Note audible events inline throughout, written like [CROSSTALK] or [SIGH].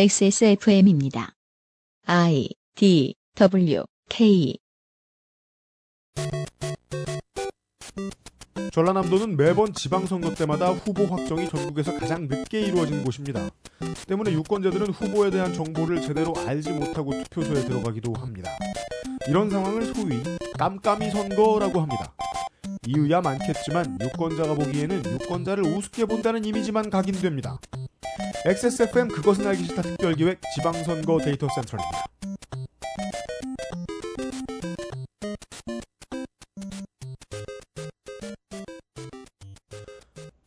XSFM입니다. I D W K 전라남도는 매번 지방선거 때마다 후보 확정이 전국에서 가장 늦게 이루어진 곳입니다. 때문에 유권자들은 후보에 대한 정보를 제대로 알지 못하고 투표소에 들어가기도 합니다. 이런 상황을 소위 깜깜이 선거라고 합니다. 이유야 많겠지만 유권자가 보기에는 유권자를 우습게 본다는 이미지만 각인됩니다. XSFM 그것은 알기 싫다 특별기획 지방선거 데이터 센터입니다.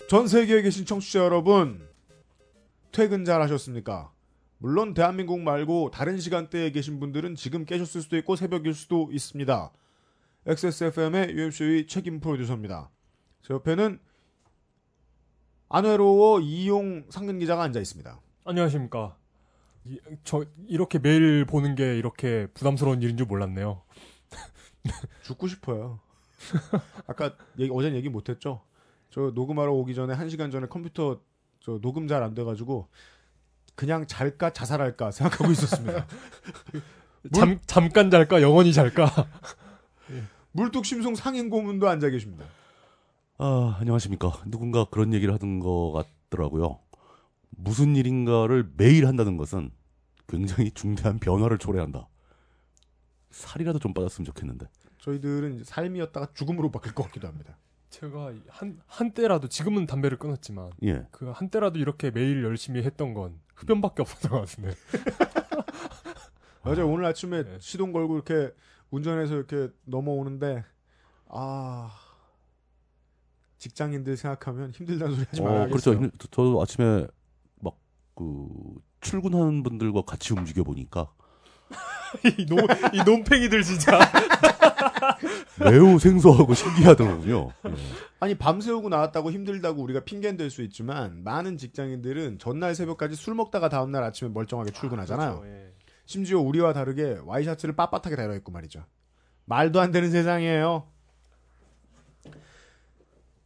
전 세계에 계신 청취자 여러분, 퇴근 잘 하셨습니까? 물론 대한민국 말고 다른 시간대에 계신 분들은 지금 깨셨을 수도 있고 새벽일 수도 있습니다. XSFM의 UMC의 책임 프로듀서입니다. 제 옆에는 안 외로워 이용 상근 기자가 앉아 있습니다. 안녕하십니까. 이, 저 이렇게 매일 보는 게 이렇게 부담스러운 일인 줄 몰랐네요. [LAUGHS] 죽고 싶어요. 아까 얘기, 어젠 얘기 못했죠? 저 녹음하러 오기 전에 한 시간 전에 컴퓨터 저 녹음 잘 안 돼가지고 그냥 잘까 자살할까 생각하고 있었습니다. [LAUGHS] 잠, 잠깐 잘까 영원히 잘까. [LAUGHS] 물뚝심송 상인 고문도 앉아 계십니다. 아, 안녕하십니까. 누군가 그런 얘기를 하던 것 같더라고요. 무슨 일인가를 매일 한다는 것은 굉장히 중대한 변화를 초래한다. 살이라도 좀 빠졌으면 좋겠는데. 저희들은 이제 삶이었다가 죽음으로 바뀔 것 같기도 합니다. 제가 한 한때라도 지금은 담배를 끊었지만 예. 그 한때라도 이렇게 매일 열심히 했던 건 흡연밖에 없었던 것 같은데. [LAUGHS] 맞아요. 오늘 아침에 네. 시동 걸고 이렇게 운전해서 이렇게 넘어오는데 아 직장인들 생각하면 힘들다는 소리 하지 어, 말아야겠어요. 그렇죠. 힘- 저도 아침에 막 그 출근하는 분들과 같이 움직여 보니까 [LAUGHS] 이, 노, 이 논팽이들 진짜. [LAUGHS] 매우 생소하고 신기하더군요. 예. 아니 밤새우고 나왔다고 힘들다고 우리가 핑계는 될 수 있지만 많은 직장인들은 전날 새벽까지 술 먹다가 다음날 아침에 멀쩡하게 출근하잖아요. 그렇죠, 예. 심지어 우리와 다르게 와이셔츠를 빳빳하게 달아입고 말이죠. 말도 안 되는 세상이에요.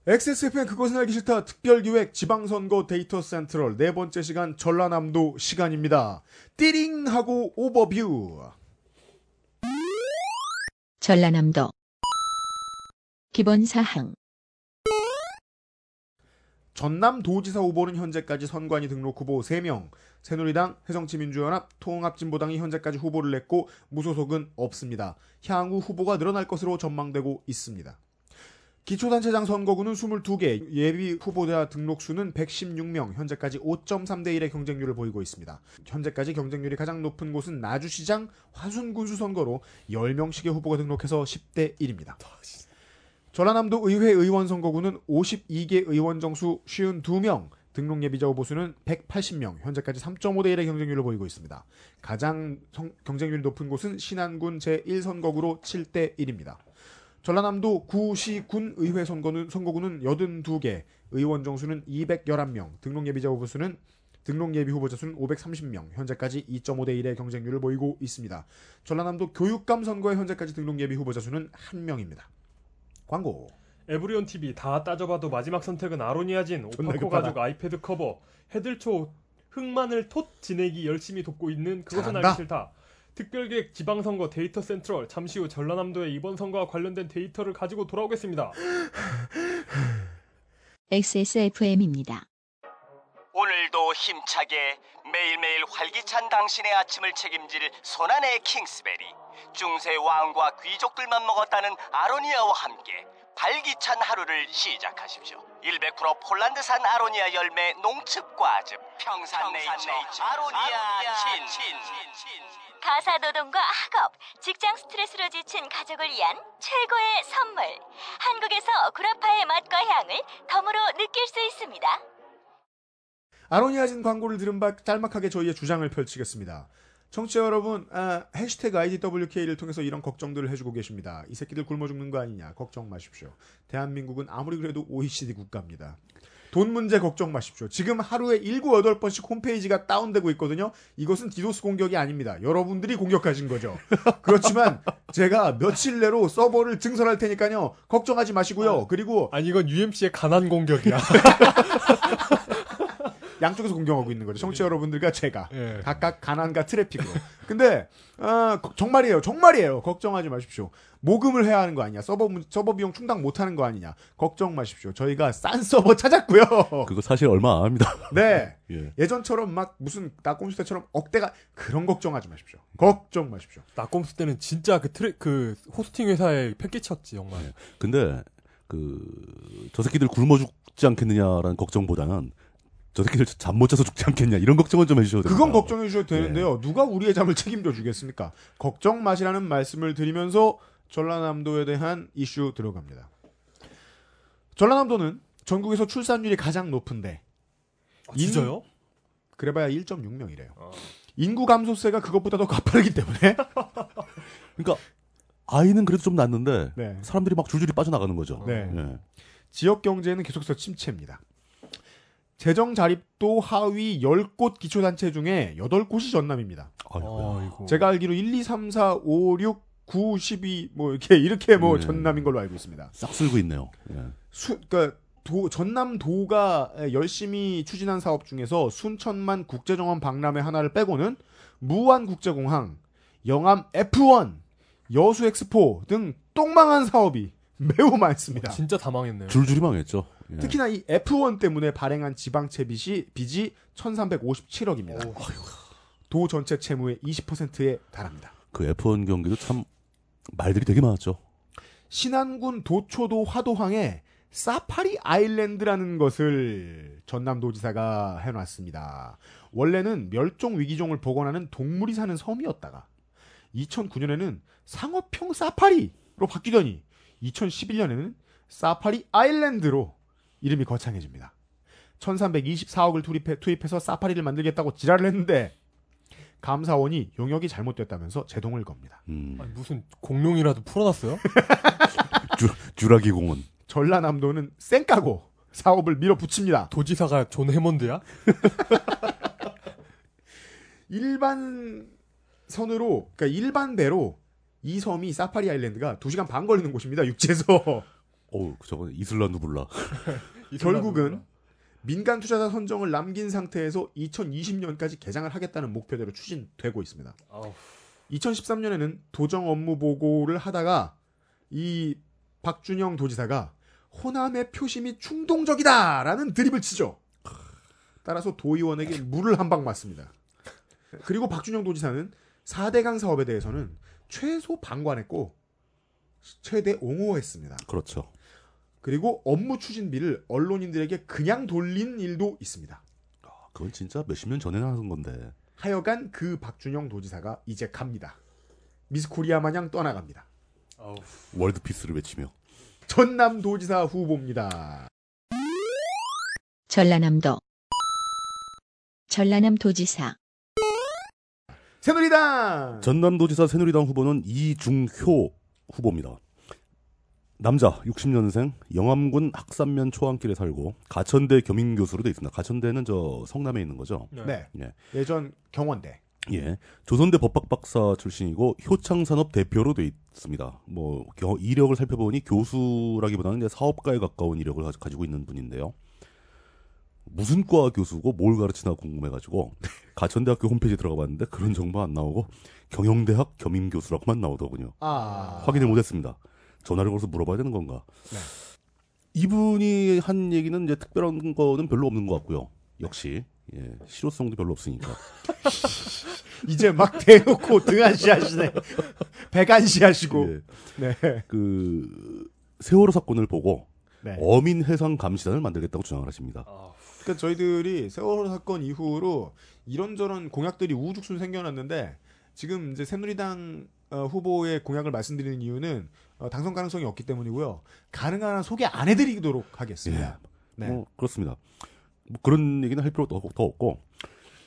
XSFM 그것은 알기 싫다 특별기획 지방선거 데이터 센트럴 네 번째 시간 전라남도 시간입니다. 띠링 하고 오버뷰. 전라남도 기본 사항 전남도지사 후보는 현재까지 선관위 등록 후보 3명, 새누리당, 새정치민주연합, 통합진보당이 현재까지 후보를 냈고 무소속은 없습니다. 향후 후보가 늘어날 것으로 전망되고 있습니다. 기초단체장 선거구는 22개, 예비 후보자 등록수는 116명, 현재까지 5.3대 1의 경쟁률을 보이고 있습니다. 현재까지 경쟁률이 가장 높은 곳은 나주시장 화순군수 선거로 10명씩의 후보가 등록해서 10대 1입니다. 전라남도 의회 의원 선거구는 52개 의원 정수 52명, 등록 예비자 후보 수는 180명, 현재까지 3.5대 1의 경쟁률을 보이고 있습니다. 가장 성- 경쟁률이 높은 곳은 신안군 제1선거구로 7대 1입니다. 전라남도 구시 군 의회 선거는 선거구는 82개, 의원 정수는 211명, 등록 예비자 후보 수는 등록 예비 후보자 수는 530명, 현재까지 2.5대 1의 경쟁률을 보이고 있습니다. 전라남도 교육감 선거에 현재까지 등록 예비 후보자 수는 1명입니다. 광고. 에브리온 TV 다 따져봐도 마지막 선택은 아로니아진 오파코. 가죽 아이패드 커버 헤들초 흑마늘 톳 지내기 열심히 돕고 있는 그것은. 알기 싫다. 특별기획 지방선거 데이터 센트럴 잠시 후 전라남도의 이번 선거와 관련된 데이터를 가지고 돌아오겠습니다. XSFM입니다. 오늘도 힘차게 매일매일 활기찬 당신의 아침을 책임질 손안의 킹스베리 중세 왕과 귀족들만 먹었다는 아로니아와 함께 발기찬 하루를 시작하십시오 100% 폴란드산 아로니아 열매 농축과즙 평산네이처 아로니아 친 가사 노동과 학업, 직장 스트레스로 지친 가족을 위한 최고의 선물. 한국에서 구라파의 맛과 향을 덤으로 느낄 수 있습니다. 아로니아진 광고를 들은 바 짤막하게 저희의 주장을 펼치겠습니다. 청취자 여러분, 아, 해시태그 IDWK를 통해서 이런 걱정들을 해주고 계십니다. 이 새끼들 굶어 죽는 거 아니냐. 걱정 마십시오. 대한민국은 아무리 그래도 OECD 국가입니다. 돈 문제 걱정 마십시오. 지금 하루에 7, 8번씩 홈페이지가 다운되고 있거든요. 이것은 디도스 공격이 아닙니다. 여러분들이 공격하신 거죠. 그렇지만 제가 며칠 내로 서버를 증설할 테니까요. 걱정하지 마시고요. 그리고 아니 이건 UMC의 가난 공격이야. [LAUGHS] 양쪽에서 공격하고 있는 거죠. 청취자 여러분들과 제가 예. 각각 가난과 트래픽으로. 근데 아, 거- 정말이에요, 정말이에요. 걱정하지 마십시오. 모금을 해야 하는 거 아니냐? 서버 문- 서버 비용 충당 못 하는 거 아니냐? 걱정 마십시오. 저희가 싼 서버 찾았고요. 그거 사실 얼마 안 합니다. 네. [LAUGHS] 예. 예전처럼 막 무슨 낙곰수 때처럼 억대가 그런 걱정하지 마십시오. 걱정 마십시오. 낙곰수 때는 진짜 그 트랙 그 호스팅 회사에 패기쳤지 정말. 근데 그 저 새끼들 굶어 죽지 않겠느냐라는 걱정보다는 저 새끼들 잠 못 자서 죽지 않겠냐 이런 걱정은 좀 해주셔도 됩니다. 그건 걱정해 주셔도 되는데요. 누가 우리의 잠을 책임져 주겠습니까? 걱정 마시라는 말씀을 드리면서 전라남도에 대한 이슈 들어갑니다. 전라남도는 전국에서 출산율이 가장 높은데 아, 진짜요? 그래봐야 1.6명이래요. 어. 인구 감소세가 그것보다 더 가파르기 때문에 [LAUGHS] 그러니까 아이는 그래도 좀 낫는데 네. 사람들이 막 줄줄이 빠져나가는 거죠. 네. 예. 지역 경제는 계속해서 침체입니다. 재정 자립도 하위 10곳 기초단체 중에 8곳이 전남입니다. 아이고. 제가 알기로 1, 2, 3, 4, 5, 6, 9, 12, 뭐, 이렇게, 이렇게 뭐 네. 전남인 걸로 알고 있습니다. 싹 쓸고 있네요. 예. 수, 그니까, 도, 전남도가 열심히 추진한 사업 중에서 순천만 국제정원 박람회 하나를 빼고는 무안 국제공항, 영암 F1, 여수 엑스포 등 똥망한 사업이 [LAUGHS] 매우 많습니다. 진짜 다 망했네요. 줄줄이 망했죠. 예. 특히나 이 F1 때문에 발행한 지방채 빚이, 빚이 1357억입니다. 도 전체 채무의 20%에 달합니다. 그 F1 경기도 참 말들이 되게 많았죠. 신안군 도초도 화도항에 사파리 아일랜드라는 것을 전남도지사가 해놨습니다. 원래는 멸종 위기종을 복원하는 동물이 사는 섬이었다가 2009년에는 상어평 사파리로 바뀌더니 2011년에는 사파리 아일랜드로 이름이 거창해집니다. 1324억을 투입해, 투입해서 사파리를 만들겠다고 지랄을 했는데 감사원이 용역이 잘못됐다면서 제동을 겁니다. 음. 아니, 무슨 공룡이라도 풀어놨어요? [LAUGHS] 주, 주라기 공원. 전라남도는 쌩까고 사업을 밀어붙입니다. 도지사가 존 해먼드야? [LAUGHS] 일반 선으로, 그러니까 일반 배로 이 섬이 사파리 아일랜드가 2시간 반 걸리는 곳입니다. 육지에서. [LAUGHS] 어우, 저거 이슬란드 불라. [LAUGHS] 결국은 민간 투자자 선정을 남긴 상태에서 2020년까지 개장을 하겠다는 목표대로 추진되고 있습니다. 아우. 2013년에는 도정 업무 보고를 하다가 이 박준영 도지사가 호남의 표심이 충동적이다라는 드립을 치죠. 따라서 도의원에게 물을 한 방 맞습니다. 그리고 박준영 도지사는 4대강 사업에 대해서는 최소 방관했고 최대 옹호했습니다. 그렇죠. 그리고 업무 추진비를 언론인들에게 그냥 돌린 일도 있습니다. 그건 진짜 몇십 년 전에 하는 건데. 하여간 그 박준영 도지사가 이제 갑니다. 미스 코리아 마냥 떠나갑니다. 아우. world peace를 외치며. 전남 도지사 후보입니다. 전라남도 전라남 도지사 새누리당 전남도지사 새누리당 후보는 이중효 후보입니다. 남자 60년생 영암군 학산면 초안길에 살고 가천대 겸임 교수로 돼 있습니다. 가천대는 저 성남에 있는 거죠. 네. 예. 예전 경원대 예. 조선대 법학 박사 출신이고 효창산업 대표로 돼 있습니다. 뭐 겨- 이력을 살펴보니 교수라기보다는 이제 사업가에 가까운 이력을 가- 가지고 있는 분인데요. 무슨 과 교수고 뭘 가르치나 궁금해가지고 가천대학교 홈페이지 들어가 봤는데 그런 정보 안 나오고 경영대학 겸임 교수라고만 나오더군요. 아 확인을 못했습니다. 전화를 걸어서 물어봐야 되는 건가? 네. 이분이 한 얘기는 이제 특별한 거는 별로 없는 것 같고요. 역시 예, 실효성도 별로 없으니까. [LAUGHS] 이제 막 대놓고 등한시 하시네. [LAUGHS] 백안시 하시고. 예, 네. 그 세월호 사건을 보고 네. 어민 해상 감시단을 만들겠다고 주장을 하십니다. 아, 그러니까 저희들이 세월호 사건 이후로 이런저런 공약들이 우후죽순 생겨났는데 지금 이제 새누리당 어, 후보의 공약을 말씀드리는 이유는 어, 당선 가능성이 없기 때문이고요. 가능한 한 소개 안 해드리도록 하겠습니다. 네. 뭐 그렇습니다. 뭐 그런 얘기는 할 필요도 더 없고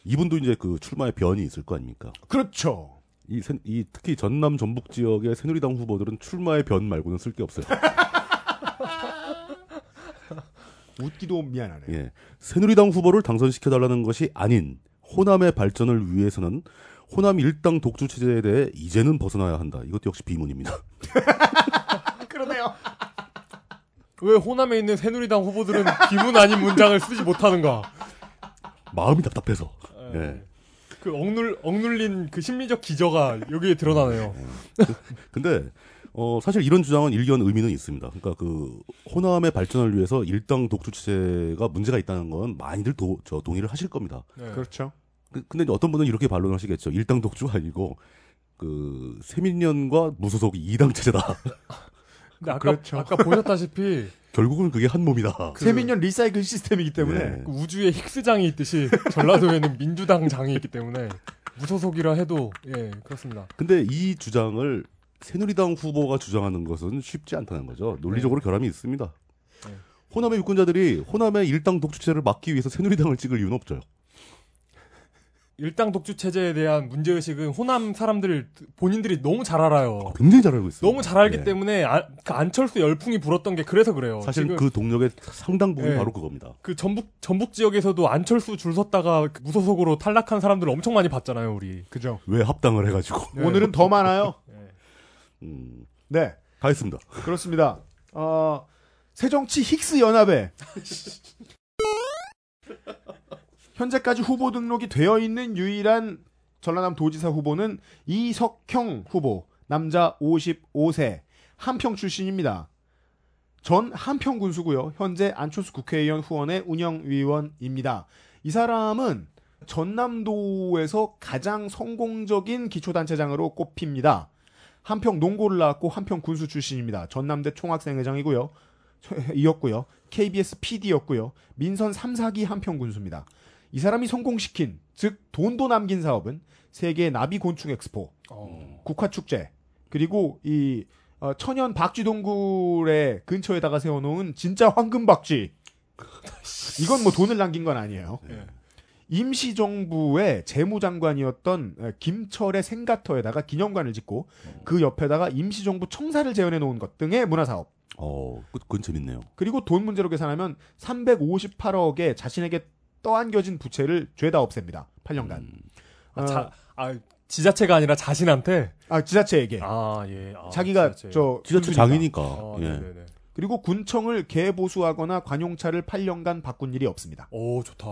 이분도 이제 그 출마의 변이 있을 거 아닙니까? 그렇죠. 이, 새- 이 특히 전남 전북 지역의 새누리당 후보들은 출마의 변 말고는 쓸 게 없어요. [LAUGHS] 웃기도 미안하네. 예. 새누리당 후보를 당선시켜 달라는 것이 아닌 호남의 발전을 위해서는 호남 일당 독주 체제에 대해 이제는 벗어나야 한다. 이것도 역시 비문입니다. [LAUGHS] 그러네요. 왜 호남에 있는 새누리당 후보들은 기문 아닌 문장을 쓰지 못하는가? 마음이 답답해서. 예. 예. 그 억눌 억눌린 그 심리적 기저가 여기에 드러나네요. 근데 어 사실 이런 주장은 일견 의미는 있습니다. 그러니까 그 호남의 발전을 위해서 일당 독주 체제가 문제가 있다는 건 많이들 도, 저 동의를 하실 겁니다. 네. 그렇죠. 그- 근데 어떤 분은 이렇게 반론하시겠죠. 일당 독주가 아니고 그 세민년과 무소속이 이당 체제다. [LAUGHS] 근데 아까 그렇죠. 아까 보셨다시피 [LAUGHS] 결국은 그게 한 몸이다. 그- 세민년 리사이클 시스템이기 때문에 네. 그 우주에 힉스장이 있듯이 전라도에는 민주당 장이 있기 때문에 무소속이라 해도 예 그렇습니다. 근데 이 주장을 새누리당 후보가 주장하는 것은 쉽지 않다는 거죠. 논리적으로 결함이 있습니다. 네. 호남의 유권자들이 호남의 일당 독주체를 막기 위해서 새누리당을 찍을 이유는 없죠. 일당 독주 체제에 대한 문제 의식은 호남 사람들 본인들이 너무 잘 알아요. 굉장히 잘 알고 있어요. 너무 잘 알기 네. 때문에 아, 그 안철수 열풍이 불었던 게 그래서 그래요. 사실 지금 그 동력의 상당 부분 이 네. 바로 그겁니다. 그 전북 전북 지역에서도 안철수 줄 섰다가 그 무소속으로 탈락한 사람들 엄청 많이 봤잖아요, 우리. 그죠. 왜 합당을 해가지고. 네. 오늘은 더 많아요. 예. 음, 네, 다 했습니다. [LAUGHS] 그렇습니다. 어, 새정치 힉스 연합에 현재까지 후보 등록이 되어 있는 유일한 전라남 도지사 후보는 이석형 후보, 남자 55세, 한평 출신입니다. 전 한평 군수고요. 현재 안철수 국회의원 후원의 운영위원입니다. 이 사람은 전남도에서 가장 성공적인 기초단체장으로 꼽힙니다. 한평 농고를 나왔고 한평 군수 출신입니다. 전남대 총학생회장이고요. [LAUGHS] 이었고요. KBS PD였고요. 민선 3, 4기 한평 군수입니다. 이 사람이 성공시킨 즉 돈도 남긴 사업은 세계 나비 곤충 엑스포, 어. 국화 축제 그리고 이 어, 천연 박쥐 동굴의 근처에다가 세워놓은 진짜 황금 박쥐. 이건 뭐 돈을 남긴 건 아니에요. 예. 임시정부의 재무장관이었던 에, 김철의 생가터에다가 기념관을 짓고 그 옆에다가 임시정부 청사를 재현해 놓은 것 등의 문화사업. 어, 그- 그건 재밌네요. 그리고 돈 문제로 계산하면 358억에 자신에게 떠안겨진 부채를 죄다 없앱니다. 8년간. 음, 아, 어, 자, 아, 지자체가 아니라 자신한테. 아, 지자체에게. 아, 예. 아, 자기가 지자체. 저 지자체. 장이니까. 아, 예. 네네네. 그리고 군청을 개보수하거나 관용차를 8년간 바꾼 일이 없습니다. 오, 좋다.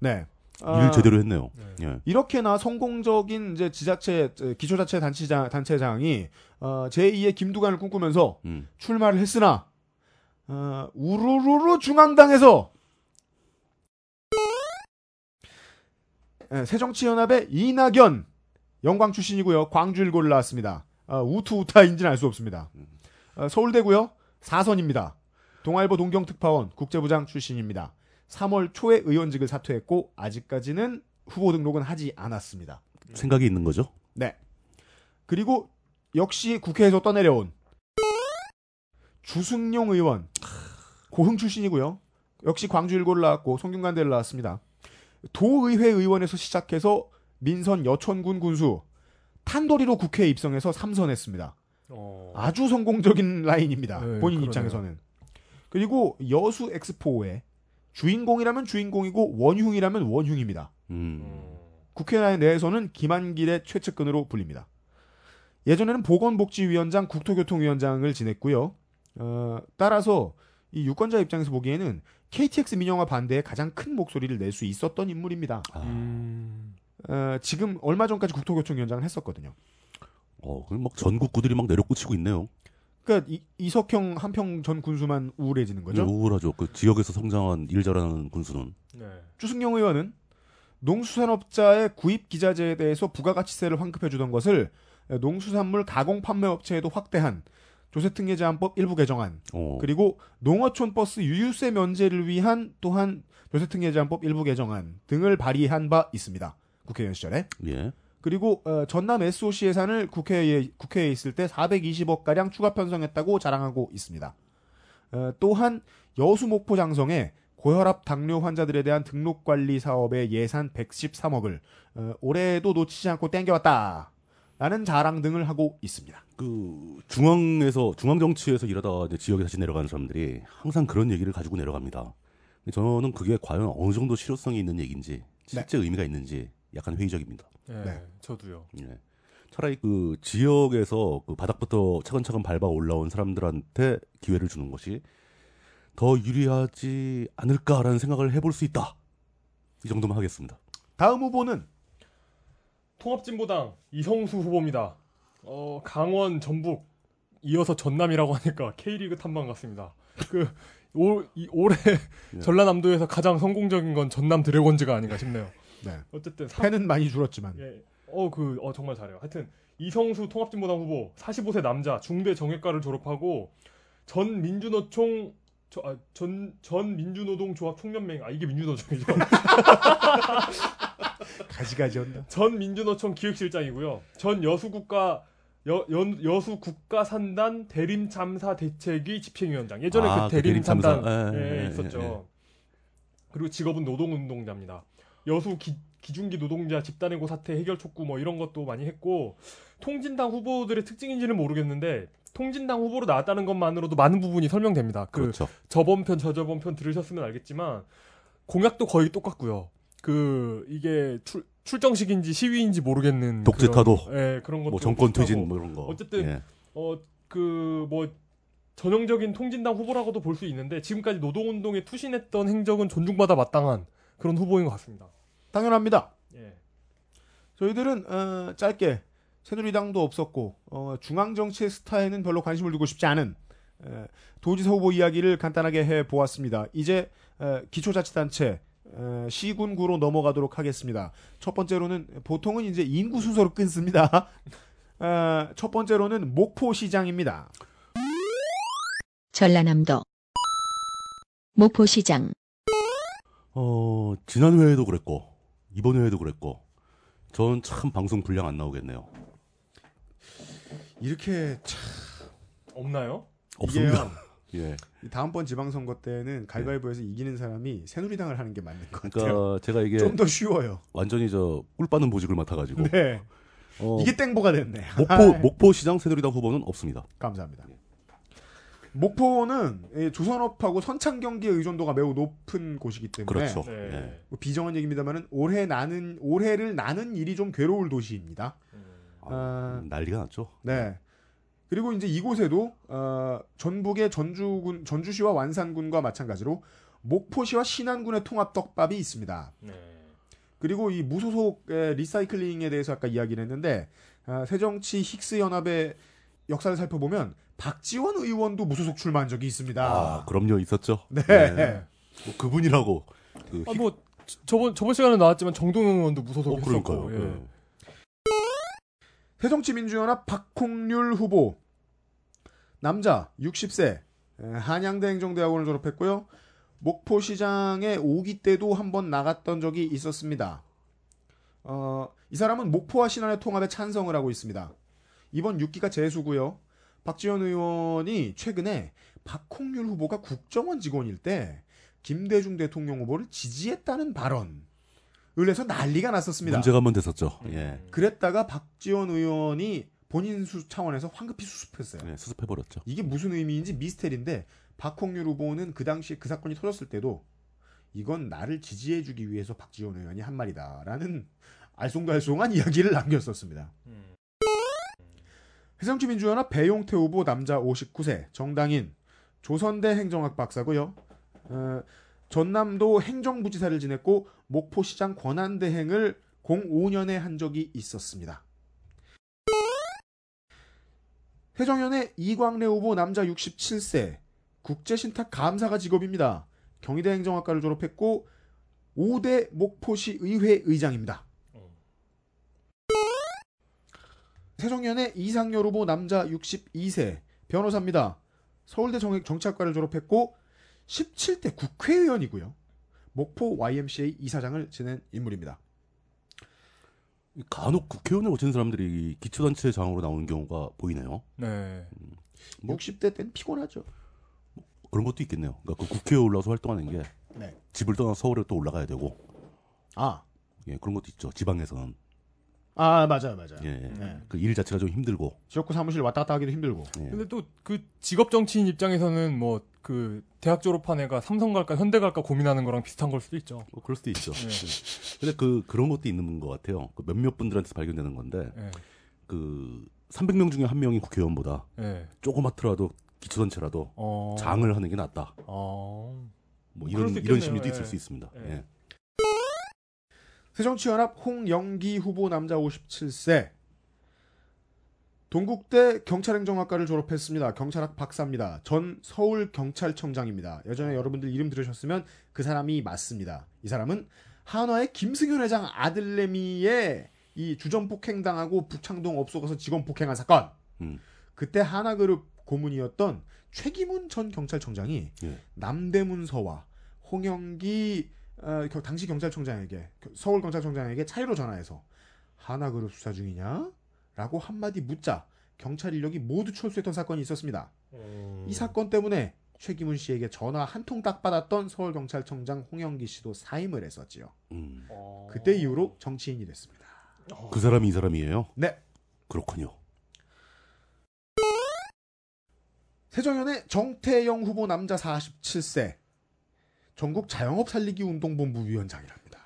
네. 일 아, 제대로 했네요. 네. 예. 이렇게나 성공적인 이제 지자체 에, 기초자치 단체장 단체장이 어, 제2의 김두관을 꿈꾸면서 음. 출마를 했으나 어, 우르르르 중앙당에서 예, 새정치연합의 이낙연 영광 출신이고요. 광주 일고를 나왔습니다. 어, 우투우타인지는 알 수 없습니다. 어, 서울대고요. 사선입니다. 동아일보 동경특파원 국제부장 출신입니다. 3월 초에 의원직을 사퇴했고 아직까지는 후보 등록은 하지 않았습니다. 생각이 있는 거죠? 네. 그리고 역시 국회에서 떠내려온 주승용 의원 고흥 출신이고요. 역시 광주 일고를 나왔고 송균관대를 나왔습니다. 도의회 의원에서 시작해서 민선 여천군 군수 탄도리로 국회에 입성해서 삼선했습니다. 어. 아주 성공적인 라인입니다. 네, 본인 그러네요. 입장에서는. 그리고 여수 엑스포의 주인공이라면 주인공이고 원흉이라면 원흉입니다. 음. 음. 국회 내에서는 김한길의 최측근으로 불립니다. 예전에는 보건복지위원장, 국토교통위원장을 지냈고요. 어, 따라서 이 유권자 입장에서 보기에는 KTX 민영화 반대에 가장 큰 목소리를 낼 수 있었던 인물입니다. 아, 음. 어, 지금 얼마 전까지 국토교통위원장을 했었거든요. 어, 그럼 막 전국구들이 막 내려꽂히고 있네요. 그러니까 이, 이석형 한평 전 군수만 우울해지는 거죠. 우울하죠. 그 지역에서 성장한 일 잘하는 군수는. 네. 주승용 의원은 농수산업자의 구입 기자재에 대해서 부가가치세를 환급해주던 것을 농수산물 가공 판매업체에도 확대한 조세특례제한법 일부 개정안 어. 그리고 농어촌 버스 유유세 면제를 위한 또한 조세특례제한법 일부 개정안 등을 발의한 바 있습니다. 국회의원 시절에 예. 그리고 어, 전남 SOC 예산을 국회에 국회에 있을 때 420억 가량 추가 편성했다고 자랑하고 있습니다. 어, 또한 여수 목포 장성에 고혈압 당뇨 환자들에 대한 등록 관리 사업의 예산 113억을 어, 올해도 놓치지 않고 땡겨왔다. 라는 자랑 등을 하고 있습니다. 그 중앙에서 중앙 정치에서 일하다가 이제 지역에 다시 내려가는 사람들이 항상 그런 얘기를 가지고 내려갑니다. 근데 저는 그게 과연 어느 정도 실효성이 있는 얘기인지 실제 의미가 있는지 약간 회의적입니다. 네. 네. 저도요. 예. 차라리 그 지역에서 그 바닥부터 차근차근 밟아 올라온 사람들한테 기회를 주는 것이 더 유리하지 않을까라는 생각을 해볼 수 있다. 이 정도만 하겠습니다. 다음 후보는 통합진보당 이성수 후보입니다. 어, 강원, 전북 이어서 전남이라고 하니까 K리그 탐방 같습니다. 그 올, 이, 올해 예. 전라남도에서 가장 성공적인 건 전남 드래곤즈가 아닌가 싶네요. 네. 어쨌든 사- 팬은 많이 줄었지만 예. 어, 그, 어, 정말 잘해요. 하여튼, 이성수 통합진보당 후보, 45세 남자, 중대 정외과를 졸업하고, 전 민주노총, 저, 아, 전, 전 민주노동조합 총연맹, 아, 이게 민주노총이죠. [LAUGHS] 가지가지였나? 전 민주노총 기획실장이고요. 전 여수국가, 여, 연, 여수 국가산단 대림참사 대책위 집행위원장. 예전에 아, 그그 대림참사, 대림참사. 예, 예, 예, 있었죠. 예, 예. 그리고 직업은 노동운동자입니다. 여수 기, 기중기 노동자 집단해고 사태 해결 촉구 뭐 이런 것도 많이 했고 통진당 후보들의 특징인지는 모르겠는데 통진당 후보로 나왔다는 것만으로도 많은 부분이 설명됩니다. 그 그렇죠. 저번 편 저저번 편 들으셨으면 알겠지만 공약도 거의 똑같고요. 그 이게 출, 출정식인지 시위인지 모르겠는 독재타도. 그런, 예, 그런 것도 뭐 정권. 퇴진 뭐 이런 거. 어쨌든 예. 어그뭐 전형적인 통진당 후보라고도 볼 수 있는데 지금까지 노동운동에 투신했던 행적은 존중받아 마땅한 그런 후보인 것 같습니다. 당연합니다. 예. 저희들은 어, 짧게 새누리당도 없었고 어, 중앙 정치의 스타에는 별로 관심을 두고 싶지 않은 에, 도지사 후보 이야기를 간단하게 해 보았습니다. 이제 에, 기초자치단체 에, 시군구로 넘어가도록 하겠습니다. 첫 번째로는 보통은 이제 인구 순서로 끊습니다. [LAUGHS] 어, 첫 번째로는 목포시장입니다. 전라남도 목포시장 어, 지난 회에도 그랬고 이번 회에도 그랬고 전 참 방송 분량 안 나오겠네요. 이렇게 참 없나요? 없습니다. [LAUGHS] 예. 이 다음번 지방선거 때는 가위바위보에서 이기는 사람이 새누리당을 하는 게 맞는 것 같아요. 그러니까 제가 이게 좀 더 쉬워요. 완전히 저 꿀 빠는 보직을 맡아가지고 네. 어, 이게 땡보가 됐네. 목포 [LAUGHS] 아이, 목포 시장 새누리당 후보는 없습니다. 감사합니다. 목포는 이 조선업하고 선창 경기의 의존도가 매우 높은 곳이기 때문에 그렇죠. 네. 예. 뭐 비정한 얘기입니다만은 올해 나는 올해를 나는 일이 좀 괴로울 도시입니다. 아, 음, 난리가 났죠. 네. 그리고 이제 이곳에도 어, 전북의 전주군 전주시와 완산군과 마찬가지로 목포시와 신안군의 통합 떡밥이 있습니다. 네. 그리고 이 무소속의 리사이클링에 대해서 아까 이야기를 했는데 아, 새정치 힉스 연합의 역사를 살펴보면 박지원 의원도 무소속 출마한 적이 있습니다. 아, 그럼요 있었죠. 네. 뭐 그분이라고 그 아, 뭐 저- 저번 저번 시간에 나왔지만 정동영 의원도 어, 무소속했었고. 그러니까요. 예. 예. 새정치민주연합 박홍률 후보 남자 60세 에, 한양대 행정대학원을 졸업했고요. 목포시장에 5기 때도 한 번 나갔던 적이 있었습니다. 어, 이 사람은 목포와 신안의 통합에 찬성을 하고 있습니다. 이번 6기가 재수고요. 박지원 의원이 최근에 박홍률 후보가 국정원 직원일 때 김대중 대통령 후보를 지지했다는 발언을 해서 난리가 났었습니다. 문제가 한번 됐었죠. 음. 예. 그랬다가 박지원 의원이 본인 수 차원에서 황급히 수습했어요. 예, 수습해 버렸죠. 이게 무슨 의미인지 미스테리인데 박홍률 후보는 그 당시에 그 사건이 터졌을 때도 이건 나를 지지해주기 위해서 박지원 의원이 한 말이다라는 알쏭달쏭한 [LAUGHS] 이야기를 남겼었습니다. 음. 해성주민주연합 배용태 후보 남자 59세 정당인 조선대 행정학 박사고요. 어, 전남도 행정부지사를 지냈고 목포시장 권한대행을 05년에 한 적이 있었습니다. 해정연의 이광래 후보 남자 67세 국제신탁 감사가 직업입니다. 경희대 행정학과를 졸업했고 5대 목포시 의회 의장입니다. 어. 세종연의 이상열 후보 남자 62세 변호사입니다. 서울대 정, 정치학과를 졸업했고 17대 국회의원이고요. 목포 YMCA 이사장을 지낸 인물입니다. 간혹 국회의원을 거치는 사람들이 기초단체 장으로 나오는 경우가 보이네요. 네. 뭐? 60대 때는 피곤하죠. 그런 것도 있겠네요. 그러니까 그 국회에 올라서 활동하는 게 네. 집을 떠나 서울에 또 올라가야 되고 아, 예, 그런 것도 있죠. 지방에서는 아 맞아요, 맞아요. 예, 네. 그 일 자체가 좀 힘들고 지역구 사무실 왔다 갔다 하기도 힘들고. 예. 근데 또 그 직업 정치인 입장에서는 뭐 그 대학 졸업한 애가 삼성 갈까 현대 갈까 고민하는 거랑 비슷한 걸 수도 있죠. 뭐 그럴 수도 있죠. 예. [LAUGHS] 근데 그 그런 것도 있는 것 같아요. 그 몇몇 분들한테 발견되는 건데 예. 그 300명 중에 한 명이 국회의원보다 예. 조그맣더라도 기초단체라도 어. 장을 하는 게 낫다. 어. 뭐 그럴 이런 수 이런. 심리도 예. 있을 수 있습니다. 예. 예. 새정치연합 홍영기 후보 남자 57세. 동국대 경찰행정학과를 졸업했습니다. 경찰학 박사입니다. 전 서울경찰청장입니다. 예전에 여러분들 이름 들으셨으면 그 사람이 맞습니다. 이 사람은 한화의 김승현 회장 아들내미의 이 주전 폭행당하고 북창동 업소 가서 직원 폭행한 사건. 음. 그때 하나그룹 고문이었던 최기문 전 경찰청장이 예. 남대문서와 홍영기 어, 겨- 당시 경찰청장에게 서울 경찰청장에게 차례로 전화해서 하나그룹 수사 중이냐? 라고 한마디 묻자 경찰 인력이 모두 철수했던 사건이 있었습니다. 이 사건 때문에 최기문 씨에게 전화 한 통 딱 받았던 서울경찰청장 홍영기 씨도 사임을 했었지요. 음. 어. 그때 이후로 정치인이 됐습니다. 그 사람이 이 사람이에요? 네. 그렇군요. 새정연의 정태영 후보 남자 47세. 전국 자영업 살리기 운동본부 위원장이랍니다.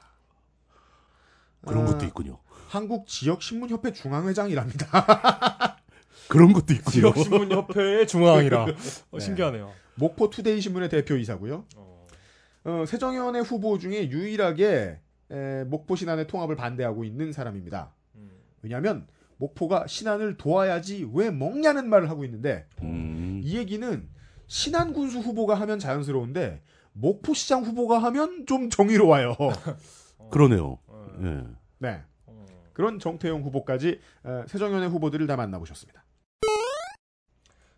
그런 아, 것도 있군요. 한국 지역 신문협회 중앙회장이랍니다. [LAUGHS] 그런 것도 있군요. 지역 신문협회의 중앙이라 [LAUGHS] 어, 신기하네요. 목포 투데이 신문의 대표이사고요. 어. 어, 새정연의 후보 중에 유일하게 에, 목포 신안의 통합을 반대하고 있는 사람입니다. 음. 왜냐하면 목포가 신안을 도와야지 왜 먹냐는 말을 하고 있는데 음. 이 얘기는 신안 군수 후보가 하면 자연스러운데 목포시장 후보가 하면 좀 정의로워요. [LAUGHS] 어. 그러네요. 어. 예. 네. 어. 그런 정태영 후보까지 어, 새정연의 후보들을 다 만나보셨습니다.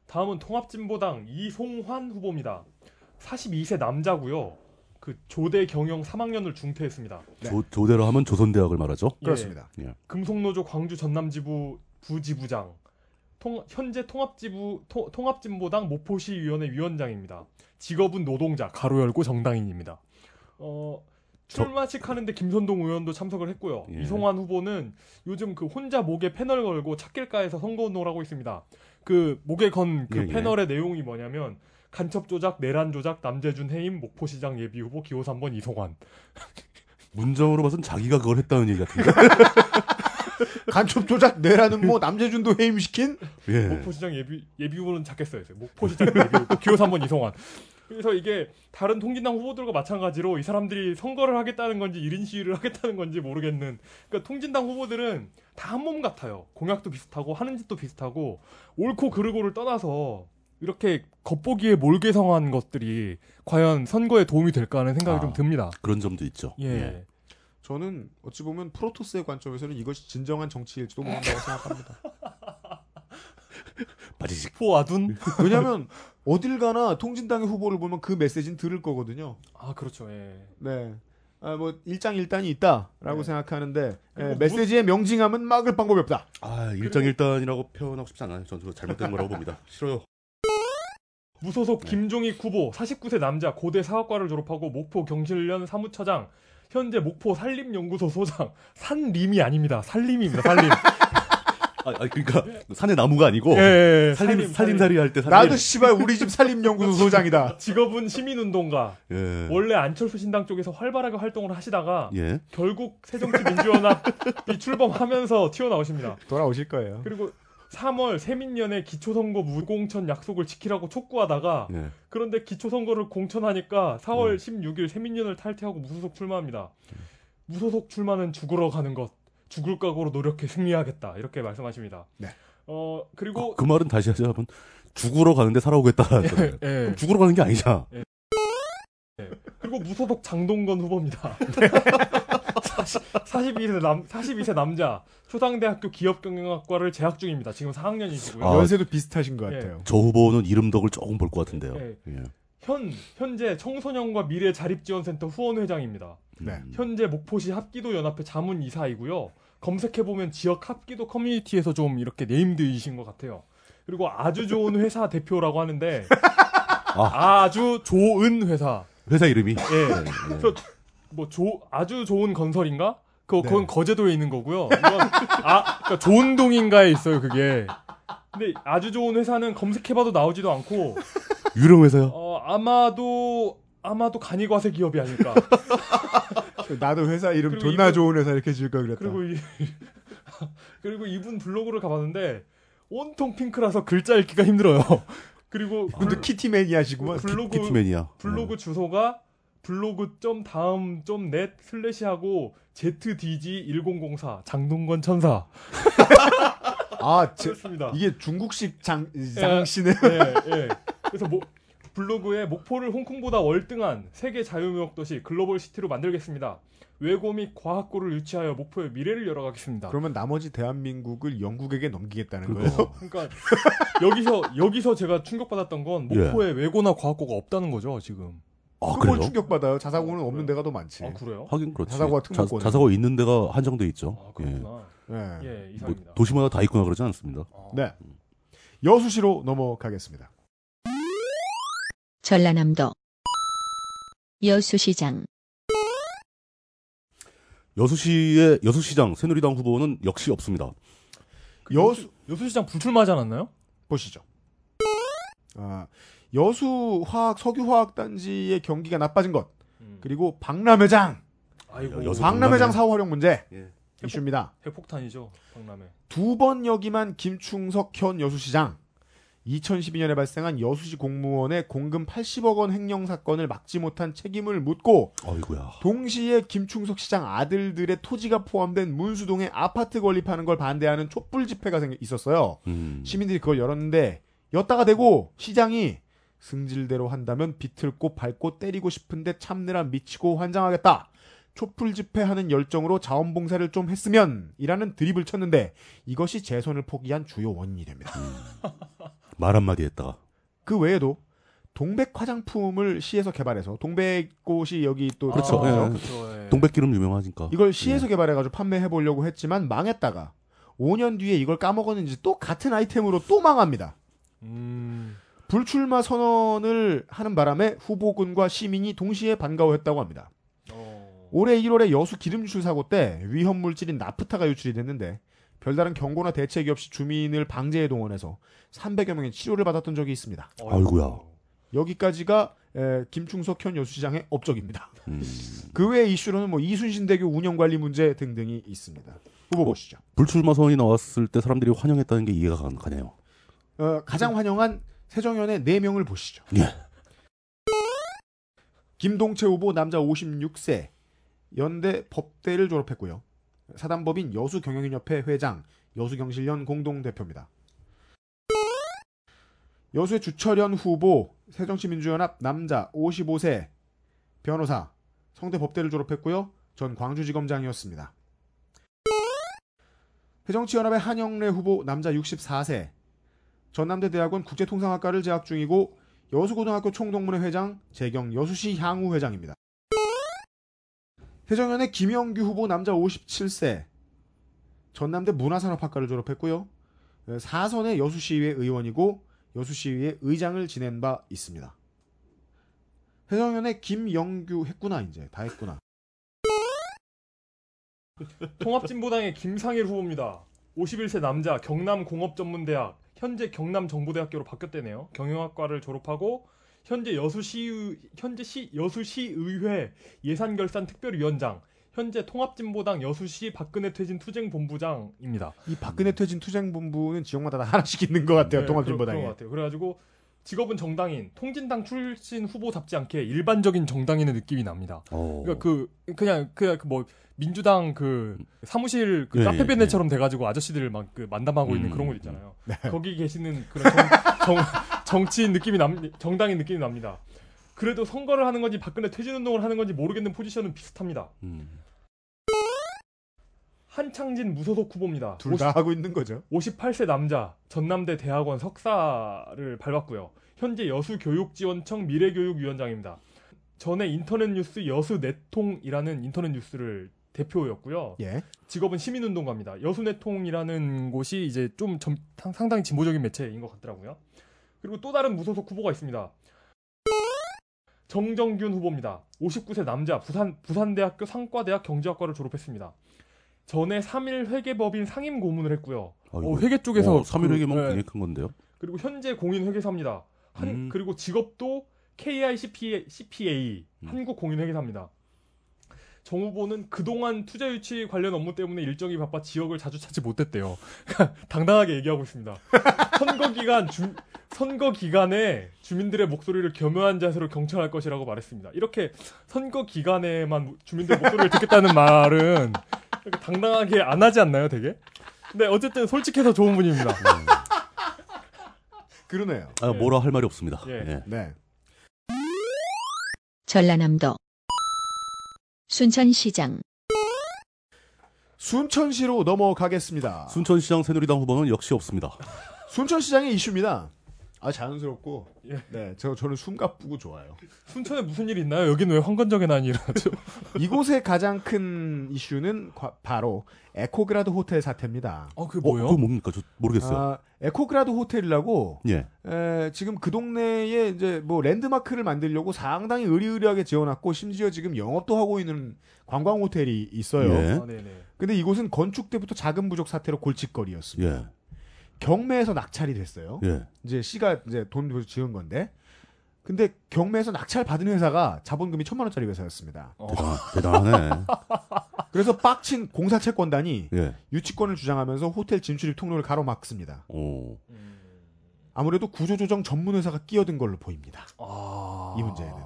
다음은 통합진보당 이송환 후보입니다. 42세 남자고요. 그 조대 경영 3학년을 중퇴했습니다. 네. 조, 조대로 하면 조선대학을 말하죠. 예, 그렇습니다. 금속노조 광주 전남지부 부지부장, 통- 현재 통합지부 토- 통합진보당 모포시위원회 위원장입니다. 직업은 노동자 가로 열고 정당인입니다. 어, 출마식 하는데 김선동 의원도 참석을 했고요. 예. 이송환 후보는 요즘 그 혼자 목에 패널 걸고 찾길가에서 선거운동을 하고 있습니다. 그 목에 건그 예, 예. 패널의 내용이 뭐냐면 간첩 조작, 내란 조작, 남재준 해임, 목포시장 예비 후보 기호 3번 이송환. [LAUGHS] 문정으로 봐선 자기가 그걸 했다는 얘기 같은데. [LAUGHS] 간첩 조작 내라는 뭐 남재준도 해임시킨 [LAUGHS] 예. 목포시장 예비 예비 후보는 작겠어요. 목포시장 예비 후보 기호 3번 이송환. 그래서 이게 다른 통진당 후보들과 마찬가지로 이 사람들이 선거를 하겠다는 건지 1인 시위를 하겠다는 건지 모르겠는 그러니까 통진당 후보들은 다 한 몸 같아요. 공약도 비슷하고 하는 짓도 비슷하고 옳고 그르고를 떠나서 이렇게 겉보기에 몰개성한 것들이 과연 선거에 도움이 될까 하는 생각이 아. 좀 듭니다. 그런 점도 있죠. 예. 저는 어찌 보면 프로토스의 관점에서는 이것이 진정한 정치일지도 모른다고 생각합니다. 바지직. 포아둔? 왜냐하면 어딜 가나 통진당의 후보를 보면 그 메시지는 들을 거거든요. 아 그렇죠. 예. 네. 아, 뭐 일장일단이 있다라고 네. 생각하는데 예, 메시지의 명징함은 막을 방법이 없다. 아, 일장일단이라고 표현하고 싶지 않아요. 전 그거 잘못된 거라고 봅니다. 싫어요. 무소속 네. 김종익 후보 49세 남자 고대 사학과를 졸업하고 목포 경실련 사무처장 현재 목포 산림연구소 소장 산림이 아닙니다 산림입니다 산림 [LAUGHS] 아, 아, 그러니까 산에 나무가 아니고 예, 예, 살림 살림살이 할때 살림. 나도 씨발 우리 집 산림연구소 [LAUGHS] 소장이다. 직업은 시민운동가 예. 원래 안철수 신당 쪽에서 활발하게 활동을 하시다가 예. 결국 새정치민주연합이 [LAUGHS] 출범하면서 튀어나오십니다 돌아오실 거예요. 그리고 3월 세민연의 기초선거 무공천 약속을 지키라고 촉구하다가 예. 그런데 기초선거를 공천하니까 4월 음. 16일 세민연을 탈퇴하고 무소속 출마합니다. 무소속 출마는 죽으러 가는 것. 죽을 각오로 노력해 승리하겠다. 이렇게 말씀하십니다. 네. 어, 그리고 그 말은 다시 하자면 죽으러 가는데 살아오겠다. 예, [LAUGHS] 예. 죽으러 가는 게 아니잖아. 그리고 무소속 장동건 후보입니다. [LAUGHS] [LAUGHS] 42세 남 42세 남자 초상대학교 기업경영학과를 재학 중입니다. 지금 4학년이시고요. 아. 연세도 비슷하신 것 예. 같아요. 저 후보는 이름 덕을 조금 볼 것 같은데요. 예. 예. 현 현재 청소년과 미래 자립지원센터 후원 회장입니다. 네. 음. 현재 목포시 합기도 연합회 자문 이사이고요. 검색해 보면 지역 합기도 커뮤니티에서 좀 이렇게 네임드이신 것 같아요. 그리고 아주 좋은 회사 대표라고 하는데 [LAUGHS] 아. 주 좋은 회사. 회사 이름이. 예. 예. 그래서 뭐 조, 아주 좋은 건설인가? 그 네. 그건 거제도에 있는 거고요. 이건 아 그러니까 좋은 동인가에 있어요 그게. 근데 아주 좋은 회사는 검색해봐도 나오지도 않고 유령 회사요? 어, 아마도 아마도 간이과세 기업이 아닐까. [LAUGHS] 나도 회사 이름 존나 이분- 좋은 회사 이렇게 지을 걸 그랬다. 그리고 이 [LAUGHS] 그리고 이분 블로그를 가봤는데 온통 핑크라서 글자 읽기가 힘들어요. [LAUGHS] 그리고 근데 키티 매니아시구만. 블로그 키트맨이야. 블로그 주소가 블로그 점 다음 점 net slash 하고 zdg1004 장동건 천사 아, 제, 그렇습니다. 이게 중국식 장, 장씨네. 예, 예. 그래서 뭐 블로그에 목포를 홍콩보다 월등한 세계 자유무역 도시 global city로 만들겠습니다. 외고 및 과학고를 유치하여 목포의 미래를 열어가겠습니다. 그러면 나머지 대한민국을 영국에게 넘기겠다는 그러니까. 거예요. [LAUGHS] 그러니까 여기서 여기서 제가 충격받았던 건 목포에 외고나 과학고가 없다는 거죠 지금. 아, 그걸? 충격받아요. 자사고는 아, 없는 그래요? 데가 더 많지. 아 그래요? 하긴 그렇지. 자사고가 자, 특목고네. 자사고 있는 데가 한정돼 있죠. 아 그렇구나. 예. 예, 뭐 이상입니다. 도시마다 다 있거나 그러지 않습니다. 아, 네. 여수시로 넘어가겠습니다. 전라남도 여수시장 여수시의 여수시장 새누리당 후보는 역시 없습니다. 그 여수 여수시장 불출마하지 않았나요? 보시죠. 아, 여수 화학 석유 화학 단지의 경기가 나빠진 것 음. 그리고 박람회장 박람회장 박람회. 사후 활용 문제 예. 이슈입니다. 핵폭탄이죠 박람회. 두번 역임한 김충석 현 여수시장 2012년에 발생한 여수시 공무원의 공금 80억 원 횡령 사건을 막지 못한 책임을 묻고 아이고야. 동시에 김충석 시장 아들들의 토지가 포함된 문수동에 아파트 건립하는 걸 반대하는 촛불 집회가 생- 있었어요. 음. 시민들이 그걸 열었는데 였다가 되고 시장이 승질대로 한다면 비틀고 밟고 때리고 싶은데 참느라 미치고 환장하겠다. 촛불 집회하는 열정으로 자원봉사를 좀 했으면 이라는 드립을 쳤는데 이것이 재선을 포기한 주요 원인이 됩니다. [LAUGHS] 말 한마디 했다가. 그 외에도 동백 화장품을 시에서 개발해서 동백꽃이 여기 또 그렇죠. 있잖아요. 예. 그렇죠. 예. 동백기름 유명하니까. 이걸 시에서 개발해가지고 판매해 보려고 했지만 망했다가 5년 뒤에 이걸 까먹었는지 또 같은 아이템으로 또 망합니다. 음. 불출마 선언을 하는 바람에 후보군과 시민이 동시에 반가워했다고 합니다. 어. 올해 1월에 여수 기름 유출 사고 때 위험 물질인 나프타가 유출이 됐는데 별다른 경고나 대책이 없이 주민을 방제에 동원해서 300여 명의 치료를 받았던 적이 있습니다. 아이고야. 여기까지가 에, 김충석 현 여수시장의 업적입니다. 음. 그외 이슈로는 뭐 이순신 대교 운영관리 문제 등등이 있습니다. 후보 어? 보시죠. 불출마 선언이 나왔을 때 사람들이 환영했다는 게 이해가 가- 가네요. 어, 가장 환영한 세정연의 4명을 보시죠. 예. 김동채 후보 남자 56세 연대 법대를 졸업했고요. 사단법인 여수경영인협회 회장, 여수경실련 공동대표입니다. 여수의 주철현 후보 새정치민주연합 남자 55세 변호사 성대 법대를 졸업했고요. 전 광주지검장이었습니다. 새정치연합의 한영래 후보 남자 64세 전남대 대학원 국제통상학과를 재학 중이고 여수고등학교 총동문회 회장 재경 여수시 향후 회장입니다. 세정연의 김영규 후보 남자 57세 전남대 문화산업학과를 졸업했고요. 사선의 여수시의회 의원이고 여수시의회 의장을 지낸 바 있습니다. 세정연의 김영규 했구나 이제 다 했구나. 통합진보당의 김상일 후보입니다. 51세 남자 경남공업전문대학 현재 경남 정보대학교로 바뀌었대네요. 경영학과를 졸업하고 현재 여수시 현재 시 여수시의회 예산결산 특별위원장 현재 통합진보당 여수시 박근혜 퇴진 투쟁 본부장입니다. 이 박근혜 퇴진 투쟁 본부는 지역마다 다 하나씩 있는 것 같아요. 네, 통합진보당에. 그런, 그런 것 같아요. 그래가지고 직업은 정당인, 통진당 출신 후보 답지 않게 일반적인 정당인의 느낌이 납니다. 어. 그러니까 그 그냥 그냥 그뭐 민주당 그 사무실 그 예, 카페 예, 베네처럼 돼가지고 아저씨들 막 그 만담하고 있는 음, 그런 곳 있잖아요. 네. [LAUGHS] 거기 계시는 그런 정, 정, 정 치인 느낌이 남 정당인 느낌이 납니다. 그래도 선거를 하는 건지 박근혜 퇴진 운동을 하는 건지 모르겠는 포지션은 비슷합니다. 음. 한창진 무소속 후보입니다. 둘 다 하고 있는 거죠. 58세 남자 전남대 대학원 석사를 밟았고요. 현재 여수교육지원청 미래교육위원장입니다. 전에 인터넷 뉴스 여수 내통이라는 인터넷 뉴스를 대표였고요. 예. 직업은 시민운동가입니다. 여수내통이라는 곳이 이제 좀 점- 상- 상당히 진보적인 매체인 것 같더라고요. 그리고 또 다른 무소속 후보가 있습니다. 정정균 후보입니다. 59세 남자 부산 부산대학교 상과대학 경제학과를 졸업했습니다. 전에 3일 회계법인 상임 고문을 했고요. 아이고. 어, 회계 쪽에서 어, 3일 회계면 그, 굉장히 네. 큰 건데요. 그리고 현재 공인 회계사입니다. 한 음. 그리고 직업도 KICPA CPA 음. 한국 공인 회계사입니다. 정 후보는 그동안 투자 유치 관련 업무 때문에 일정이 바빠 지역을 자주 찾지 못했대요. [LAUGHS] 당당하게 얘기하고 있습니다. [LAUGHS] 선거 기간 주, 선거 기간에 주민들의 목소리를 겸허한 자세로 경청할 것이라고 말했습니다. 이렇게 선거 기간에만 주민들의 목소리를 듣겠다는 말은 당당하게 안 하지 않나요, 되게? 근데 어쨌든 솔직해서 좋은 분입니다. 그러네요. 아, 뭐라 할 말이 없습니다. 예. 예. 네. 전라남도 순천시장 순천시로 넘어가겠습니다. 순천시장 새누리당 후보는 역시 없습니다. 순천시장의 이슈입니다. 아 자연스럽고 예. 네, 저 저는 숨가쁘고 좋아요. 순천에 무슨 일이 있나요? 여기는 왜 황건적인 안이 일어나죠? 이곳의 가장 큰 이슈는 과- 바로 에코그라드 호텔 사태입니다. 어, 그게 어, 그거 뭡니까? 저 모르겠어요. 아, 에코그라드 호텔이라고 예. 에, 지금 그 동네에 이제 뭐 랜드마크를 만들려고 상당히 의리의리하게 지어놨고 심지어 지금 영업도 하고 있는 관광 호텔이 있어요. 예. 아, 네네. 근데 이곳은 건축 때부터 자금 부족 사태로 골칫거리였습니다. 예. 경매에서 낙찰이 됐어요. 예. 이제 시가 이제 돈 들여서 지은 건데. 근데 경매에서 낙찰 받은 회사가 자본금이 천만 원짜리 회사였습니다. 어. 대단, 대단 하네. [LAUGHS] 그래서 빡친 공사 채권단이 예. 유치권을 주장하면서 호텔 진출입 통로를 가로막습니다. 오. 음. 아무래도 구조조정 전문 회사가 끼어든 걸로 보입니다. 아. 이 문제에는.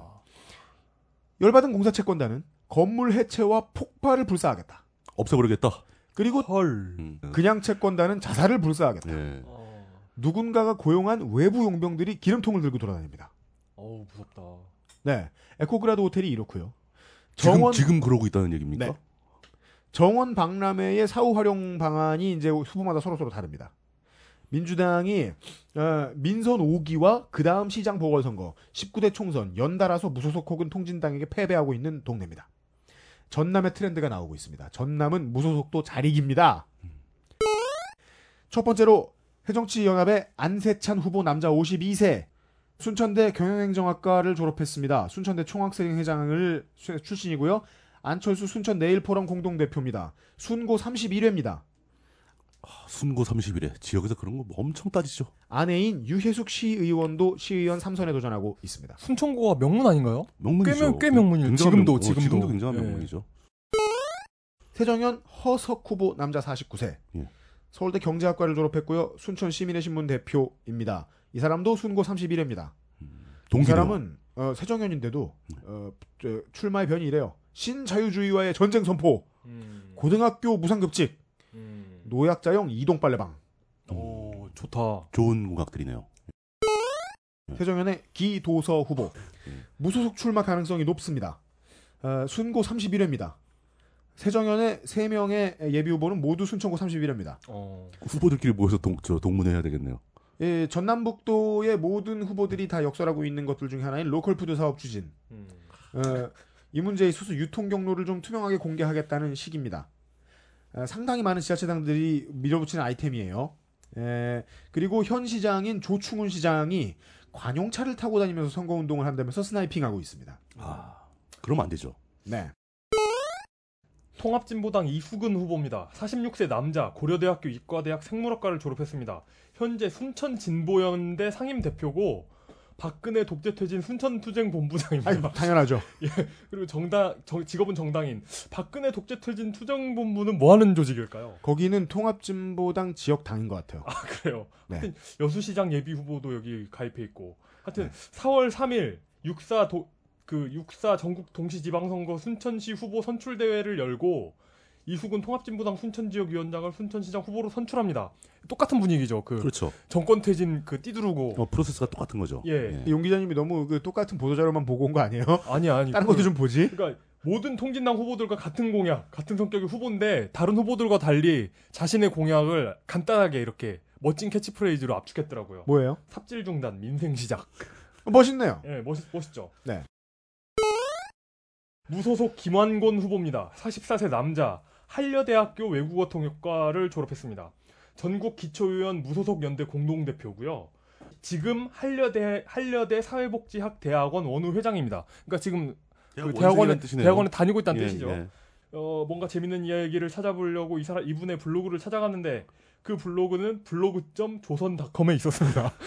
열받은 공사 채권단은 건물 해체와 폭발을 불사하겠다. 없애버리겠다. 그리고 헐. 음. 그냥 채권단은 자살을 불사하겠다. 예. 어. 누군가가 고용한 외부 용병들이 기름통을 들고 돌아다닙니다. 어우, 무섭다. 네, 에코그라드 호텔이 이렇고요. 지금, 정원 지금 그러고 있다는 얘기입니까? 네. 정원 박람회의 사후 활용 방안이 이제 후보마다 서로 서로 다릅니다. 민주당이 어, 민선 5기와 그 다음 시장 보궐선거 19대 총선 연달아서 무소속 혹은 통진당에게 패배하고 있는 동네입니다. 전남의 트렌드가 나오고 있습니다. 전남은 무소속도 잘 이깁니다. 첫 번째로 해정치연합의 안세찬 후보 남자 52세 순천대 경영행정학과를 졸업했습니다. 순천대 총학생 회장을 수- 출신이고요. 안철수 순천 내일포럼 공동대표입니다. 순고 31회입니다. 아, 순고 30일에 지역에서 그런 거뭐 엄청 따지죠. 아내인 유혜숙 시의원도 시의원 3선에 도전하고 있습니다. 순천고가 명문 아닌가요? 명문이죠. 꽤 명- 꽤 명문이에요. 지금도, 명- 어, 지금도. 지금도 굉장한 예. 명문이죠. 세정현 허석 후보 남자 49세. 예. 서울대 경제학과를 졸업했고요. 순천 시민의 신문 대표입니다. 이 사람도 순고 31회입니다. 이 동기네요. 사람은 어, 세정현인데도 어, 저, 출마의 변이 이래요. 신자유주의와의 전쟁 선포, 음. 고등학교 무상급식, 음. 노약자용 이동 빨래방. 오, 좋다. 좋은 공학들이네요. 세정현의 기도서 후보 무소속 출마 가능성이 높습니다. 어, 순고 31회입니다. 세정현의 3명의 예비 후보는 모두 순천고 31회입니다. 어. 후보들끼리 모여서 동, 저, 동문회 해야 되겠네요. 예, 전남북도의 모든 후보들이 다 역설하고 있는 것들 중에 하나인 로컬 푸드 사업 추진. 음. 어, 이 문제에 있어서 유통 경로를 좀 투명하게 공개하겠다는 식입니다. 어, 상당히 많은 지자체장들이 밀어붙이는 아이템이에요. 에, 그리고 현 시장인 조충훈 시장이 관용차를 타고 다니면서 선거운동을 한다면서 스나이핑하고 있습니다. 아, 그러면 안 되죠. 네. 통합진보당 이수근 후보입니다. 46세 남자, 고려대학교 이과대학 생물학과를 졸업했습니다. 현재 순천진보연대 상임대표고 박근혜 독재퇴진 순천투쟁본부장입니다. 아니, 당연하죠. [LAUGHS] 그리고 정당 정- 직업은 정당인 박근혜 독재퇴진 투쟁본부는 뭐 하는 조직일까요? 거기는 통합진보당 지역당인 것 같아요. 아 그래요. 네. 하여튼 여수시장 예비 후보도 여기 가입해 있고 하여튼 4월 3일 64 도, 그64 전국 동시지방선거 순천시 후보 선출 대회를 열고 이수근 통합진보당 순천지역위원장을 순천시장 후보로 선출합니다. 똑같은 분위기죠. 그 그렇죠. 정권 퇴진 그 띠두르고 어, 프로세스가 똑같은 거죠. 예. 용 기자님이 너무 그 똑같은 보도 자료만 보고 온 거 아니에요? 아니야 아니 다른 그- 것도 좀 보지? 그러니까 모든 통진당 후보들과 같은 공약, 같은 성격의 후보인데 다른 후보들과 달리 자신의 공약을 간단하게 이렇게 멋진 캐치프레이즈로 압축했더라고요. 뭐예요? 삽질 중단, 민생 시작. 어, 멋있네요. 예, 멋있, 멋있죠. 네. 무소속 김완곤 후보입니다. 44세 남자, 한려대학교 외국어 통역과를 졸업했습니다. 전국 기초의원 무소속 연대 공동대표고요. 지금 한려대 한려대 사회복지학 대학원 원우 회장입니다. 그러니까 지금 그 대학원에 대학원에 다니고 있다는 예, 뜻이죠. 예. 어, 뭔가 재밌는 이야기를 찾아보려고 이 사람 이분의 블로그를 찾아갔는데 그 블로그는 블로그.조선닷컴에 있었습니다. [LAUGHS]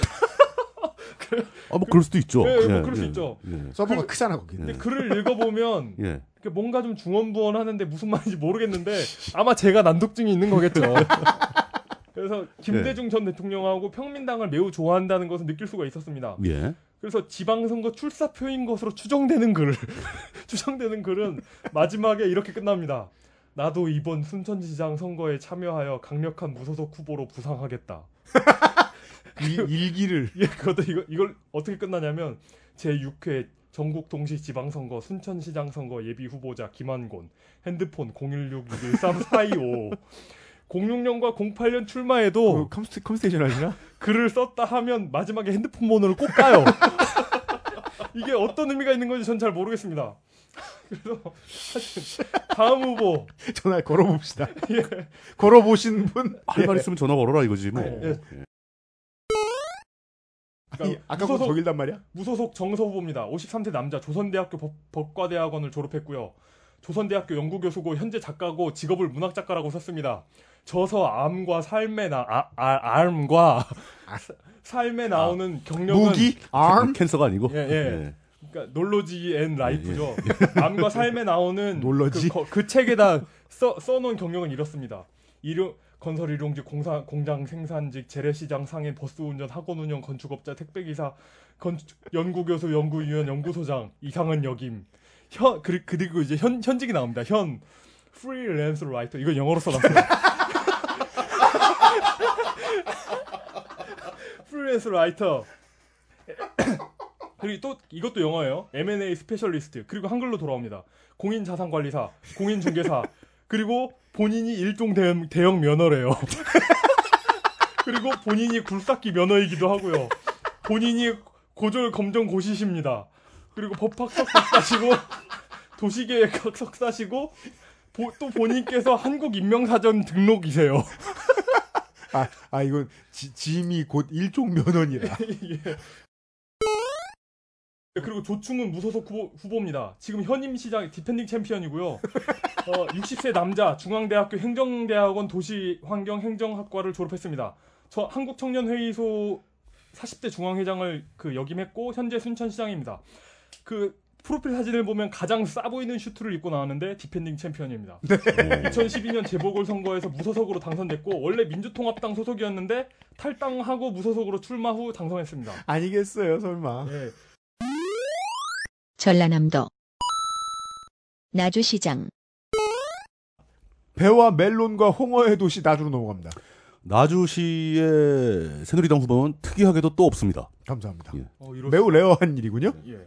아, 뭐 그럴 수도 있죠. 예, 뭐 그럴 수 있죠. 예. 서버가 그- 크잖아 거기는. 근데 글을 읽어보면 예. 그 뭔가 좀 중언부언 하는데 무슨 말인지 모르겠는데 아마 제가 난독증이 있는 거겠죠. [LAUGHS] 그래서 김대중 전 대통령하고 평민당을 매우 좋아한다는 것을 느낄 수가 있었습니다. 예. 그래서 지방선거 출사표인 것으로 추정되는 글, [LAUGHS] 추정되는 글은 마지막에 이렇게 끝납니다. 나도 이번 순천시장 선거에 참여하여 강력한 무소속 후보로 부상하겠다. 이 [LAUGHS] 일기를 예, 그것도 이거, 이걸 어떻게 끝나냐면 제 6회 전국 동시 지방선거 순천시장 선거 예비 후보자 김한곤 핸드폰 016-613-425 06년과 08년 출마에도 그 컴스테, 컴스테이션 하시나? 글을 썼다 하면 마지막에 핸드폰 번호를 꼭 까요. [LAUGHS] 이게 어떤 의미가 있는 건지 전 잘 모르겠습니다. [LAUGHS] 그래서 하여튼 다음 후보 전화 걸어봅시다. [LAUGHS] 예. 걸어보신 분. 할 말 있으면 전화 걸어라 이거지 뭐. 예. 예. 아니, 아까 거 무소속- 더 길단 말이야? 무소속 정서 후보입니다. 53세 남자 조선대학교 법, 법과대학원을 졸업했고요. 조선대학교 연구교수고 현재 작가고 직업을 문학작가라고 썼습니다. 저서 앎과 삶에 나 아, 아, 앎과 삶에 나오는 경력은 무기? arm? cancer가 아니고. 예, 예. 그러니까 knowledge and life죠. 앎과 삶에 나오는 knowledge? 그, 거- 그 책에다 써 써놓은 경력은 이렇습니다. 일용 건설 일용직 공사 공장 생산직 재래시장 상인 버스 운전 학원 운영 건축업자 택배기사 건 연구교수 연구위원 연구소장 이상은 역임 현 그리- 그리고 이제 현 현직이 나옵니다. 현 freelancer writer 이거 영어로 써놨어요. [LAUGHS] freelancer writer 그리고 또 이것도 영어예요. M&A specialist 그리고 한글로 돌아옵니다. 공인 자산 관리사, 공인 중개사 그리고 본인이 일종 대형, 대형 면허래요. [LAUGHS] 그리고 본인이 굴삭기 면허이기도 하고요. 본인이 고졸 검정 고시십니다. 그리고 법학석 석사시고 [LAUGHS] 도시계획학 석사시고 보- 또 본인께서 한국 인명사전 등록이세요. [LAUGHS] 아, 아, 이건 지, 짐이 곧 일종 면허니라. 예. 그리고 조충훈 무소속 후보, 입니다 지금 현임 시장 defending champion이고요. [LAUGHS] 어, 60세 남자 중앙대학교 행정대학원 도시환경행정학과를 졸업했습니다. 저 한국청년회의소 40대 중앙회장을 그 역임했고 현재 순천시장입니다. 그 프로필 사진을 보면 가장 싸 보이는 슈트를 입고 나왔는데 defending champion입니다. 2012년 재보궐 선거에서 무소속으로 당선됐고 원래 민주통합당 소속이었는데 탈당하고 무소속으로 출마 후 당선했습니다. 아니겠어요, 설마. 예. 전라남도 나주시장 배와 멜론과 홍어의 도시 나주로 넘어갑니다. 나주시의 새누리당 후보는 특이하게도 또 없습니다. 감사합니다. 예. 어, 매우 rare한 일이군요. 수- 예.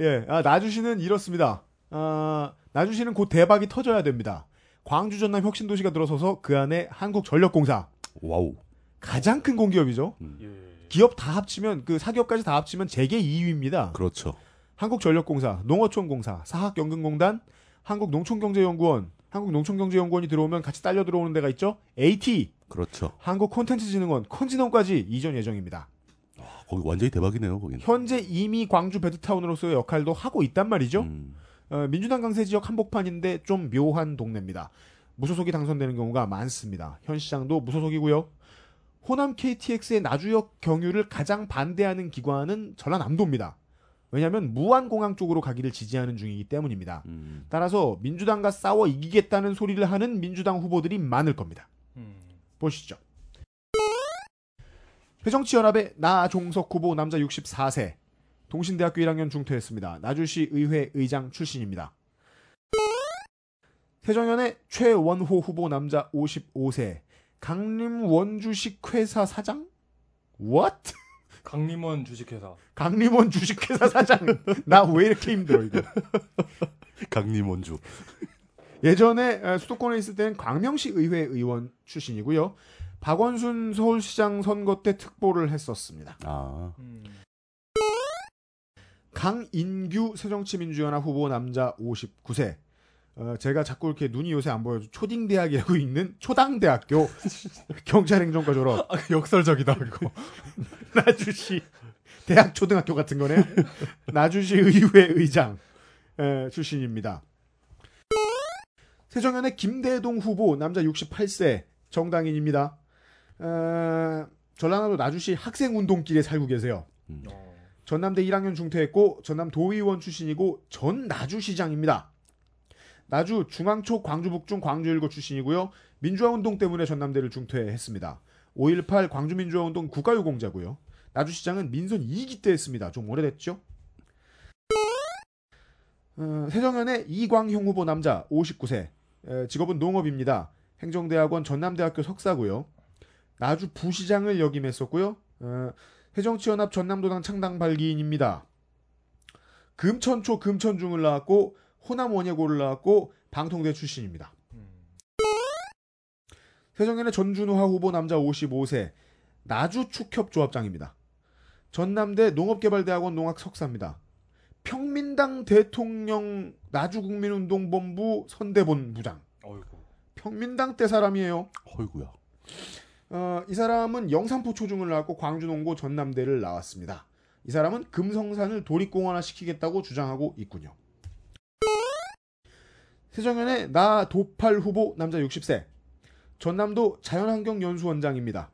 [LAUGHS] 예, 아, 나주시는 이렇습니다. 아, 나주시는 곧 대박이 터져야 됩니다. 광주 전남 혁신도시가 들어서서 그 안에 한국전력공사 wow. 가장 큰 공기업이죠. 예. 기업 다 합치면 그 사기업까지 다 합치면 재계 2위입니다. 그렇죠. 한국전력공사, 농어촌공사, 사학연금공단, 한국농촌경제연구원, 한국농촌경제연구원이 들어오면 같이 딸려 들어오는 데가 있죠. AT, 그렇죠. 한국콘텐츠진흥원, 콘진원까지 이전 예정입니다. 거기 완전히 대박이네요, 거기는. 현재 이미 광주 베드타운으로서의 역할도 하고 있단 말이죠. 음. 어, 민주당 강세 지역 한복판인데 좀 묘한 동네입니다. 무소속이 당선되는 경우가 많습니다. 현 시장도 무소속이고요. 호남 KTX의 나주역 경유를 가장 반대하는 기관은 전라남도입니다. 왜냐하면 무안공항 쪽으로 가기를 지지하는 중이기 때문입니다. 음. 따라서 민주당과 싸워 이기겠다는 소리를 하는 민주당 후보들이 많을 겁니다. 음. 보시죠. 회정치연합의 나종석 후보 남자 64세. 동신대학교 1학년 중퇴했습니다. 나주시 의회 의장 출신입니다. 세정연의 최원호 후보 남자 55세. 강림 원주식 회사 사장? What? [LAUGHS] 강림원 주식회사. 강림원 주식회사 사장. 나 왜 이렇게 힘들어 이거. [LAUGHS] 강림원주. 예전에 어, 수도권에 있을 때는 광명시 의회 의원 출신이고요. 박원순 서울시장 선거 때 특보를 했었습니다. 아. 음. 강인규 새정치민주연합 후보 남자 59세. 어, 제가 자꾸 이렇게 눈이 요새 안 보여서 초딩 대학이라고 있는 초당 대학교 [LAUGHS] 경찰행정과 졸업. 아, 역설적이다 이거. [LAUGHS] 나주시 대학 초등학교 같은 거네. 나주시 의회 의장 에, 출신입니다. 세정연의 김대동 후보 남자 68세 정당인입니다. 어, 전라남도 나주시 학생운동길에 살고 계세요. 어. 전남대 1학년 중퇴했고 전남 도의원 출신이고 전 나주시장입니다. 나주 중앙초 광주북중 광주일고 출신이고요. 민주화운동 때문에 전남대를 중퇴했습니다. 5.18 광주민주화운동 국가유공자고요. 나주시장은 민선 2기 때 했습니다. 좀 오래됐죠? 어, 세정연의 이광형 후보 남자 59세 에, 직업은 농업입니다. 행정대학원 전남대학교 석사고요. 나주 부시장을 역임했었고요. 어, 새정치연합 전남도당 창당 발기인입니다. 금천초 금천중을 나왔고 호남 원예고를 나왔고 방통대 출신입니다. 세정연의 전준우하 후보 남자 55세 나주 축협조합장입니다. 전남대 농업개발대학원 농학 석사입니다. 평민당 대통령 나주국민운동본부 선대본 부장. 어이구. 평민당 때 사람이에요. 어이구야. 어, 이 사람은 영산포 초중을 나왔고 광주농고 전남대를 나왔습니다. 이 사람은 금성산을 도립공원화 시키겠다고 주장하고 있군요. 세정연의 나 도팔 후보 남자 60세 전남도 자연환경연수원장입니다.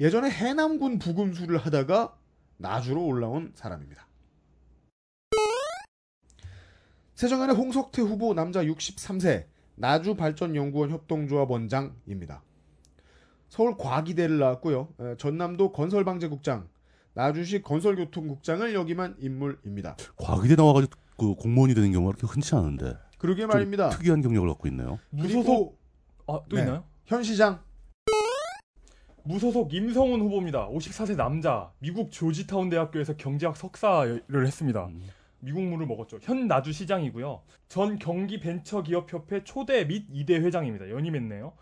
예전에 해남군 부군수를 하다가 나주로 올라온 사람입니다. 세정연의 홍석태 후보 남자 63세 나주발전연구원 협동조합 원장입니다. 서울 과기대를 나왔고요. 에, 전남도 건설방재국장, 나주시 건설교통국장을 역임한 인물입니다. 과기대 나와가지고 그 공무원이 되는 경우가 그렇게 흔치 않은데 그러게 좀 말입니다. 특이한 경력을 갖고 있네요. 무소속 아, 또 네. 있나요? 현 시장 무소속 임성훈 후보입니다. 54세 남자. 미국 조지타운 대학교에서 경제학 석사를 했습니다. 음. 미국물을 먹었죠. 현 나주 시장이고요. 전 경기 벤처기업협회 초대 및 2대 회장입니다. 연임했네요.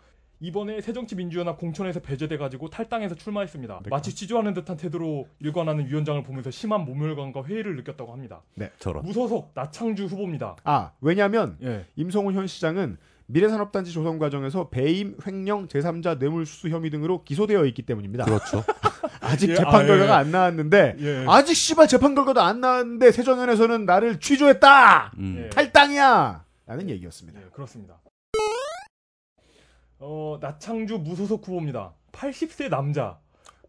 이번에 새정치민주연합 공천에서 배제돼가지고 탈당해서 출마했습니다. 마치 취조하는 듯한 태도로 일관하는 위원장을 보면서 심한 모멸감과 회의를 느꼈다고 합니다. 저런. 무소속 나창주 후보입니다. 아 왜냐하면 예. 임성훈 현 시장은 미래산업단지 조성 과정에서 배임, 횡령, 제3자 뇌물수수 혐의 등으로 기소되어 있기 때문입니다. 그렇죠. [LAUGHS] 아직 예, 재판 아, 결과가 예. 안 나왔는데 예. 아직 씨발 재판 결과도 안 나왔는데 세정연에서는 나를 취조했다 음. 예. 탈당이야 라는 얘기였습니다. 네, 그렇습니다. 어, 나창주 무소속 후보입니다. 80세 남자.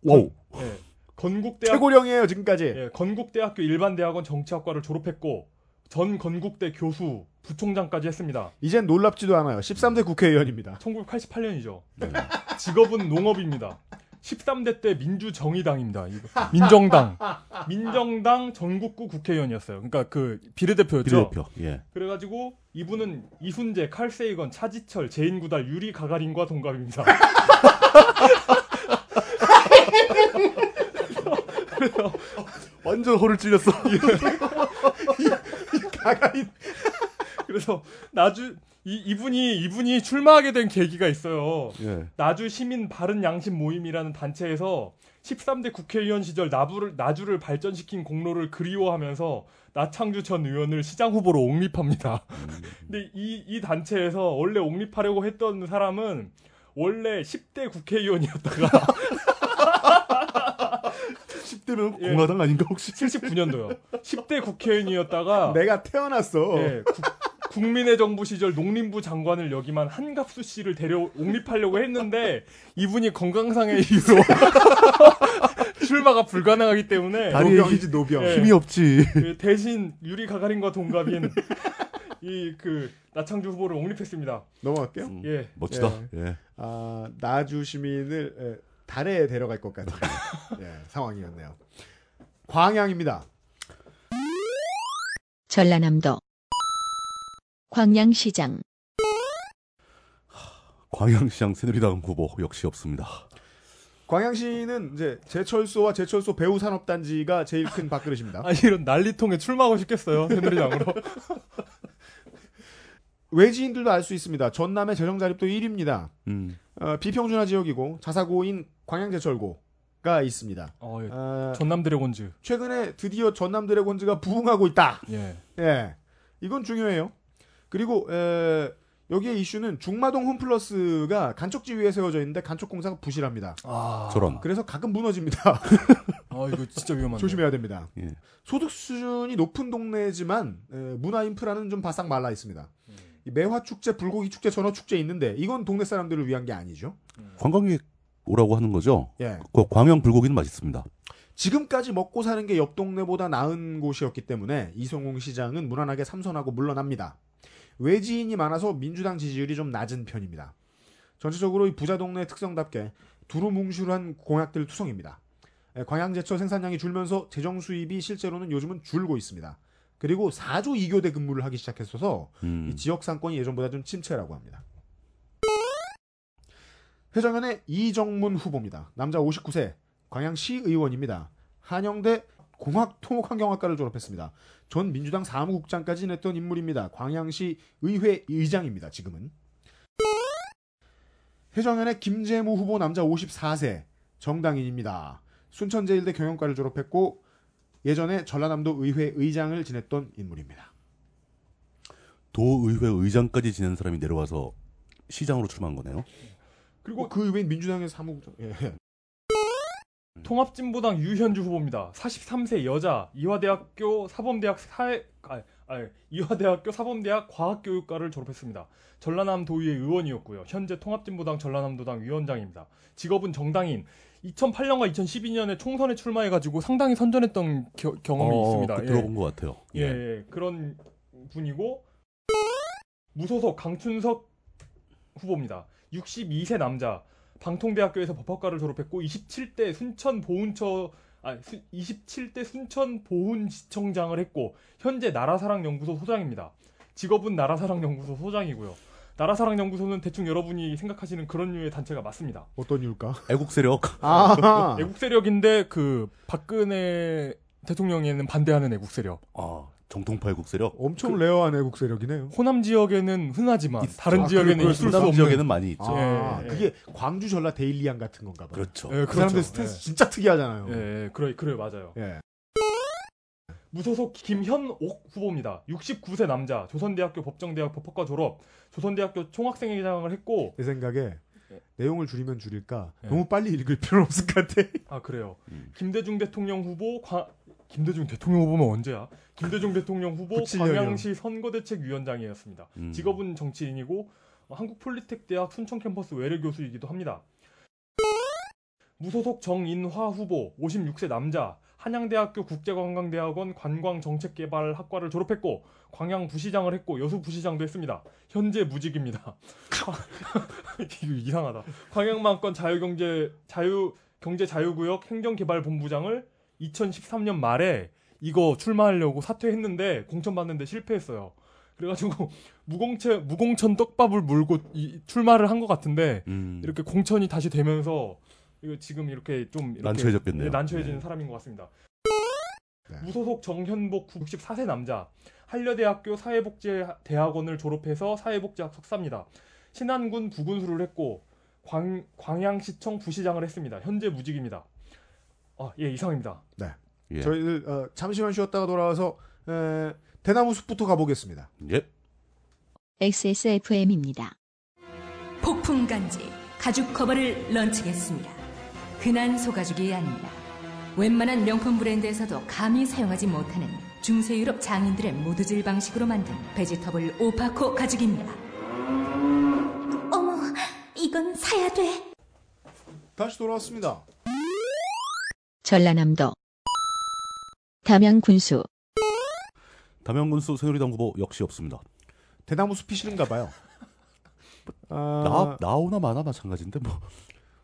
wow. 예. 건국대학 최고령이에요 지금까지. 예, 건국대학교 일반대학원 정치학과를 졸업했고 전 건국대 교수, 부총장까지 했습니다. 이젠 놀랍지도 않아요. 13대 국회의원입니다. 1988년이죠. 네. 직업은 농업입니다. 13대 때 민주정의당입니다. 이거. 민정당. [LAUGHS] 민정당 전국구 국회의원이었어요. 그러니까 그 비례대표였죠. 비례대표. 예. 그래가지고 이분은 이순재, 칼세이건, 차지철, 제인구달, 유리 가가린과 동갑입니다. [LAUGHS] 완전 허를 찔렸어. [LAUGHS] 가가린 그래서 나주 이, 이분이 이분이 출마하게 된 계기가 있어요. 예. 나주 시민 바른 양심 모임이라는 단체에서 13대 국회의원 시절 나부를, 나주를 발전시킨 공로를 그리워하면서 나창주 전 의원을 시장 후보로 옹립합니다. [LAUGHS] 근데 이, 이 단체에서 원래 옹립하려고 했던 사람은 원래 10대 국회의원이었다가 [LAUGHS] 10대면 예. 공화당 아닌가 혹시? 79년도요. 10대 국회의원이었다가 내가 태어났어. 예, 국, 국민의 정부 시절 농림부 장관을 역임한 한갑수 씨를 데려 옹립하려고 했는데 이분이 건강상의 이유로 [LAUGHS] 출마가 불가능하기 때문에 다리에 노병이지 노병. 예. 힘이 없지. 그 대신 유리 가가린과 동갑인 이 그 나창주 후보를 옹립했습니다. 넘어갈게요. 음, 예. 멋지다. 예. 아 나주 시민을 에, 달에 데려갈 것 같은 [LAUGHS] 예, 상황이었네요. 광양입니다. 전라남도 광양시장 광양시장 새누리당 후보 역시 없습니다. 광양시는 이제 제철소와 제철소 배후 산업단지가 제일 큰 밥그릇입니다. [LAUGHS] 아니 이런 난리통에 출마하고 싶겠어요 새누리당으로. [LAUGHS] 외지인들도 알 수 있습니다. 전남의 재정 자립도 1위입니다. 음. 어, 비평준화 지역이고 자사고인 광양제철고가 있습니다. 어, 예. 어, 전남 드래곤즈. 최근에 드디어 전남 드래곤즈가 부흥하고 있다. 예. 예, 이건 중요해요. 그리고 에, 여기에 이슈는 중마동 홈플러스가 간척지 위에 세워져 있는데 간척 공사가 부실합니다. 아. 저런. 그래서 가끔 무너집니다. 아 이거 진짜 위험한데. 조심해야 됩니다. 예. 소득 수준이 높은 동네지만 에, 문화 인프라는 좀 바싹 말라 있습니다. 이 매화 축제, 불고기 축제, 전어 축제 있는데 이건 동네 사람들을 위한 게 아니죠. 관광객 오라고 하는 거죠. 예, 그 광양 불고기는 맛있습니다. 지금까지 먹고 사는 게 옆 동네보다 나은 곳이었기 때문에 이성웅 시장은 무난하게 삼선하고 물러납니다. 외지인이 많아서 민주당 지지율이 좀 낮은 편입니다. 전체적으로 이 부자 동네 특성답게 두루뭉실한 공약들 투성입니다. 에, 광양제철 생산량이 줄면서 재정 수입이 실제로는 요즘은 줄고 있습니다. 그리고 4조 2교대 근무를 하기 시작했어서 음. 이 지역 상권이 예전보다 좀 침체라고 합니다. 회정연의 이정문 후보입니다. 남자 59세, 광양시 의원입니다. 한영대 공학토목환경학과를 졸업했습니다. 전 민주당 사무국장까지 지냈던 인물입니다. 광양시 의회 의장입니다. 지금은. 회정연의 김재무 후보 남자 54세, 정당인입니다. 순천제일대 경영과를 졸업했고 예전에 전라남도 의회 의장을 지냈던 인물입니다. 도의회 의장까지 지낸 사람이 내려와서 시장으로 출마한 거네요. 그리고 그 외엔 민주당의 사무국장. 예. 통합진보당 유현주 후보입니다. 43세 여자, 이화대학교 사범대학 사회, 아, 아, 이화대학교 사범대학 과학교육과를 졸업했습니다. 전라남 도의회 의원이었고요. 현재 통합진보당 전라남도당 위원장입니다. 직업은 정당인. 2008년과 2012년에 총선에 출마해가지고 상당히 선전했던 겨- 경험이 어, 있습니다. 그 예. 들어본 것 같아요. 예, 예, 그런 분이고 무소속 강춘석 후보입니다. 62세 남자 방통대학교에서 법학과를 졸업했고 27대 순천 보훈처 아, 27대 순천 보훈지청장을 했고 현재 나라사랑연구소 소장입니다. 직업은 나라사랑연구소 소장이고요. 나라사랑연구소는 대충 여러분이 생각하시는 그런 류의 단체가 맞습니다. 어떤 이유일까? 애국 세력. 아, [LAUGHS] 애국 세력인데 그 박근혜 대통령에는 반대하는 애국 세력. 아, 정통파 애국 세력. 엄청 rare한 애국 세력이네요. 호남 지역에는 흔하지만 있죠. 다른 아, 지역에는 있을 수 없는 지역에는 많이 있죠. 아, 예, 예. 그게 광주 전라 데일리안 같은 건가 봐요. 그렇죠. 예, 그 사람들 그렇죠. stance 예. 진짜 특이하잖아요. 예, 예, 그래, 그래요, 맞아요. 예. 무소속 김현옥 후보입니다. 69세 남자, 조선대학교 법정대학 법학과 졸업, 조선대학교 총학생회장을 했고, 내 생각에 예. 내용을 줄이면 줄일까 예. 너무 빨리 읽을 필요는 없을 것 같아. 아 그래요. 음. 김대중 대통령 후보, 과, 김대중 대통령 후보면 언제야? 김대중 대통령 후보 97 년이요. 광양시 선거대책위원장이었습니다. 음. 직업은 정치인이고 어, 한국폴리텍 대학 순천 캠퍼스 외래 교수이기도 합니다. 무소속 정인화 후보 56세 남자 한양대학교 국제관광대학원 관광정책개발학과를 졸업했고 광양 부시장을 했고 여수 부시장도 했습니다. 현재 무직입니다. [LAUGHS] 이거 이상하다. 광양만권 자유경제 자유 경제 자유구역 행정개발본부장을 2013년 말에 이거 출마하려고 사퇴했는데 공천 받는데 실패했어요. 그래가지고 [LAUGHS] 무공채 무공천 떡밥을 물고 이- 출마를 한 것 같은데 음. 이렇게 공천이 다시 되면서 이거 지금 이렇게 좀 이렇게 난처해졌겠네요. 네, 난처해진 네. 사람인 것 같습니다. 네. 무소속 정현복 64세 남자 한려대학교 사회복지대학원을 졸업해서 사회복지학 석사입니다. 신안군 부군수를 했고 광, 광양시청 부시장을 했습니다. 현재 무직입니다. 아, 예, 이상입니다. 예. 저희들 어, 잠시만 쉬었다가 돌아와서 에, 대나무 숲부터 가보겠습니다. 예. XSFM입니다. 폭풍 간지 가죽 커버를 런칭했습니다. 흔한 소가죽이 아닙니다. 웬만한 명품 브랜드에서도 감히 사용하지 못하는 중세 유럽 장인들의 모두질 방식으로 만든 베지터블 오파코 가죽입니다. 어머, 이건 사야 돼. 다시 돌아왔습니다. 전라남도 담양 군수 담양군수 새누리당 후보 역시 없습니다. 대나무 숲이 싫은가 봐요. 아, 나 나오나 마나 마찬가지인데 뭐.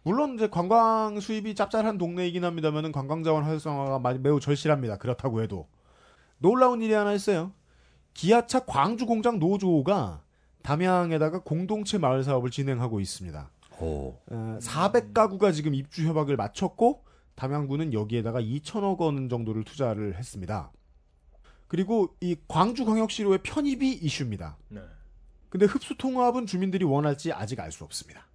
물론 이제 관광 수입이 짭짤한 동네이긴 합니다만은 관광 자원 활성화가 마- 매우 절실합니다. 그렇다고 해도 놀라운 일이 하나 있어요. 기아차 광주 공장 노조가 담양에다가 공동체 마을 사업을 진행하고 있습니다. 어. 400가구가 지금 입주 협약을 마쳤고 담양구는 여기에다가 2천억 원 정도를 투자를 했습니다. 그리고 이 광주 광역시로의 편입이 이슈입니다. 네. 근데 흡수 통합은 주민들이 원할지 아직 알 수 없습니다.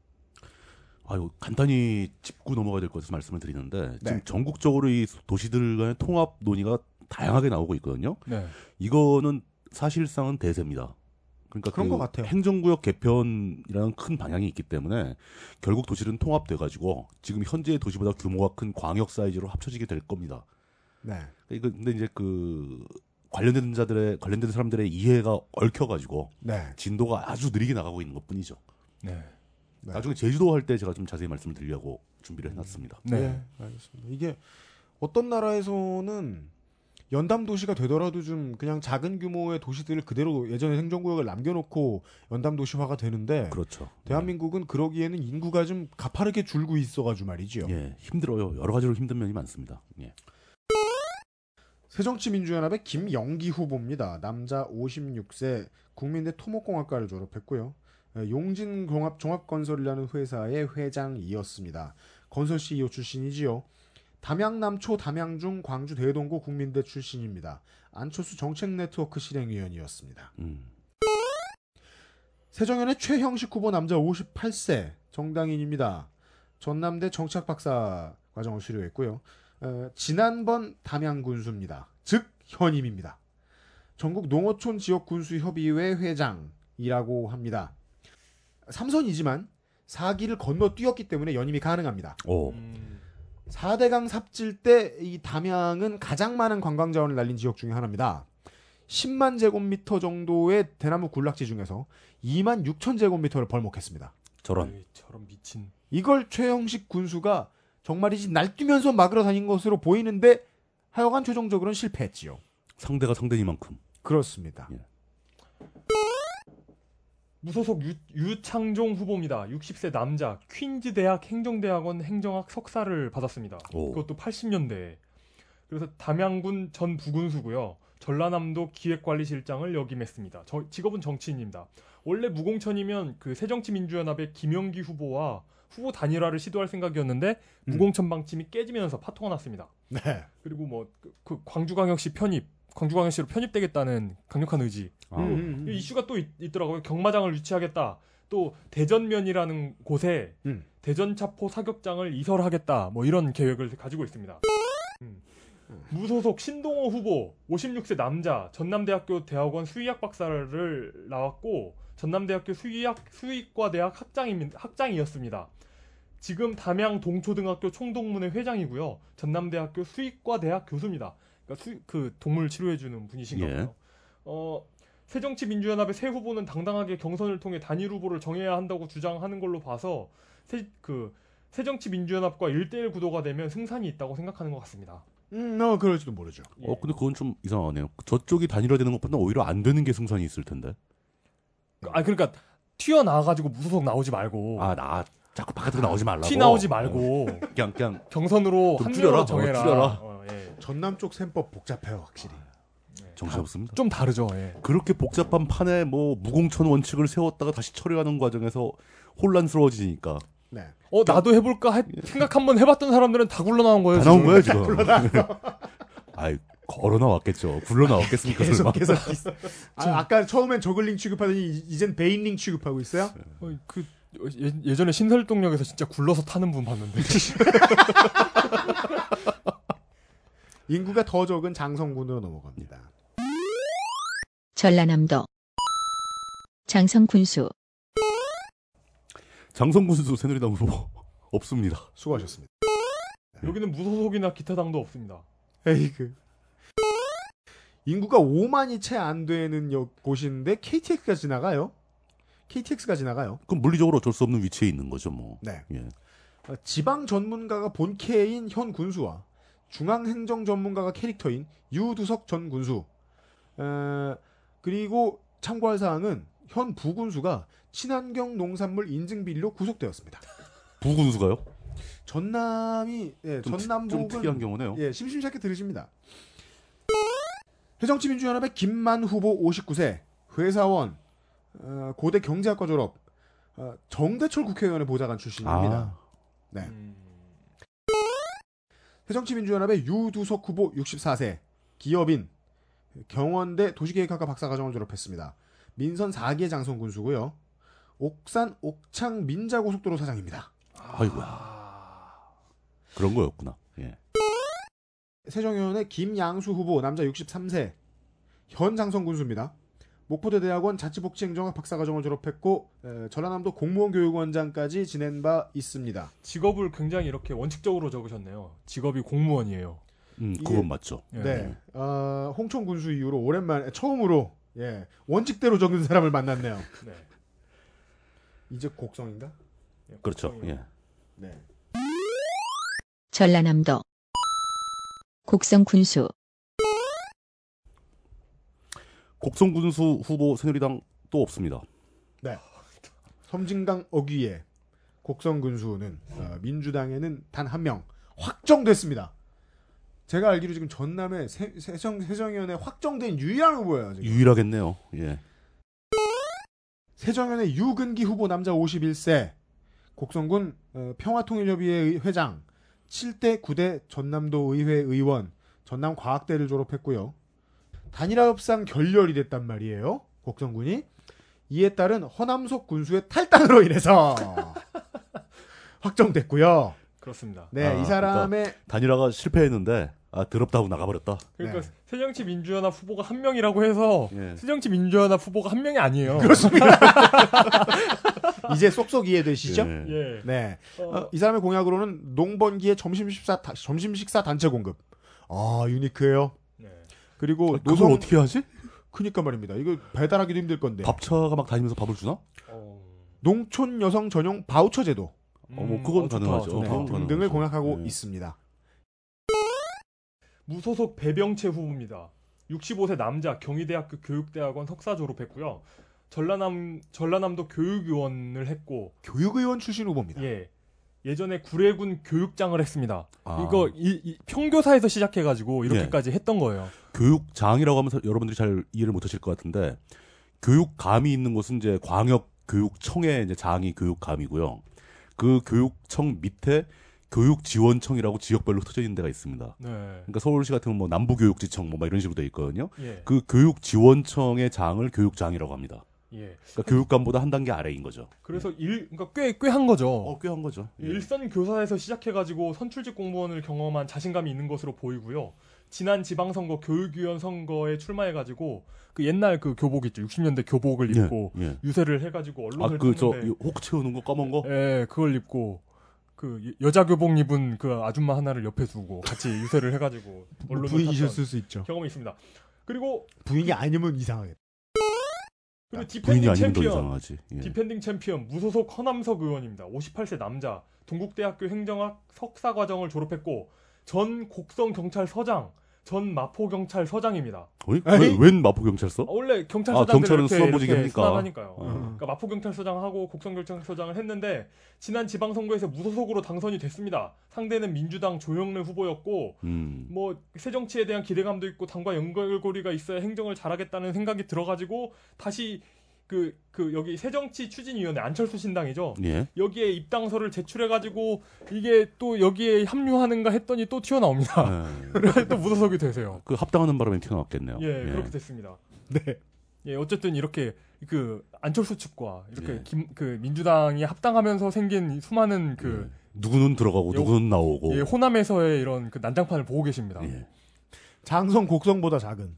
아유 간단히 짚고 넘어가야 될 것을 말씀을 드리는데 지금 네. 전국적으로 이 도시들 간의 통합 논의가 다양하게 나오고 있거든요. 네. 이거는 사실상은 대세입니다. 그러니까 그런 그 것 같아요. 행정구역 개편이라는 큰 방향이 있기 때문에 결국 도시는 통합돼 가지고 지금 현재의 도시보다 규모가 큰 광역 사이즈로 합쳐지게 될 겁니다. 네. 이거 근데 이제 그 관련된 자들의 관련된 사람들의 이해가 얽혀 가지고 네. 진도가 아주 느리게 나가고 있는 것뿐이죠. 네. 네. 나중에 제주도 할 때 제가 좀 자세히 말씀을 드리려고 준비를 해놨습니다. 네. 예, 알겠습니다. 이게 어떤 나라에서는 연담 도시가 되더라도 좀 그냥 작은 규모의 도시들을 그대로 예전의 행정구역을 남겨놓고 연담 도시화가 되는데 그렇죠. 대한민국은 그러기에는 인구가 좀 가파르게 줄고 있어가지고 말이지요. 예, 힘들어요. 여러 가지로 힘든 면이 많습니다. 예. 새정치민주연합의 김영기 후보입니다. 남자 56세 국민대 토목공학과를 졸업했고요. 에, 용진공업 종합건설이라는 회사의 회장이었습니다. 건설 CEO 출신이지요. 담양남초 담양중 광주 대동고 국민대 출신입니다. 안철수 정책네트워크 실행위원이었습니다. 음. 세정연의 최형식 후보 남자 58세 정당인입니다. 전남대 정치학 박사 과정을 수료했고요. 어, 지난번 담양 군수입니다. 즉 현임입니다. 전국 농어촌 지역 군수 협의회 회장이라고 합니다. 삼선이지만 사기를 건너 뛰었기 때문에 연임이 가능합니다. 오. 음, 4대강 삽질 때 이 담양은 가장 많은 관광 자원을 날린 지역 중에 하나입니다. 10만 제곱미터 정도의 대나무 군락지 중에서 2만 6천 제곱미터를 벌목했습니다. 저런. 에이, 저런 미친. 이걸 최영식 군수가 정말이지 날뛰면서 막으러 다닌 것으로 보이는데 하여간 최종적으로는 실패했지요. 상대가 상대니만큼. 그렇습니다. 예. 무소속 유, 유창종 후보입니다. 60세 남자, 퀸즈 대학 행정대학원 행정학 석사를 받았습니다. 오. 그것도 80년대에. 그래서 담양군 전 부군수고요. 전라남도 기획관리실장을 역임했습니다. 저, 직업은 정치인입니다. 원래 무공천이면 그 새정치민주연합의 김영기 후보와 후보 단일화를 시도할 생각이었는데 음. 무공천 방침이 깨지면서 파토가 났습니다. 네. 그리고 뭐 그 광주광역시 편입, 광주광역시로 편입되겠다는 강력한 의지. 아, 음, 음, 이 이슈가 또 있, 더라고요 경마장을 유치하겠다. 또 대전면이라는 곳에 음. 대전차포 사격장을 이설하겠다. 뭐 이런 계획을 가지고 있습니다. 음. 무소속 신동호 후보 56세 남자 전남대학교 대학원 수의학 박사를 나왔고 전남대학교 수의학 수의과 대학 학장이 학장이었습니다. 지금 담양 동초등학교 총동문회 회장이고요. 전남대학교 수의과 대학 교수입니다. 그러니까 수, 그 동물 치료해주는 분이신가 예. 봐요. 어, 새정치민주연합의 새 후보는 당당하게 경선을 통해 단일 후보를 정해야 한다고 주장하는 걸로 봐서 새, 그 새정치민주연합과 1대1 구도가 되면 승산이 있다고 생각하는 것 같습니다. 음, 어, 그럴지도 모르죠. 예. 어, 근데 그건 좀 이상하네요. 저쪽이 단일화되는 것보다 오히려 안 되는 게 승산이 있을 텐데. 아 그러니까 튀어나와가지고 무소속 나오지 말고 아, 나 자꾸 바깥으로 나오지 말라고. 티 나오지 말고 어, 그냥 그냥 경선으로 좀한 줄여라. 명으로 어, 정해라. 줄여라. 어, 예. 전남 쪽 셈법 복잡해요, 확실히. 정신 없습니다. 좀 다르죠. 예. 그렇게 복잡한 판에 뭐 무공천 원칙을 세웠다가 다시 처리하는 과정에서 혼란스러워지니까 네. 어 나도 해볼까 해- 생각 한번 해봤던 사람들은 다 굴러 나온 거예요. 다 나온. 거예요 지금. [LAUGHS] 아이 걸어 나왔겠죠. 굴러 나왔겠습니까 설마. 계속 계속. [LAUGHS] 아, 아까 처음엔 저글링 취급하더니 이- 이젠 베인링 취급하고 있어요? 어, 그 예, 예전에 신설동역에서 진짜 굴러서 타는 분 봤는데. [LAUGHS] 인구가 더 적은 장성군으로 넘어갑니다. 전라남도 장성 군수 장성군수 새누리당 후보 [LAUGHS] 없습니다. 수고하셨습니다. 여기는 무소속이나 기타 당도 없습니다. 에이그. 인구가 5만이 채 안 되는 역- 곳인데 KTX가 지나가요. KTX가 지나가요. 그럼 물리적으로 어쩔 수 없는 위치에 있는 거죠 뭐. 네. 예. 어, 지방 전문가가 본캐인 현 군수와 중앙행정 전문가가 캐릭터인 유두석 전 군수. 어, 그리고 참고할 사항은 현 부군수가 친환경 농산물 인증 비리로 구속되었습니다. 부군수가요? 전남이 예, 좀, 특- 전남북은 좀 특이한 경우네요. 예, 심심찮게 들으십니다. 새정치민주연합의 김만 후보 59세, 회사원, 어, 고대 경제학과 졸업, 어, 정대철 국회의원의 보좌관 출신입니다. 아, 네. 음, 새정치민주연합의 유두석 후보 64세, 기업인, 경원대 도시계획학과 박사과정을 졸업했습니다. 민선 4기 장성 군수고요. 옥산 옥창 민자고속도로 사장입니다. 아이고야. 그런 거였구나. 예. 세정의원의 김양수 후보 남자 63세 현 장성 군수입니다. 목포대 대학원 자치복지행정학 박사과정을 졸업했고 에, 전라남도 공무원 교육원장까지 지낸 바 있습니다. 직업을 굉장히 이렇게 원칙적으로 적으셨네요. 직업이 공무원이에요. 음, 그건 맞죠. 예. 네, 어, 홍천 군수 이후로 오랜만에 처음으로 예, 원칙대로 적은 사람을 만났네요. 네. 이제 곡성인가? 예, 그렇죠. 예. 네. 전라남도 곡성 군수, 곡성군수 후보 새누리당 또 없습니다. 섬진강 어귀에 곡성 군수는 어, 민주당에는 단 한 명 확정됐습니다. 제가 알기로 지금 전남에 세, 세정 세정위원회 확정된 유일한 후보예요. 지금. 유일하겠네요. 예. 세정연의 유근기 후보 남자 51세 곡성군 어, 평화통일협의회 회장 7대 9대 전남도 의회 의원 전남과학대를 졸업했고요. 단일화 협상 결렬이 됐단 말이에요. 곡성군이 이에 따른 허남석 군수의 탈당으로 인해서 [LAUGHS] 확정됐고요. 그렇습니다. 네, 아, 이 사람의 단일화가 실패했는데 아 더럽다고 나가버렸다. 그러니까 네. 새정치 민주연합 후보가 한 명이라고 해서 예. 새정치 민주연합 후보가 한 명이 아니에요. [LAUGHS] 이제 쏙쏙 이해되시죠? 예. 예. 네. 어, 어, 이 사람의 공약으로는 농번기의 점심 식사 다- 점심 식사 단체 공급. 아 유니크해요. 네. 그리고 그걸 노동 어떻게 하지? 크니까 말입니다. 이거 배달하기도 힘들 건데. 밥차가 막 다니면서 밥을 주나? 어, 농촌 여성 전용 바우처 제도 어, 뭐 그건 좋다, 가능하죠. 좋다. 네, 그건 등등을 가능하죠. 공약하고 네. 있습니다. 무소속 배병채 후보입니다. 65세 남자 경희대학교 교육대학원 석사 졸업했고요. 전라남 전라남도 교육위원을 했고 교육의원 출신 후보입니다. 예. 예전에 구례군 교육장을 했습니다. 아. 이거 이, 이 평교사에서 시작해가지고 이렇게까지 했던 거예요. 교육장이라고 하면 서- 여러분들이 잘 이해를 못하실 것 같은데 교육감이 있는 곳은 이제 광역 교육청의 이제 장이 교육감이고요. 그 교육청 밑에 교육지원청이라고 지역별로 흩어져 있는 데가 있습니다. 네. 그러니까 서울시 같으면 뭐 남부교육지청 뭐막 이런 식으로 돼 있거든요. 예. 그 교육지원청의 장을 교육장이라고 합니다. 예. 그러니까 교육감보다 한 단계 아래인 거죠. 그래서 일 그러니까 꽤꽤 한 거죠. 어, 꽤 한 거죠. 예. 일선 교사에서 시작해 가지고 선출직 공무원을 경험한 자신감이 있는 것으로 보이고요. 지난 지방선거 교육위원 선거에 출마해가지고 그 옛날 그 교복 있죠. 60년대 교복을 입고 예, 예. 유세를 해가지고 언론을 아, 그, 저, 탔는데 혹 채우는 거, 검은 거? 예, 그걸 입고 그 여- 여자 교복 입은 그 아줌마 하나를 옆에 두고 같이 유세를 해가지고 언론을 탔던 부인이셨을 수 있죠. 경험이 있습니다. 그리고 부인이 아니면 이상하겠다. 그리고 부인이 defending 아니면 더 챔피언 이상하지. 예. defending 챔피언 무소속 허남석 의원입니다. 58세 남자, 동국대학교 행정학 석사 과정을 졸업했고 전 곡성 경찰서장, 전 마포 경찰서장입니다. 어이? 에이? 왜, 웬 마포경찰서? 아, 원래 아, 경찰서장들 경찰은 이렇게 합니까? 수감하니까요. 어. 그러니까 마포 경찰서장하고 곡성 경찰서장을 했는데 지난 지방선거에서 무소속으로 당선이 됐습니다. 상대는 민주당 조영래 후보였고 음. 뭐 새정치에 대한 기대감도 있고 당과 연결고리가 있어야 행정을 잘하겠다는 생각이 들어가지고 다시 그, 그 여기 새정치 추진위원회 안철수 신당이죠. 예. 여기에 입당서를 제출해가지고 이게 또 여기에 합류하는가 했더니 또 튀어나옵니다. 예. [LAUGHS] 그래서 또 무소속이 되세요. 그 합당하는 바람에 튀어나왔겠네요. 예, 그렇게 됐습니다. 네. 예, 어쨌든 이렇게 그 안철수 측과 이렇게 예. 김, 그 민주당이 합당하면서 생긴 이 수많은 그 예. 누구는 들어가고 예, 누구는 나오고. 예, 호남에서의 이런 그 난장판을 보고 계십니다. 예. 장성 곡성보다 작은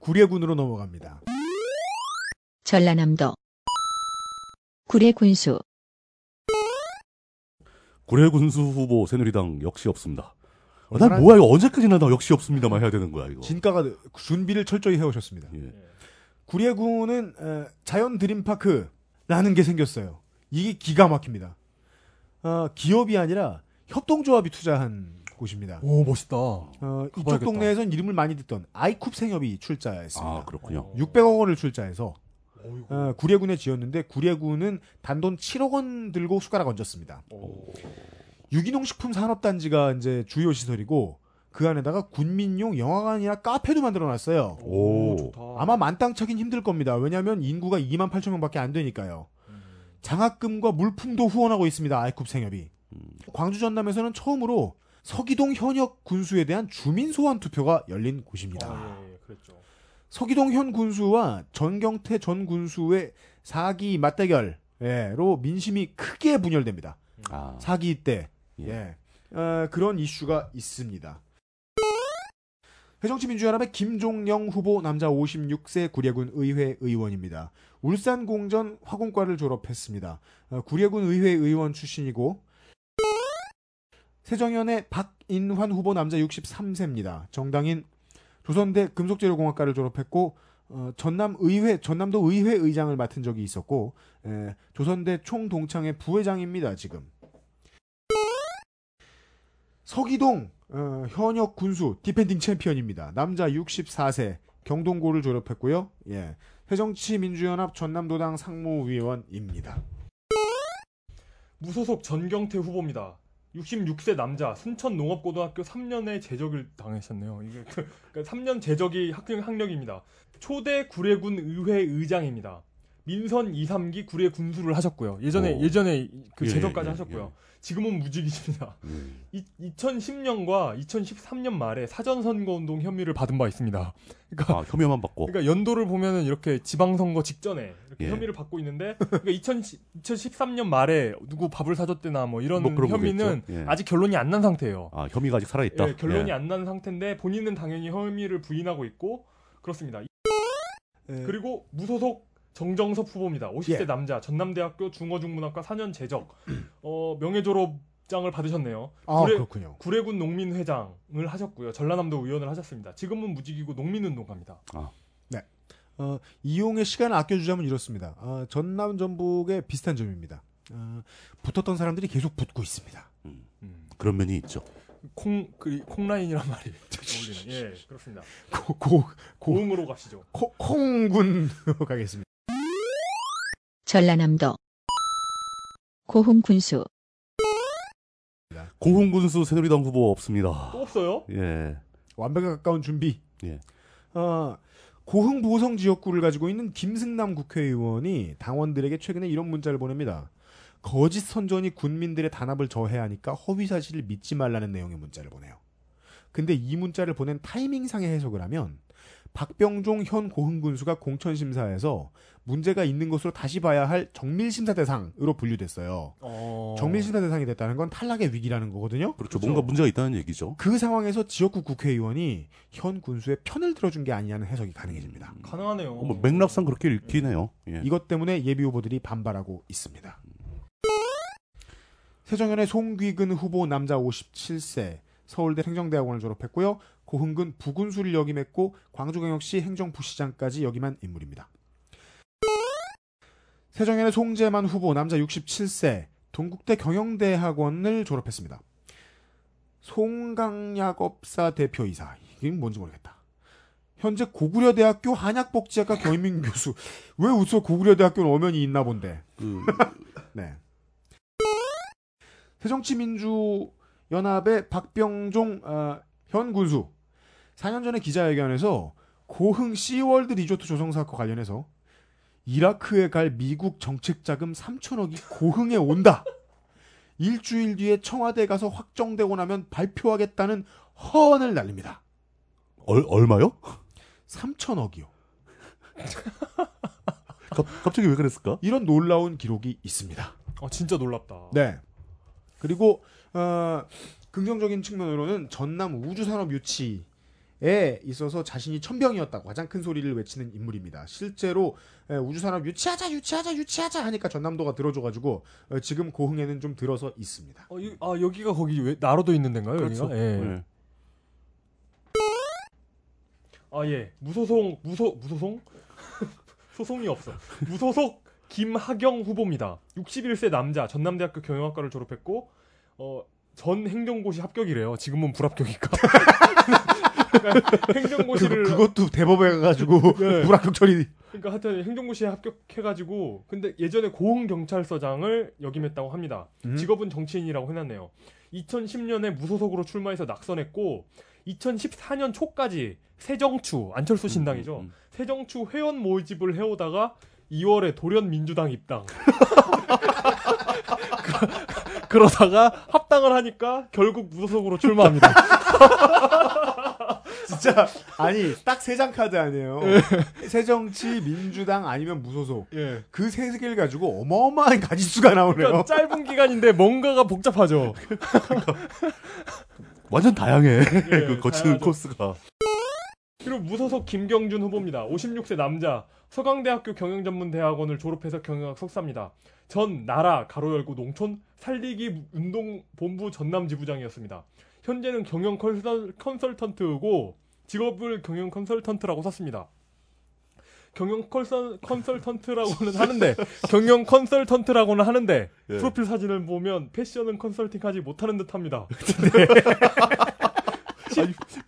구례군으로 넘어갑니다. 전라남도 구례 군수, 구례 군수 후보 새누리당 역시 없습니다. 아, 난 뭐야 이거 언제까지나 나 역시 없습니다만 해야 되는 거야 이거. 진가가 준비를 철저히 해오셨습니다. 예. 구례군은 어, 자연 드림파크라는 게 생겼어요. 이게 기가 막힙니다. 어, 기업이 아니라 협동조합이 투자한 곳입니다. 오 멋있다. 어, 이쪽. 동네에선 이름을 많이 듣던 아이쿱 생협이 출자했습니다. 아 그렇군요. 600억 원을 출자해서 어, 구례군에 지었는데 구례군은 단돈 7억 원 들고 숟가락 얹었습니다. 오. 유기농 식품 산업단지가 이제 주요 시설이고 그 안에다가 군민용 영화관이나 카페도 만들어놨어요. 오. 좋다. 아마 만땅 차긴 힘들 겁니다. 왜냐하면 인구가 2만 8천 명밖에 안 되니까요. 음. 장학금과 물품도 후원하고 있습니다. 아이쿱 생협이. 광주 전남에서는 처음으로 서기동 현역 군수에 대한 주민 소환 투표가 열린 곳입니다. 아, 예, 예, 그랬죠. 서기동 현 군수와 전경태 전 군수의 사기 맞대결로 민심이 크게 분열됩니다. 아. 사기 때 예. 예. 어, 그런 이슈가 있습니다. 해정치민주연합의 김종영 후보 남자 56세 구례군 의회 의원입니다. 울산 공전 화공과를 졸업했습니다. 어, 구례군 의회 의원 출신이고 세정연의 박인환 후보 남자 63세입니다. 정당인 조선대 금속재료공학과를 졸업했고 어, 전남 의회 전남도 의회 의장을 맡은 적이 있었고 에, 조선대 총동창회 부회장입니다. 지금 서기동 어, 현역 군수 defending 챔피언입니다. 남자 64세 경동고를 졸업했고요. 예. 새정치민주연합 전남도당 상무위원입니다. 무소속 전경태 후보입니다. 66세 남자 순천 농업고등학교 3년의 제적을 당하셨네요. 이게 그, 그러니까 3년 제적이 학력, 학력입니다. 초대 구례군 의회 의장입니다. 민선 2, 3기 구례 군수를 하셨고요. 예전에 오. 예전에 그 예, 제적까지 예, 하셨고요. 지금은 무직이십니다. 음. 이, 2010년과 2013년 말에 사전선거운동 혐의를 받은 바 있습니다. 그러니까 아, 혐의만 받고. 그러니까 연도를 보면은 이렇게 지방선거 직전에 이렇게 예. 혐의를 받고 있는데 그러니까 2010, 2013년 말에 누구 밥을 사줬대나 뭐 이런 뭐 혐의는. 예. 아직 결론이 안 난 상태예요. 아, 혐의가 아직 살아있다. 예, 결론이 예. 안난 상태인데 본인은 당연히 혐의를 부인하고 있고 그렇습니다. 예. 그리고 무소속 정정섭 후보입니다. 50세 예. 남자 전남대학교 중어중문학과 4년 재적 어, 명예졸업장을 받으셨네요. 아, 구례- 그렇군요. 구례군 농민회장을 하셨고요. 전라남도 의원을 하셨습니다. 지금은 무직이고 농민운동가입니다. 어, 이용의 시간을 아껴주자면 이렇습니다. 어, 전남 전북의 비슷한 점입니다. 어, 붙었던 사람들이 계속 붙고 있습니다. 음. 그런 면이 있죠. 콩, 그, 콩라인이란 말이 [LAUGHS] 어울리는. 예, 그렇습니다. 고, 고, 고, 고흥으로 가시죠. 코, 콩군으로 가겠습니다. 전라남도 고흥 군수 고흥 군수 새누리당 후보 없습니다. 또 없어요? 예. 완벽에 가까운 준비. 예. 어, 고흥 보성 지역구를 가지고 있는 김승남 국회의원이 당원들에게 최근에 이런 문자를 보냅니다. 거짓 선전이 군민들의 단합을 저해하니까 허위 사실을 믿지 말라는 내용의 문자를 보내요. 근데 이 문자를 보낸 타이밍상의 해석을 하면 박병종 현 고흥 군수가 공천 심사에서 문제가 있는 것으로 다시 봐야 할 정밀 심사 대상으로 분류됐어요. 어. 정밀 심사 대상이 됐다는 건 탈락의 위기라는 거거든요. 그렇죠. 그렇죠. 뭔가 문제가 있다는 얘기죠. 그 상황에서 지역구 국회의원이 현 군수의 편을 들어준 게 아니냐는 해석이 가능해집니다. 가능하네요. 어, 뭐 맥락상 그렇게 읽긴 해요. 예. 이것 때문에 예비 후보들이 반발하고 있습니다. 세정연의 송귀근 후보 남자 57세 서울대 행정대학원을 졸업했고요. 고흥군 부군수를 역임했고 광주광역시 행정부시장까지 역임한 인물입니다. 세정연의 송재만 후보 남자 67세 동국대 경영대학원을 졸업했습니다. 송강약업사 대표이사 이게 뭔지 모르겠다. 현재 고구려대학교 한약복지학과 겸임 교수. 왜 웃어 고구려대학교는 엄연히 있나 본데. 그, [LAUGHS] 네. 새정치민주연합의 박병종 어, 현 군수 4년 전에 기자회견에서 고흥 시월드 리조트 조성 사건과 관련해서 이라크에 갈 미국 정책 자금 3천억이 고흥에 온다. 일주일 뒤에 청와대 가서 확정되고 나면 발표하겠다는 허언을 날립니다. 얼, 얼마요? 3천억이요. 갑, 갑자기 왜 그랬을까? 이런 놀라운 기록이 있습니다. 어, 진짜 놀랍다. 네. 그리고 어, 긍정적인 측면으로는 전남 우주산업 유치 에 있어서 자신이 천병이었다고 가장 큰 소리를 외치는 인물입니다. 실제로 에, 우주산업 유치하자 유치하자 유치하자 하니까 전남도가 들어줘가지고 어, 지금 고흥에는 좀 들어서 있습니다. 어, 이- 아, 여기가 거기 왜, 나로도 있는 데인가요? 그렇죠. 여기가? 예. 예. 아, 예. 무소속, 무소, 무소속? [LAUGHS] 소송이 없어. 무소속 김하경 후보입니다. 61세 남자, 전남대학교 경영학과를 졸업했고, 어, 전 행정고시 합격이래요. 지금은 불합격이니까. [LAUGHS] 그러니까 행정고시를. 그, 그것도 대법에 가가지고 [LAUGHS] 네. 불합격 처리. 그러니까 하여튼 행정고시에 합격해가지고, 근데 예전에 고흥 경찰서장을 역임했다고 합니다. 음. 직업은 정치인이라고 해놨네요. 2010년에 무소속으로 출마해서 낙선했고, 2014년 초까지 새정추, 안철수 신당이죠. 음, 음. 새정추 회원 모집을 해오다가 2월에 돌연 민주당 입당. [LAUGHS] [LAUGHS] 그- 그러다가 합당을 하니까 결국 무소속으로 출마합니다. [LAUGHS] 진짜 아니 딱 세 장 카드 아니에요. 새정치 민주당 아니면 무소속 예. 그세 개를 가지고 어마어마한 가지수가 나오네요. 그러니까 짧은 기간인데 뭔가가 복잡하죠. [LAUGHS] 완전 다양해. 예, 그 거치는 다양하죠. 코스가. 그리고 무소속 김경준 후보입니다. 56세 남자, 서강대학교 경영전문대학원을 졸업해서 경영학 석사입니다. 전 나라 가로 열고 농촌 살리기 운동본부 전남 지부장이었습니다. 현재는 경영 컨설, 컨설턴트고 직업을 경영 컨설턴트라고 썼습니다. 경영 컨설, 컨설턴트라고는 하는데 [LAUGHS] 경영 컨설턴트라고는 하는데 예. 프로필 사진을 보면 패션은 컨설팅하지 못하는 듯합니다. [LAUGHS]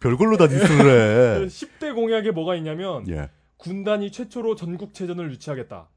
별걸로 다 디스를 해. 10대 공약에 뭐가 있냐면 예. 군단이 최초로 전국체전을 유치하겠다.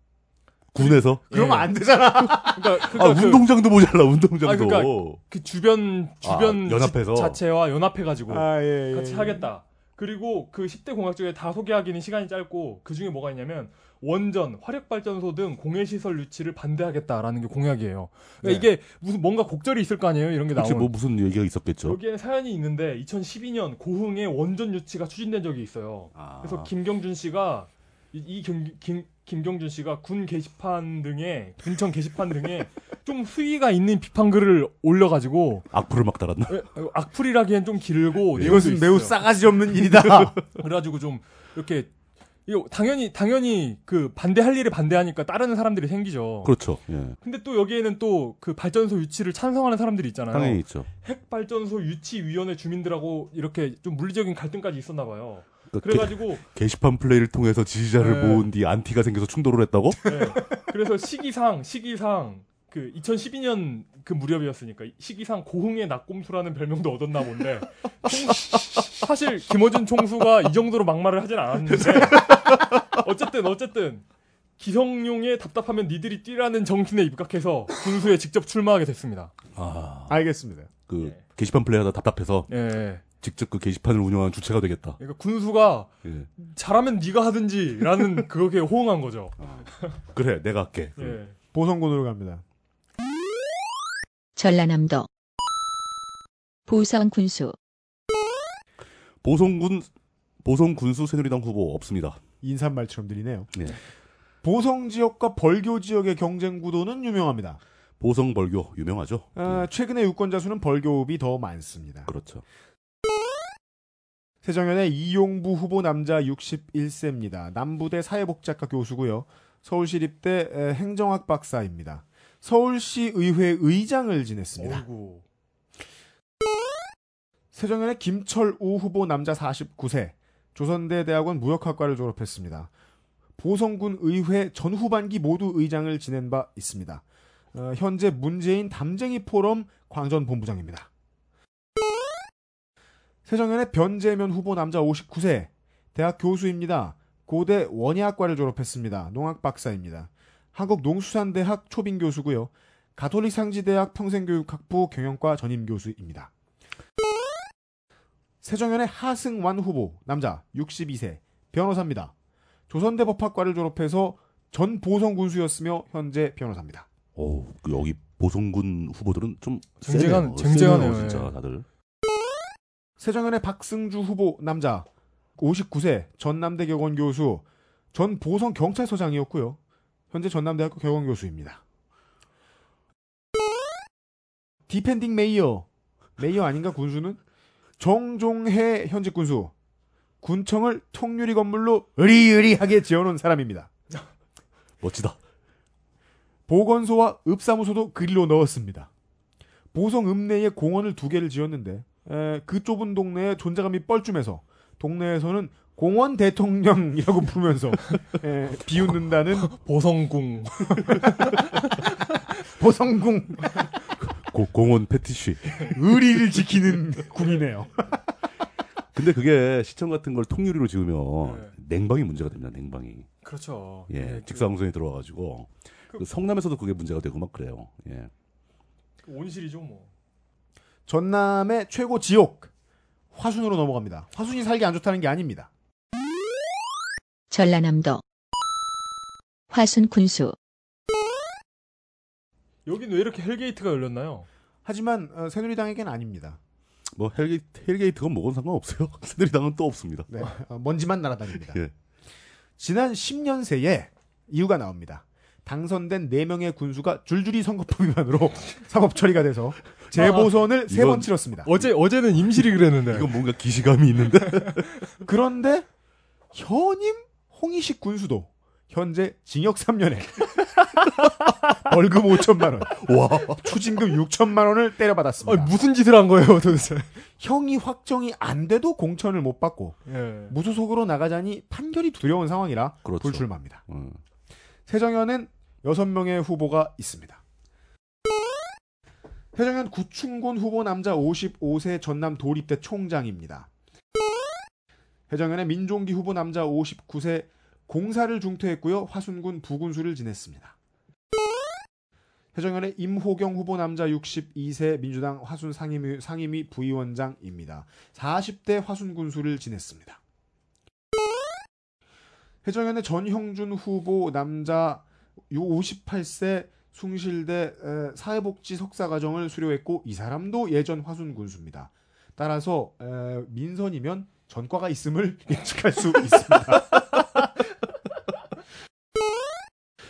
군에서 그러면 예. 안 되잖아. [LAUGHS] 그러니까, 아 그러니까 그, 운동장도 모자라 운동장도. 아, 그러니까 그 주변 주변 아, 연합해서? 지- 자체와 연합해가지고 아, 예, 예. 같이 하겠다. 그리고 그 10대 공약 중에 다 소개하기는 시간이 짧고 그 중에 뭐가 있냐면 원전, 화력발전소 등 공해시설 유치를 반대하겠다라는 게 공약이에요. 그러니까 네. 이게 무슨 뭔가 곡절이 있을 거 아니에요? 이런 게 나오는. 뭐 무슨 얘기가 있었겠죠. 여기에는 사연이 있는데 2012년 고흥에 원전 유치가 추진된 적이 있어요. 아. 그래서 김경준 씨가 이, 이 김, 김, 김경준 씨가 군 게시판 등에 군청 게시판 등에 [LAUGHS] 좀 수위가 있는 비판 글을 올려가지고 악플을 막 달았나? 에, 어, 악플이라기엔 좀 길고 이것은 내용도 매우 있어요. 싸가지 없는 일이다. [LAUGHS] 그래가지고 좀 이렇게 이거 당연히 당연히 그 반대할 일에 반대하니까 따르는 사람들이 생기죠. 그렇죠. 예. 근데 또 여기에는 또 그 발전소 유치를 찬성하는 사람들이 있잖아요. 당연히 있죠. 핵 발전소 유치 위원회 주민들하고 이렇게 좀 물리적인 갈등까지 있었나 봐요. 그 그래가지고 게, 시판 플레이를 통해서 지지자를 네. 모은 뒤 안티가 생겨서 충돌을 했다고? 네. 그래서 시기상 시기상 그 2012년 그 무렵이었으니까 시기상 고흥의 낙곰수라는 별명도 얻었나 본데 총- [LAUGHS] 사실 김어준 총수가 이 정도로 막말을 하진 않았는데 [LAUGHS] 어쨌든 어쨌든 기성용의 답답하면 니들이 뛰라는 정신에 입각해서 군수에 직접 출마하게 됐습니다. 아, 알겠습니다. 그 예. 게시판 플레이하다 답답해서 예. 직접 그 게시판을 운영하는 주체가 되겠다. 그러니까 군수가 예. 잘하면 네가 하든지라는 [LAUGHS] 그거에 호응한 거죠. 그래, 내가 할게. 예. 보성군으로 갑니다. 전라남도 보성 군수 보성군 보성 군수 새누리당 후보 없습니다. 인사말처럼 들리네요. 네. 보성 지역과 벌교 지역의 경쟁 구도는 유명합니다. 보성 벌교 유명하죠. 아, 예, 최근에 유권자 수는 벌교읍이 더 많습니다. 그렇죠. 새정연의 이용부 후보 남자 61세입니다. 남부대 사회복지학과 교수고요. 서울시립대 에, 행정학 박사입니다. 서울시 의회 의장을 지냈습니다. 어이구. 새정연의 김철우 후보 남자 49세. 조선대 대학원 무역학과를 졸업했습니다. 보성군 의회 전 후반기 모두 의장을 지낸 바 있습니다. 어, 현재 문재인 담쟁이 포럼 광전 본부장입니다. 새정연의 변재면 후보 남자 59세. 대학 교수입니다. 고대 원예학과를 졸업했습니다. 농학 박사입니다. 한국 농수산대학 초빙 교수고요. 가톨릭 상지대학 평생교육학부 경영과 전임 교수입니다. 세정연의 하승완 후보 남자 62세 변호사입니다. 조선대 법학과를 졸업해서 전 보성 군수였으며 현재 변호사입니다. 오, 그 여기 보성군 후보들은 좀 쟁쟁한- 세네요. 쟁쟁하네요, 세네요, 진짜 예. 다들. 세정연의 박승주 후보 남자 59세 전남대 교원 교수 전 보성 경찰서장이었고요. 현재 전남대학교 교원 교수입니다. defending mayor mayor 아닌가 군수는 정종해 현직 군수 군청을 통유리 건물로 으리으리하게 지어놓은 사람입니다. 멋지다. 보건소와 읍사무소도 그릴로 넣었습니다. 보성 읍내에 공원을 두 개를 지었는데 에, 그 좁은 동네에 존재감이 뻘쭘해서 동네에서는 공원 대통령이라고 부르면서 에, [LAUGHS] 비웃는다는 [LAUGHS] 보성군. [LAUGHS] 보성궁 고- 공원 패티쉬. 의리를 지키는 궁이네요. 근데 그게 시청 같은 걸 통유리로 지으면 네. 냉방이 문제가 됩니다. 냉방이. 그렇죠. 예, 네, 직사광선이 들어와가지고 그- 그 성남에서도 그게 문제가 되고 막 그래요. 예. 그 온실이죠, 뭐. 전남의 최고 지옥 화순으로 넘어갑니다. 화순이 살기 안 좋다는 게 아닙니다. 전라남도 화순 군수 여긴 왜 이렇게 hell gate가 열렸나요? 하지만 어, 새누리당에겐 아닙니다. 뭐 hell ga-, hell gate가 뭐건 상관없어요. [LAUGHS] 새누리당은 또 없습니다. 네, 어, 먼지만 날아다닙니다. 예. 지난 10년 새에 이유가 나옵니다. 당선된 4명의 군수가 줄줄이 선거법 위반으로 [LAUGHS] 사법 처리가 돼서 재보선을 세번 이건- 치렀습니다. 어제 어제는 임실이 그랬는데. 이건 뭔가 기시감이 있는데. [LAUGHS] 그런데 현임 홍희식 군수도 현재 징역 3년에 [LAUGHS] 벌금 5천만 원, 와. 추징금 6천만 원을 때려받았습니다. 아니, 무슨 짓을 한 거예요, 도대체? 형이 확정이 안 돼도 공천을 못 받고 예. 무소속으로 나가자니 판결이 두려운 상황이라 그렇죠. 불출마입니다. 음. 세정연은 6명의 후보가 있습니다. 해정현 구충군 후보 남자 55세 전남 도립대 총장입니다. 해정현의 민종기 후보 남자 59세 공사를 중퇴했고요. 화순군 부군수를 지냈습니다. 해정현의 임호경 후보 남자 62세 민주당 화순 상임위, 상임위 부위원장입니다. 40대 화순 군수를 지냈습니다. 해정현의 전형준 후보 남자 58세 숭실대 에, 사회복지 석사과정을 수료했고 이 사람도 예전 화순 군수입니다. 따라서 에, 민선이면 전과가 있음을 [LAUGHS] 예측할 수 있습니다. [LAUGHS]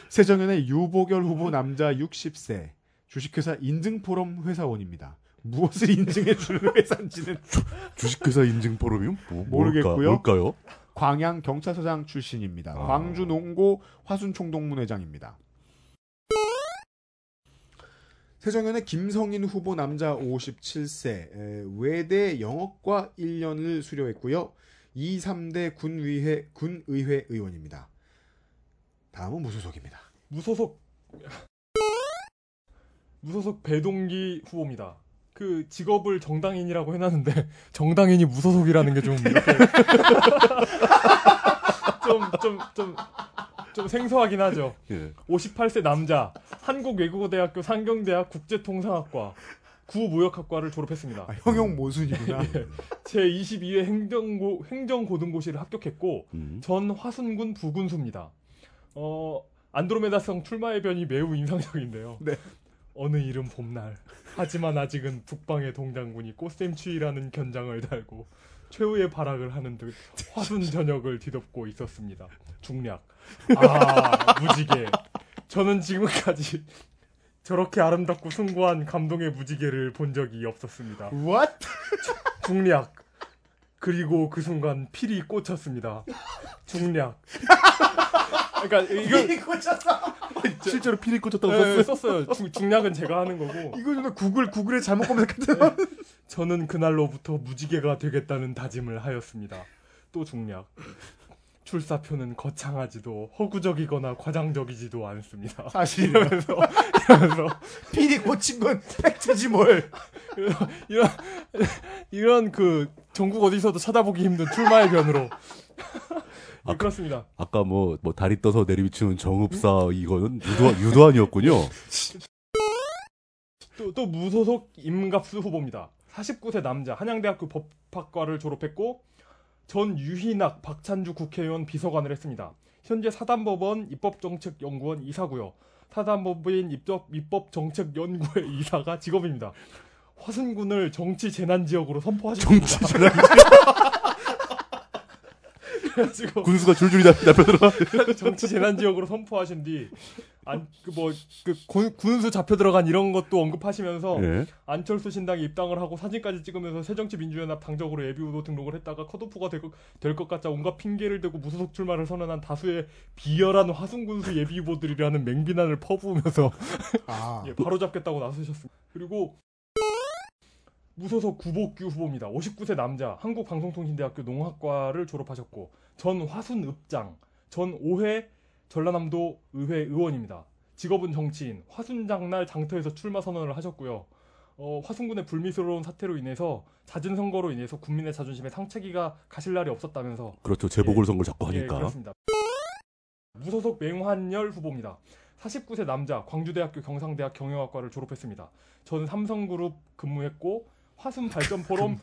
세정연의 유보결 후보 남자 60세 주식회사 인증포럼 회사원입니다. 무엇을 인증해 주는 회사인지는 주식회사 인증 포럼이요? 뭐, 모르겠고요. 뭘까, 요 광양 경찰서장 출신입니다. 아. 광주 농고 화순 총동문회장입니다. 세정연의 김성인 후보 남자 57세 에, 외대 영어과 1년을 수료했고요. 2, 3대 군의회 군의회 의원입니다. 다음은 무소속입니다. 무소속 [LAUGHS] 무소속 배동기 후보입니다. 그 직업을 정당인이라고 해놨는데 [LAUGHS] 정당인이 무소속이라는 게 좀 좀 좀좀 [LAUGHS] 좀 생소하긴 하죠. 예. 58세 남자 한국외국어대학교 상경대학 국제통상학과 구무역학과를 졸업했습니다. 아, 형용 모순이구나. [LAUGHS] 제 22회 행정고 행정고등고시를 합격했고 음. 전 화순군 부군수입니다. 어 안드로메다성 출마의 변이 매우 인상적인데요. 네. 어느 이름 봄날. 하지만 아직은 북방의 동장군이 꽃샘추위라는 견장을 달고 최후의 발악을 하는 듯 화순 [LAUGHS] 전역을 뒤덮고 있었습니다. 중략. 아 무지개. 저는 지금까지 저렇게 아름답고 숭고한 감동의 무지개를 본 적이 없었습니다. What? 중략. 그리고 그 순간 필이 꽂혔습니다. 중략. 그러니까 이거 실제로 필이 꽂혔다고 네, 썼어요? 썼어요. 중, 중략은 제가 하는 거고. 이거 좀 구글 구글에 잘못 검색했다. 저는 그날로부터 무지개가 되겠다는 다짐을 하였습니다. 또 중략. 출사표는 거창하지도 허구적이거나 과장적이지도 않습니다. 사실 이러면서 이러면서 [LAUGHS] 필이 꽂힌 건 팩트지 뭘. 이런 이런 그 전국 어디서도 찾아보기 힘든 출마의 변으로 네, [LAUGHS] 그렇습니다. 아까 뭐, 뭐, 다리 떠서 내리비추는 정읍사, 이거는 유도한, 유도한이었군요. [LAUGHS] 또, 또 무소속 임갑수 후보입니다. 49세 남자 한양대학교 법학과를 졸업했고 전 유희낙 박찬주 국회의원 비서관을 했습니다. 현재 사단법원 입법정책연구원 이사고요. 사단법인 입법, 입법정책연구회 [LAUGHS] 이사가 직업입니다. 화순군을 정치 재난 지역으로 선포하셨습니다. 정치 재난 그래가지고 군수가 줄줄이 잡- 잡혀들어가. 그 정치 재난 지역으로 선포하신 뒤, 안, 그 뭐, 그 군- 군수 잡혀 들어간 이런 것도 언급하시면서 예. 안철수 신당에 입당을 하고 사진까지 찍으면서 새정치민주연합 당적으로 예비후보 등록을 했다가 컷오프가 될것 같자 온갖 핑계를 대고 무소속 출마를 선언한 다수의 비열한 화순군수 예비후보들이라는 맹비난을 퍼부으면서 아. [LAUGHS] 예, 바로 잡겠다고 나서셨습니다. 그리고 무소속 구복규 후보입니다. 59세 남자, 한국방송통신대학교 농학과를 졸업하셨고 전 화순읍장, 전 5회 전라남도 의회 의원입니다. 직업은 정치인, 화순장날 장터에서 출마 선언을 하셨고요. 어, 화순군의 불미스러운 사태로 인해서 잦은 선거로 인해서 국민의 자존심에 상처기가 가실 날이 없었다면서 그렇죠. 재보궐 선거를 자꾸 예, 하니까. 그렇습니다. 무소속 맹환열 후보입니다. 49세 남자, 광주대학교 경상대학 경영학과를 졸업했습니다. 저는 삼성그룹 근무했고 화순 발전 포럼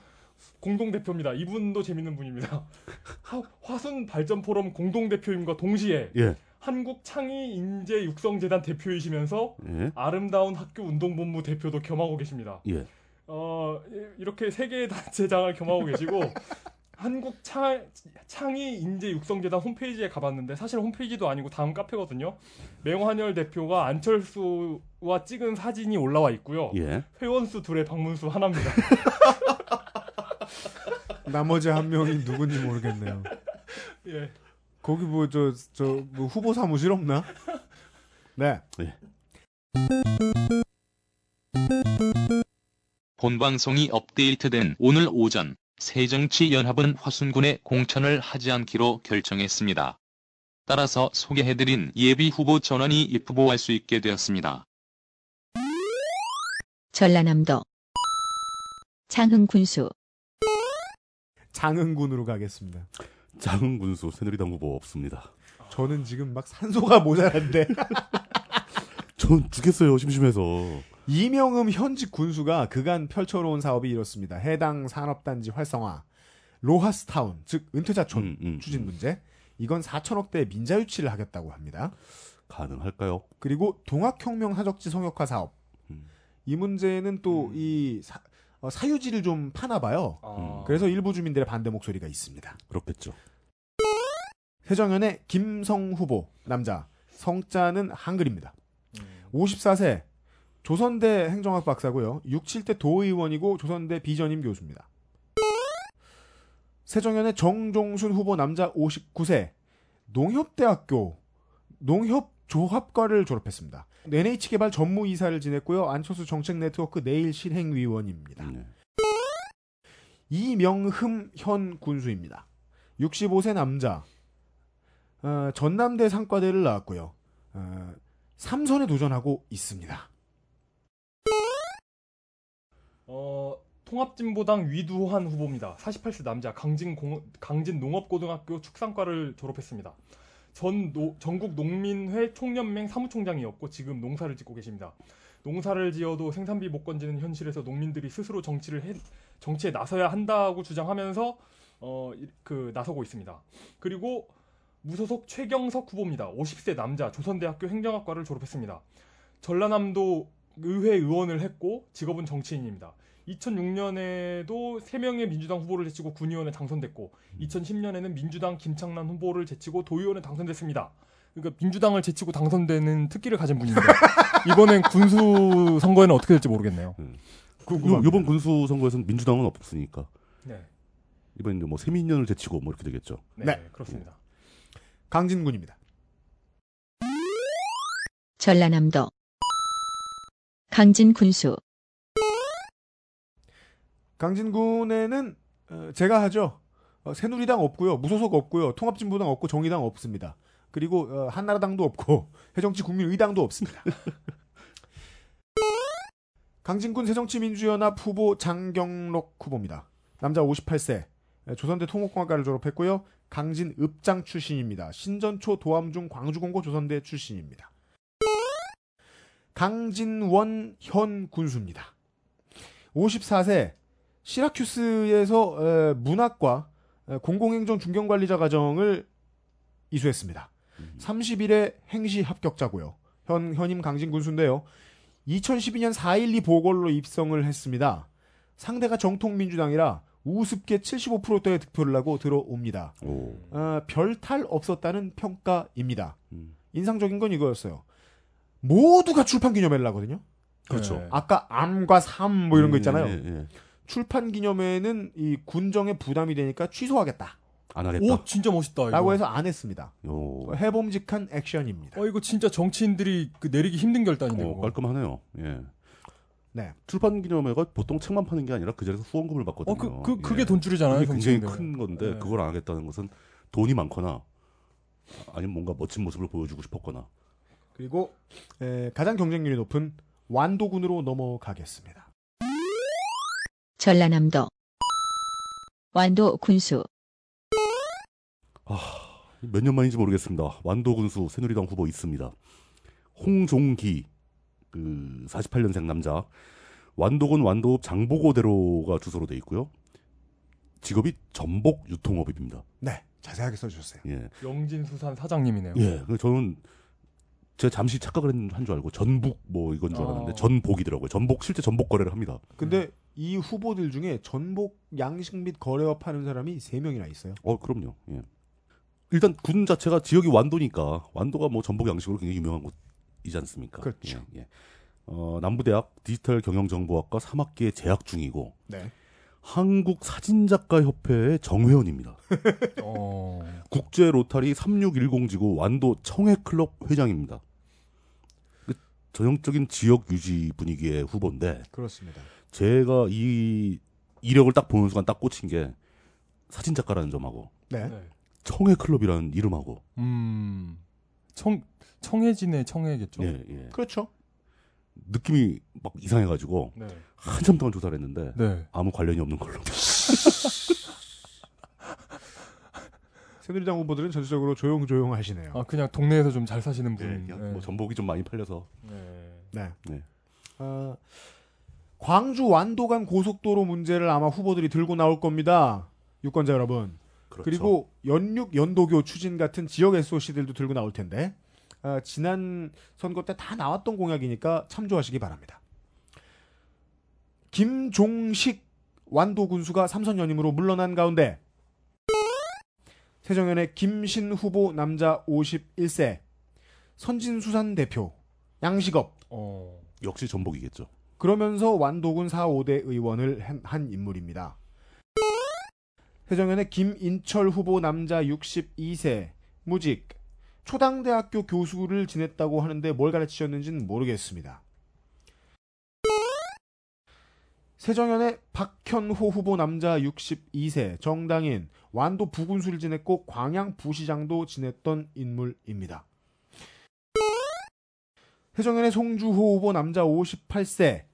공동 대표입니다. 이분도 재밌는 분입니다. [LAUGHS] 하- 화순 발전 포럼 공동 대표임과 동시에 예. 한국 창의 인재 육성 재단 대표이시면서 예. 아름다운 학교 운동본부 대표도 겸하고 계십니다. 예. 어, 이- 이렇게 세 개의 단체장을 겸하고 계시고 [LAUGHS] 한국 차, 창의 인재 육성 재단 홈페이지에 가봤는데 사실 홈페이지도 아니고 다음 카페거든요. 맹환열 대표가 안철수와 찍은 사진이 올라와 있고요. 예. 회원수 둘에 방문수 하나입니다. [LAUGHS] 나머지 한 명이 누군지 모르겠네요. 예. 거기 뭐 저 저 뭐 후보 사무실 없나? 네. 본방송이 업데이트된 오늘 오전 새정치연합은 화순군의 공천을 하지 않기로 결정했습니다. 따라서 소개해드린 예비 후보 전원이 입후보할 수 있게 되었습니다. 전라남도 장흥 군수 장흥군으로 가겠습니다. 장흥 군수 새누리당 후보 없습니다. 저는 지금 막 산소가 모자란데 [LAUGHS] 전 죽겠어요 심심해서. 이명음 현직 군수가 그간 펼쳐놓은 사업이 이렇습니다. 해당 산업단지 활성화, 로하스타운 즉 은퇴자촌 음, 음, 추진 음. 문제 이건 4천억대 민자 유치를 하겠다고 합니다. 가능할까요? 그리고 동학혁명 하적지 성역화 사업 음. 이 문제는 또이 사유지를 좀 파나 봐요. 아. 그래서 일부 주민들의 반대 목소리가 있습니다. 그렇겠죠. 세정연의 김성 후보 남자 성자는 한글입니다. 54세 조선대 행정학 박사고요. 67대 도의원이고 조선대 비전임 교수입니다. 세정연의 정종순 후보 남자 59세 농협대학교 농협 조합과를 졸업했습니다. NH개발 전무 이사를 지냈고요. 안철수 정책 네트워크 내일 실행위원입니다. 네. 이명흠 현 군수입니다. 65세 남자. 어, 전남대 상과대를 나왔고요. 어, 삼선에 도전하고 있습니다. 어, 통합진보당 위두환 후보입니다. 48세 남자 강진 공, 강진 농업고등학교 축산과를 졸업했습니다. 전 노- 전국 농민회 총연맹 사무총장이었고 지금 농사를 짓고 계십니다. 농사를 지어도 생산비 못 건지는 현실에서 농민들이 스스로 정치를 해, 정치에 나서야 한다고 주장하면서 어, 이- 그 나서고 있습니다. 그리고 무소속 최경석 후보입니다. 50세 남자 조선대학교 행정학과를 졸업했습니다. 전라남도 의회 의원을 했고 직업은 정치인입니다. 2006년에도 3명의 민주당 후보를 제치고 군의원에 당선됐고 2010년에는 민주당 김창란 후보를 제치고 도의원에 당선됐습니다. 그러니까 민주당을 제치고 당선되는 특기를 가진 분인데 [LAUGHS] 이번엔 군수 선거에는 어떻게 될지 모르겠네요. 요, 요번 군수 선거에서는 민주당은 없으니까 네, 이번 이제 뭐 세민년을 제치고 뭐 이렇게 되겠죠. 네, 네. 그렇습니다. 강진군입니다. 전라남도 강진 군수 강진군에는 어, 제가 하죠. 어, 새누리당 없고요. 무소속 없고요. 통합진보당 없고 정의당 없습니다. 그리고 어, 한나라당도 없고 [LAUGHS] 해정치 국민의당도 없습니다. [LAUGHS] 강진군 새정치민주연합 후보 장경록 후보입니다. 남자 58세. 조선대 통합공학과를 졸업했고요. 강진 읍장 출신입니다. 신전초 도암중 광주공고 조선대 출신입니다. 강진원 현 군수입니다. 54세 시라큐스에서 에, 문학과 에, 공공행정 중견관리자 과정을 이수했습니다. 30일에 행시 합격자고요. 현 현임 강진 군수인데요. 2012년 4.12 보궐로 입성을 했습니다. 상대가 정통 민주당이라 우습게 75%대의 득표를 하고 들어옵니다. 오. 어, 별탈 없었다는 평가입니다. 음. 인상적인 건 이거였어요. 모두가 출판 기념회를 하거든요. 그렇죠. 네. 아까 암과 삶 뭐 이런 거 있잖아요. 예, 예, 예. 출판 기념회는 이 군정에 부담이 되니까 취소하겠다. 안 하겠다. 오 진짜 멋있다. 이거. 라고 해서 안 했습니다. 오. 해봄직한 액션입니다. 어 이거 진짜 정치인들이 그 내리기 힘든 결단이네요. 어, 깔끔하네요. 예. 네. 출판 기념회가 보통 책만 파는 게 아니라 그 자리에서 후원금을 받거든요. 어, 그, 그, 그게 예. 돈줄이잖아요. 그게 굉장히. 큰 건데 네. 그걸 안 하겠다는 것은 돈이 많거나 아니면 뭔가 멋진 모습을 보여주고 싶었거나 그리고 에, 가장 경쟁률이 높은 완도군으로 넘어가겠습니다. 전라남도 완도 군수 몇년 만인지 모르겠습니다. 완도 군수 새누리당 후보 있습니다. 홍종기 그 48년생 남자 완도군 완도읍 장보고대로가 주소로 돼 있고요. 직업이 전복 유통업입니다. 네, 자세하게 써주셨어요. 예. 영진수산 사장님이네요. 예. 그래서 저는 제가 잠시 착각을 한 줄 알고 전북 뭐 이건 줄 알았는데 어. 전복이더라고요. 전복 실제 전복 거래를 합니다. 근데 이 후보들 중에 전복 양식 및 거래업 하는 사람이 3명이나 있어요. 어, 그럼요. 예. 일단 군 자체가 지역이 완도니까 완도가 뭐 전복 양식으로 굉장히 유명한 곳이지 않습니까? 그렇죠. 예, 예. 어, 남부대학 디지털 경영정보학과 3학기에 재학 중이고 네. 한국 사진작가 협회의 정회원입니다. [LAUGHS] 어. 국제 로타리 3610 지구 완도 청해 클럽 회장입니다. 그 전형적인 지역 유지 분위기의 후보인데 그렇습니다. 제가 이 이력을 딱 보는 순간 딱 꽂힌 게 사진 작가라는 점하고 네. 네. 청해 클럽이라는 이름하고 음. 청 청해진의 청해겠죠. 예, 예. 그렇죠. 느낌이 막 이상해가지고 네. 한참 동안 조사를 했는데 네. 아무 관련이 없는 걸로. [LAUGHS] 새누리당 후보들은 전체적으로 조용조용 하시네요. 아 그냥 동네에서 좀 잘 사시는 분. 네, 그냥 뭐 전복이 좀 많이 팔려서 네. 네. 네. 어, 광주 완도간 고속도로 문제를 아마 후보들이 들고 나올 겁니다. 유권자 여러분. 그렇죠. 그리고 연육 연도교 추진 같은 지역 SOC들도 들고 나올 텐데 아, 지난 선거 때 다 나왔던 공약이니까 참조하시기 바랍니다. 김종식 완도 군수가 삼선 연임으로 물러난 가운데 새정연의 김신 후보 남자 51세 선진수산 대표 양식업 어. 역시 전복이겠죠. 그러면서 완도군 4, 5대 의원을 한, 한 인물입니다. 세정연의 김인철 후보 남자 62세 무직 초당대학교 교수를 지냈다고 하는데 뭘 가르치셨는지는 모르겠습니다. 세정연의 박현호 후보 남자 62세 정당인 완도 부군수를 지냈고 광양 부시장도 지냈던 인물입니다. 세정연의 송주호 후보 남자 58세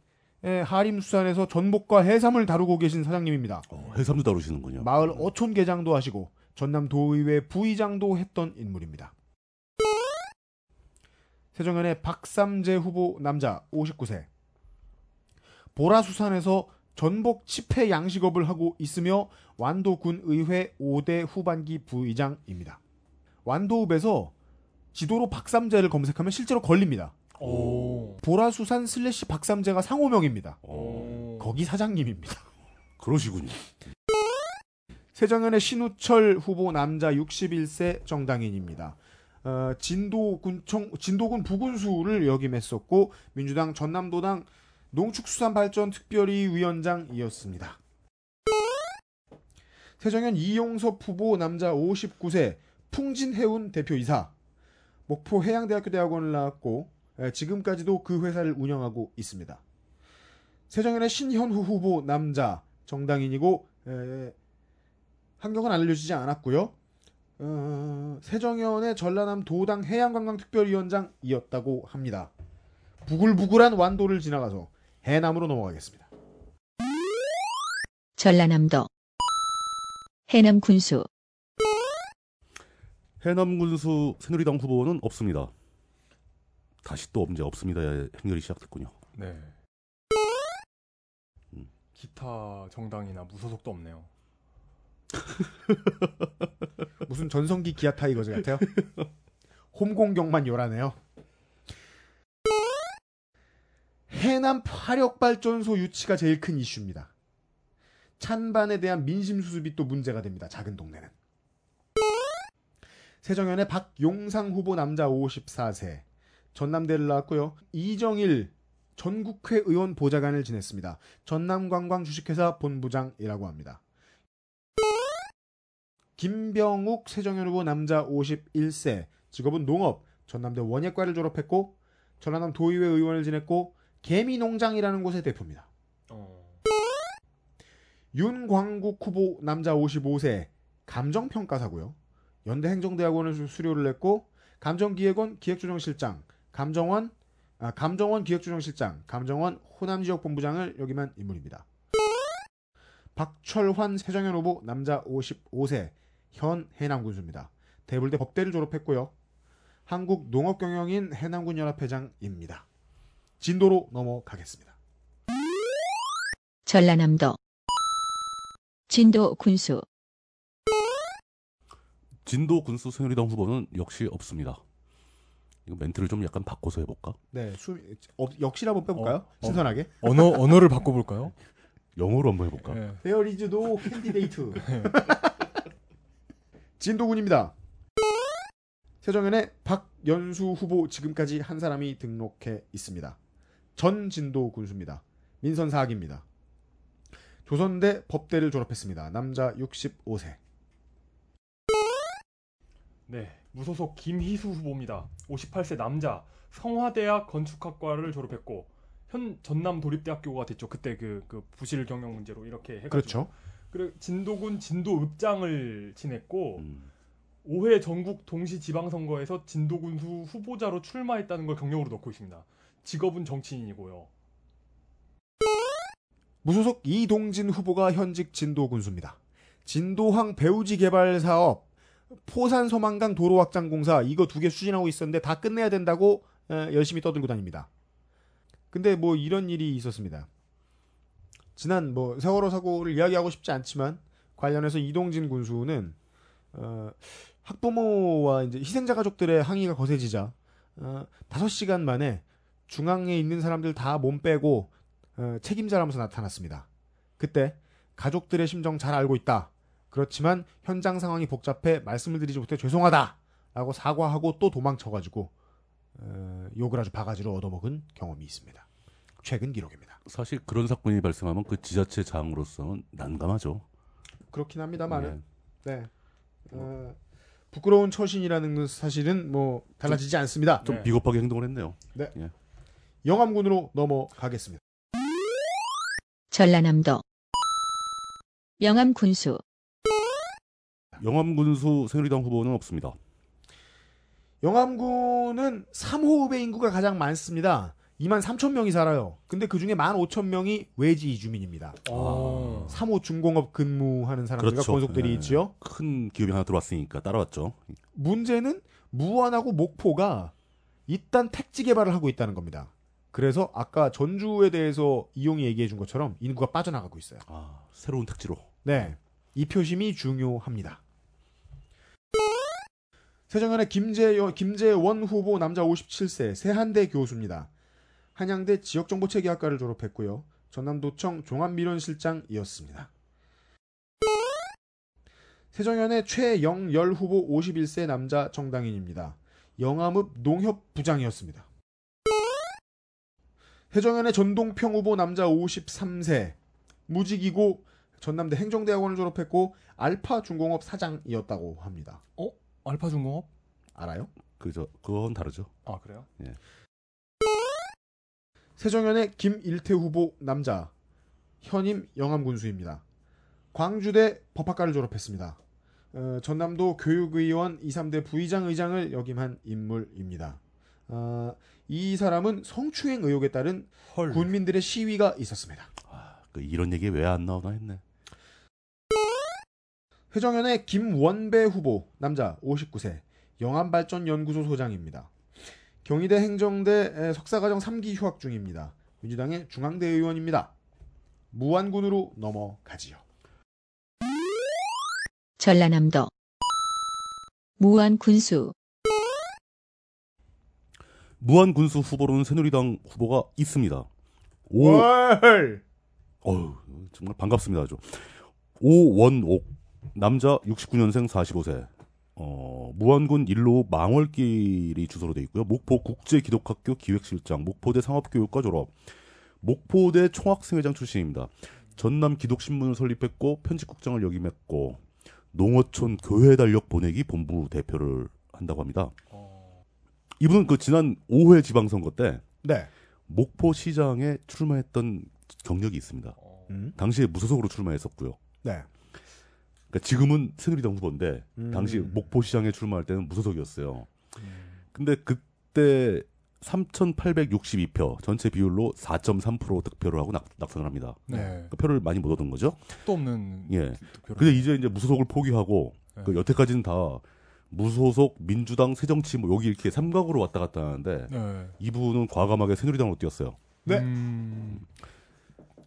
하림수산에서 전복과 해삼을 다루고 계신 사장님입니다. 어, 해삼도 다루시는군요. 마을 어촌 계장도 하시고 전남 도의회 부의장도 했던 인물입니다. 세정연의 박삼재 후보 남자 59세 보라수산에서 전복 치패 양식업을 하고 있으며 완도군의회 5대 후반기 부의장입니다. 완도읍에서 지도로 박삼재를 검색하면 실제로 걸립니다. 오. 보라수산 슬래시 박삼재가 상호명입니다. 어, 거기 사장님입니다. [LAUGHS] 그러시군요. 세정연의 신우철 후보 남자 61세 정당인입니다. 어, 진도군청 진도군 부군수를 역임했었고 민주당 전남도당 농축수산발전특별위 위원장이었습니다. 세정연 이용섭 후보 남자 59세 풍진해운 대표이사 목포 해양대학교 대학원을 나왔고 에, 지금까지도 그 회사를 운영하고 있습니다. 세정연의 신현후 후보 남자 정당인이고 에, 환경은 알려주지 않았고요. 어, 세정연의 전라남 도당 해양관광특별위원장이었다고 합니다. 부글부글한 완도를 지나가서 해남으로 넘어가겠습니다. 전라남도 해남 군수 해남 군수 새누리당 후보는 없습니다. 다시 또 언제 없습니다의 행렬이 시작됐군요. 네. 음. 기타 정당이나 무소속도 없네요. [LAUGHS] 무슨 전성기 기아 타이거즈 같아요. 홈 공격만 요란해요. 해남 화력발전소 유치가 제일 큰 이슈입니다. 찬반에 대한 민심 수습이 또 문제가 됩니다. 작은 동네는. 세정연의 박용상 후보 남자 54세. 전남대를 나왔고요. 이정일 전국회 의원 보좌관을 지냈습니다. 전남관광 주식회사 본부장이라고 합니다. 김병욱 세정연 후보 남자 51세. 직업은 농업. 전남대 원예과를 졸업했고 전라남 도의회 의원을 지냈고 개미 농장이라는 곳의 대표입니다. 어. 윤광국 후보 남자 55세 감정평가사고요. 연대 행정대학원을 수- 수료를 했고 감정기획원 기획조정실장, 감정원 아, 감정원 기획조정실장, 감정원 호남지역본부장을 역임한 인물입니다. 박철환 세정현 후보 남자 55세 현 해남군수입니다. 대불대 법대를 졸업했고요. 한국농업경영인 해남군 연합회장입니다. 진도로 넘어가겠습니다. 전라남도 진도 군수 진도 군수 새누리당 후보는 역시 없습니다. 이거 멘트를 좀 약간 바꿔서 해볼까? 네, 수, 어, 역시 한번 빼볼까요? 어, 어. 신선하게. 언어 언어를 바꿔볼까요? [LAUGHS] 영어로 한번 해볼까? 네. Is no candidate. 진도군입니다. 세정연의 박연수 후보 지금까지 한 사람이 등록해 있습니다. 전 진도 군수입니다. 민선 사학입니다. 조선대 법대를 졸업했습니다. 남자 65세. 네. 무소속 김희수 후보입니다. 58세 남자. 성화대학 건축학과를 졸업했고 현 전남 도립대학교가 됐죠. 그때 그, 그 부실 경영 문제로 이렇게 해가지고 그렇죠. 그리고 진도군 진도읍장을 지냈고 음, 5회 전국 동시 지방선거에서 진도군수 후보자로 출마했다는 걸 경력으로 넣고 있습니다. 직업은 정치인이고요. 무소속 이동진 후보가 현직 진도 군수입니다. 진도항 배우지 개발 사업, 포산 소만강 도로 확장 공사 이거 두 개 추진하고 있었는데 다 끝내야 된다고 에, 열심히 떠들고 다닙니다. 근데 뭐 이런 일이 있었습니다. 지난 뭐 세월호 사고를 이야기하고 싶지 않지만 관련해서 이동진 군수는 어, 학부모와 이제 희생자 가족들의 항의가 거세지자 어, 5시간 만에 중앙에 있는 사람들 다 몸 빼고 어, 책임자라면서 나타났습니다. 그때 가족들의 심정 잘 알고 있다. 그렇지만 현장 상황이 복잡해 말씀을 드리지 못해 죄송하다. 라고 사과하고 또 도망쳐가지고 어, 욕을 아주 바가지로 얻어먹은 경험이 있습니다. 최근 기록입니다. 사실 그런 사건이 발생하면 그 지자체 장으로서는 난감하죠. 그렇긴 합니다만은 네. 네. 어, 부끄러운 처신이라는 건 사실은 뭐 달라지지 않습니다. 좀 네. 비겁하게 행동을 했네요. 영암군으로 넘어가겠습니다. 전라남도 영암 군수 영암군수 새누리당 후보는 없습니다. 영암군은 3호 읍의 인구가 가장 많습니다. 2만 3천 명이 살아요. 근데 그 중에 1만 5천 명이 외지 이주민입니다. 어. 3호 중공업 근무하는 사람들과 그렇죠. 권속들이 네. 있지요. 큰 기업이 하나 들어왔으니까 따라왔죠. 문제는 무안하고 목포가 일단 택지 개발을 하고 있다는 겁니다. 그래서 아까 전주에 대해서 이용이 얘기해 준 것처럼 인구가 빠져나가고 있어요. 아, 새로운 택지로. 네. 이 표심이 중요합니다. 세정연의 김재여, 김재원 후보 남자 57세 세한대 교수입니다. 한양대 지역정보체계학과를 졸업했고요. 전남도청 종합미론실장이었습니다. 세정연의 최영열 후보 51세 남자 정당인입니다. 영암읍 농협 부장이었습니다. 세정연의 전동평 후보 남자 53세 무직이고 전남대 행정대학원을 졸업했고 알파 중공업 사장이었다고 합니다. 알파 중공업? 알아요? 그저 그건 다르죠. 아 그래요? 세정연의 김일태 후보 남자 현임 영암군수입니다. 광주대 법학과를 졸업했습니다. 어, 전남도 교육의원 2, 3대 부의장 의장을 역임한 인물입니다. 어, 이 사람은 성추행 의혹에 따른 헐. 군민들의 시위가 있었습니다. 그 이런 얘기 왜 안 나오나 했네. 회정연의 김원배 후보 남자 59세 영암발전연구소 소장입니다. 경희대 행정대 석사과정 3기 휴학 중입니다. 민주당의 중앙대 의원입니다. 무안군으로 넘어가지요. 전라남도 무안 군수 무한 군수 후보로는 새누리당 후보가 있습니다. 오, 월! 어휴, 정말 반갑습니다. 아주. 오원옥 남자 69년생 45세. 어, 무안군 일로 망월길이 주소로 돼 있고요. 목포 국제기독학교 기획실장, 목포대 상업교육과 졸업, 목포대 총학생회장 출신입니다. 전남 기독신문을 설립했고 편집국장을 역임했고 농어촌 교회 달력 보내기 본부 대표를 한다고 합니다. 어. 이분은 그 지난 5회 지방선거 때 네. 목포시장에 출마했던 경력이 있습니다. 어. 음? 당시에 무소속으로 출마했었고요. 네. 그러니까 지금은 새누리당 후보인데 음. 당시 목포시장에 출마할 때는 무소속이었어요. 음. 근데 그때 3,862표 전체 비율로 4.3% 득표를 하고 낙, 낙선을 합니다. 네. 그러니까 표를 많이 못 얻은 거죠. 또 없는 예. 득표를. 근데 이제 이제 무소속을 포기하고 네. 그 여태까지는 다 무소속 민주당 새정치 뭐 여기 이렇게 삼각으로 왔다 갔다 하는데 네. 이분은 과감하게 새누리당으로 뛰었어요. 네. 음.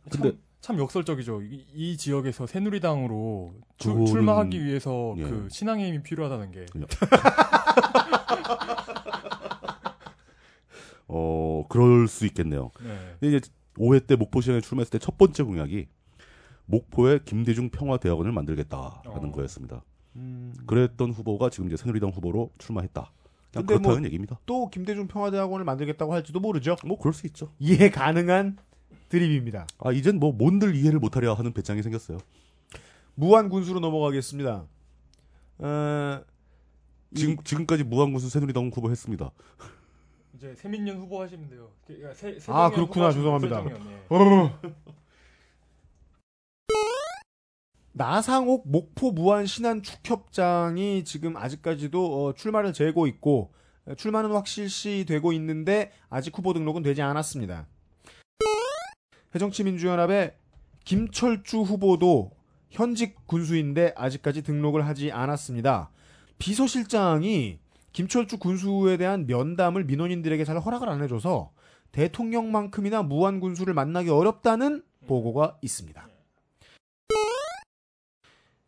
근데- 참, 참 역설적이죠. 이, 이 지역에서 새누리당으로 출- 그거는- 출마하기 위해서 예. 그 신앙의 힘이 필요하다는 게. [LAUGHS] 어 그럴 수 있겠네요. 네. 이제 5회 때 목포시장에 출마했을 때 첫 번째 공약이 목포에 김대중 평화대학원을 만들겠다라는 어. 거였습니다. 음, 그랬던 후보가 지금 이제 새누리당 후보로 출마했다. 그냥 그렇다는 뭐- 얘기입니다. 또 김대중 평화대학원을 만들겠다고 할지도 모르죠. 뭐 그럴 수 있죠. 이해 가능한 드립입니다. 아 이젠 뭐 뭔들 이해를 못하려 하는 배짱이 생겼어요. 무한 군수로 넘어가겠습니다. 어, 이- 지금 지금까지 무한 군수 새누리당 후보 했습니다. 이제 세민년 후보 하시면 돼요. 그러니까 세, 아, 세정연 그렇구나. 후보 하시면 죄송합니다. 나상옥 목포 무안 신안 축협장이 지금 아직까지도 어, 출마를 재고 있고 출마는 확실시 되고 있는데 아직 후보 등록은 되지 않았습니다. 해정치민주연합의 김철주 후보도 현직 군수인데 아직까지 등록을 하지 않았습니다. 비서실장이 김철주 군수에 대한 면담을 민원인들에게 잘 허락을 안 해줘서 대통령만큼이나 무한 군수를 만나기 어렵다는 보고가 있습니다.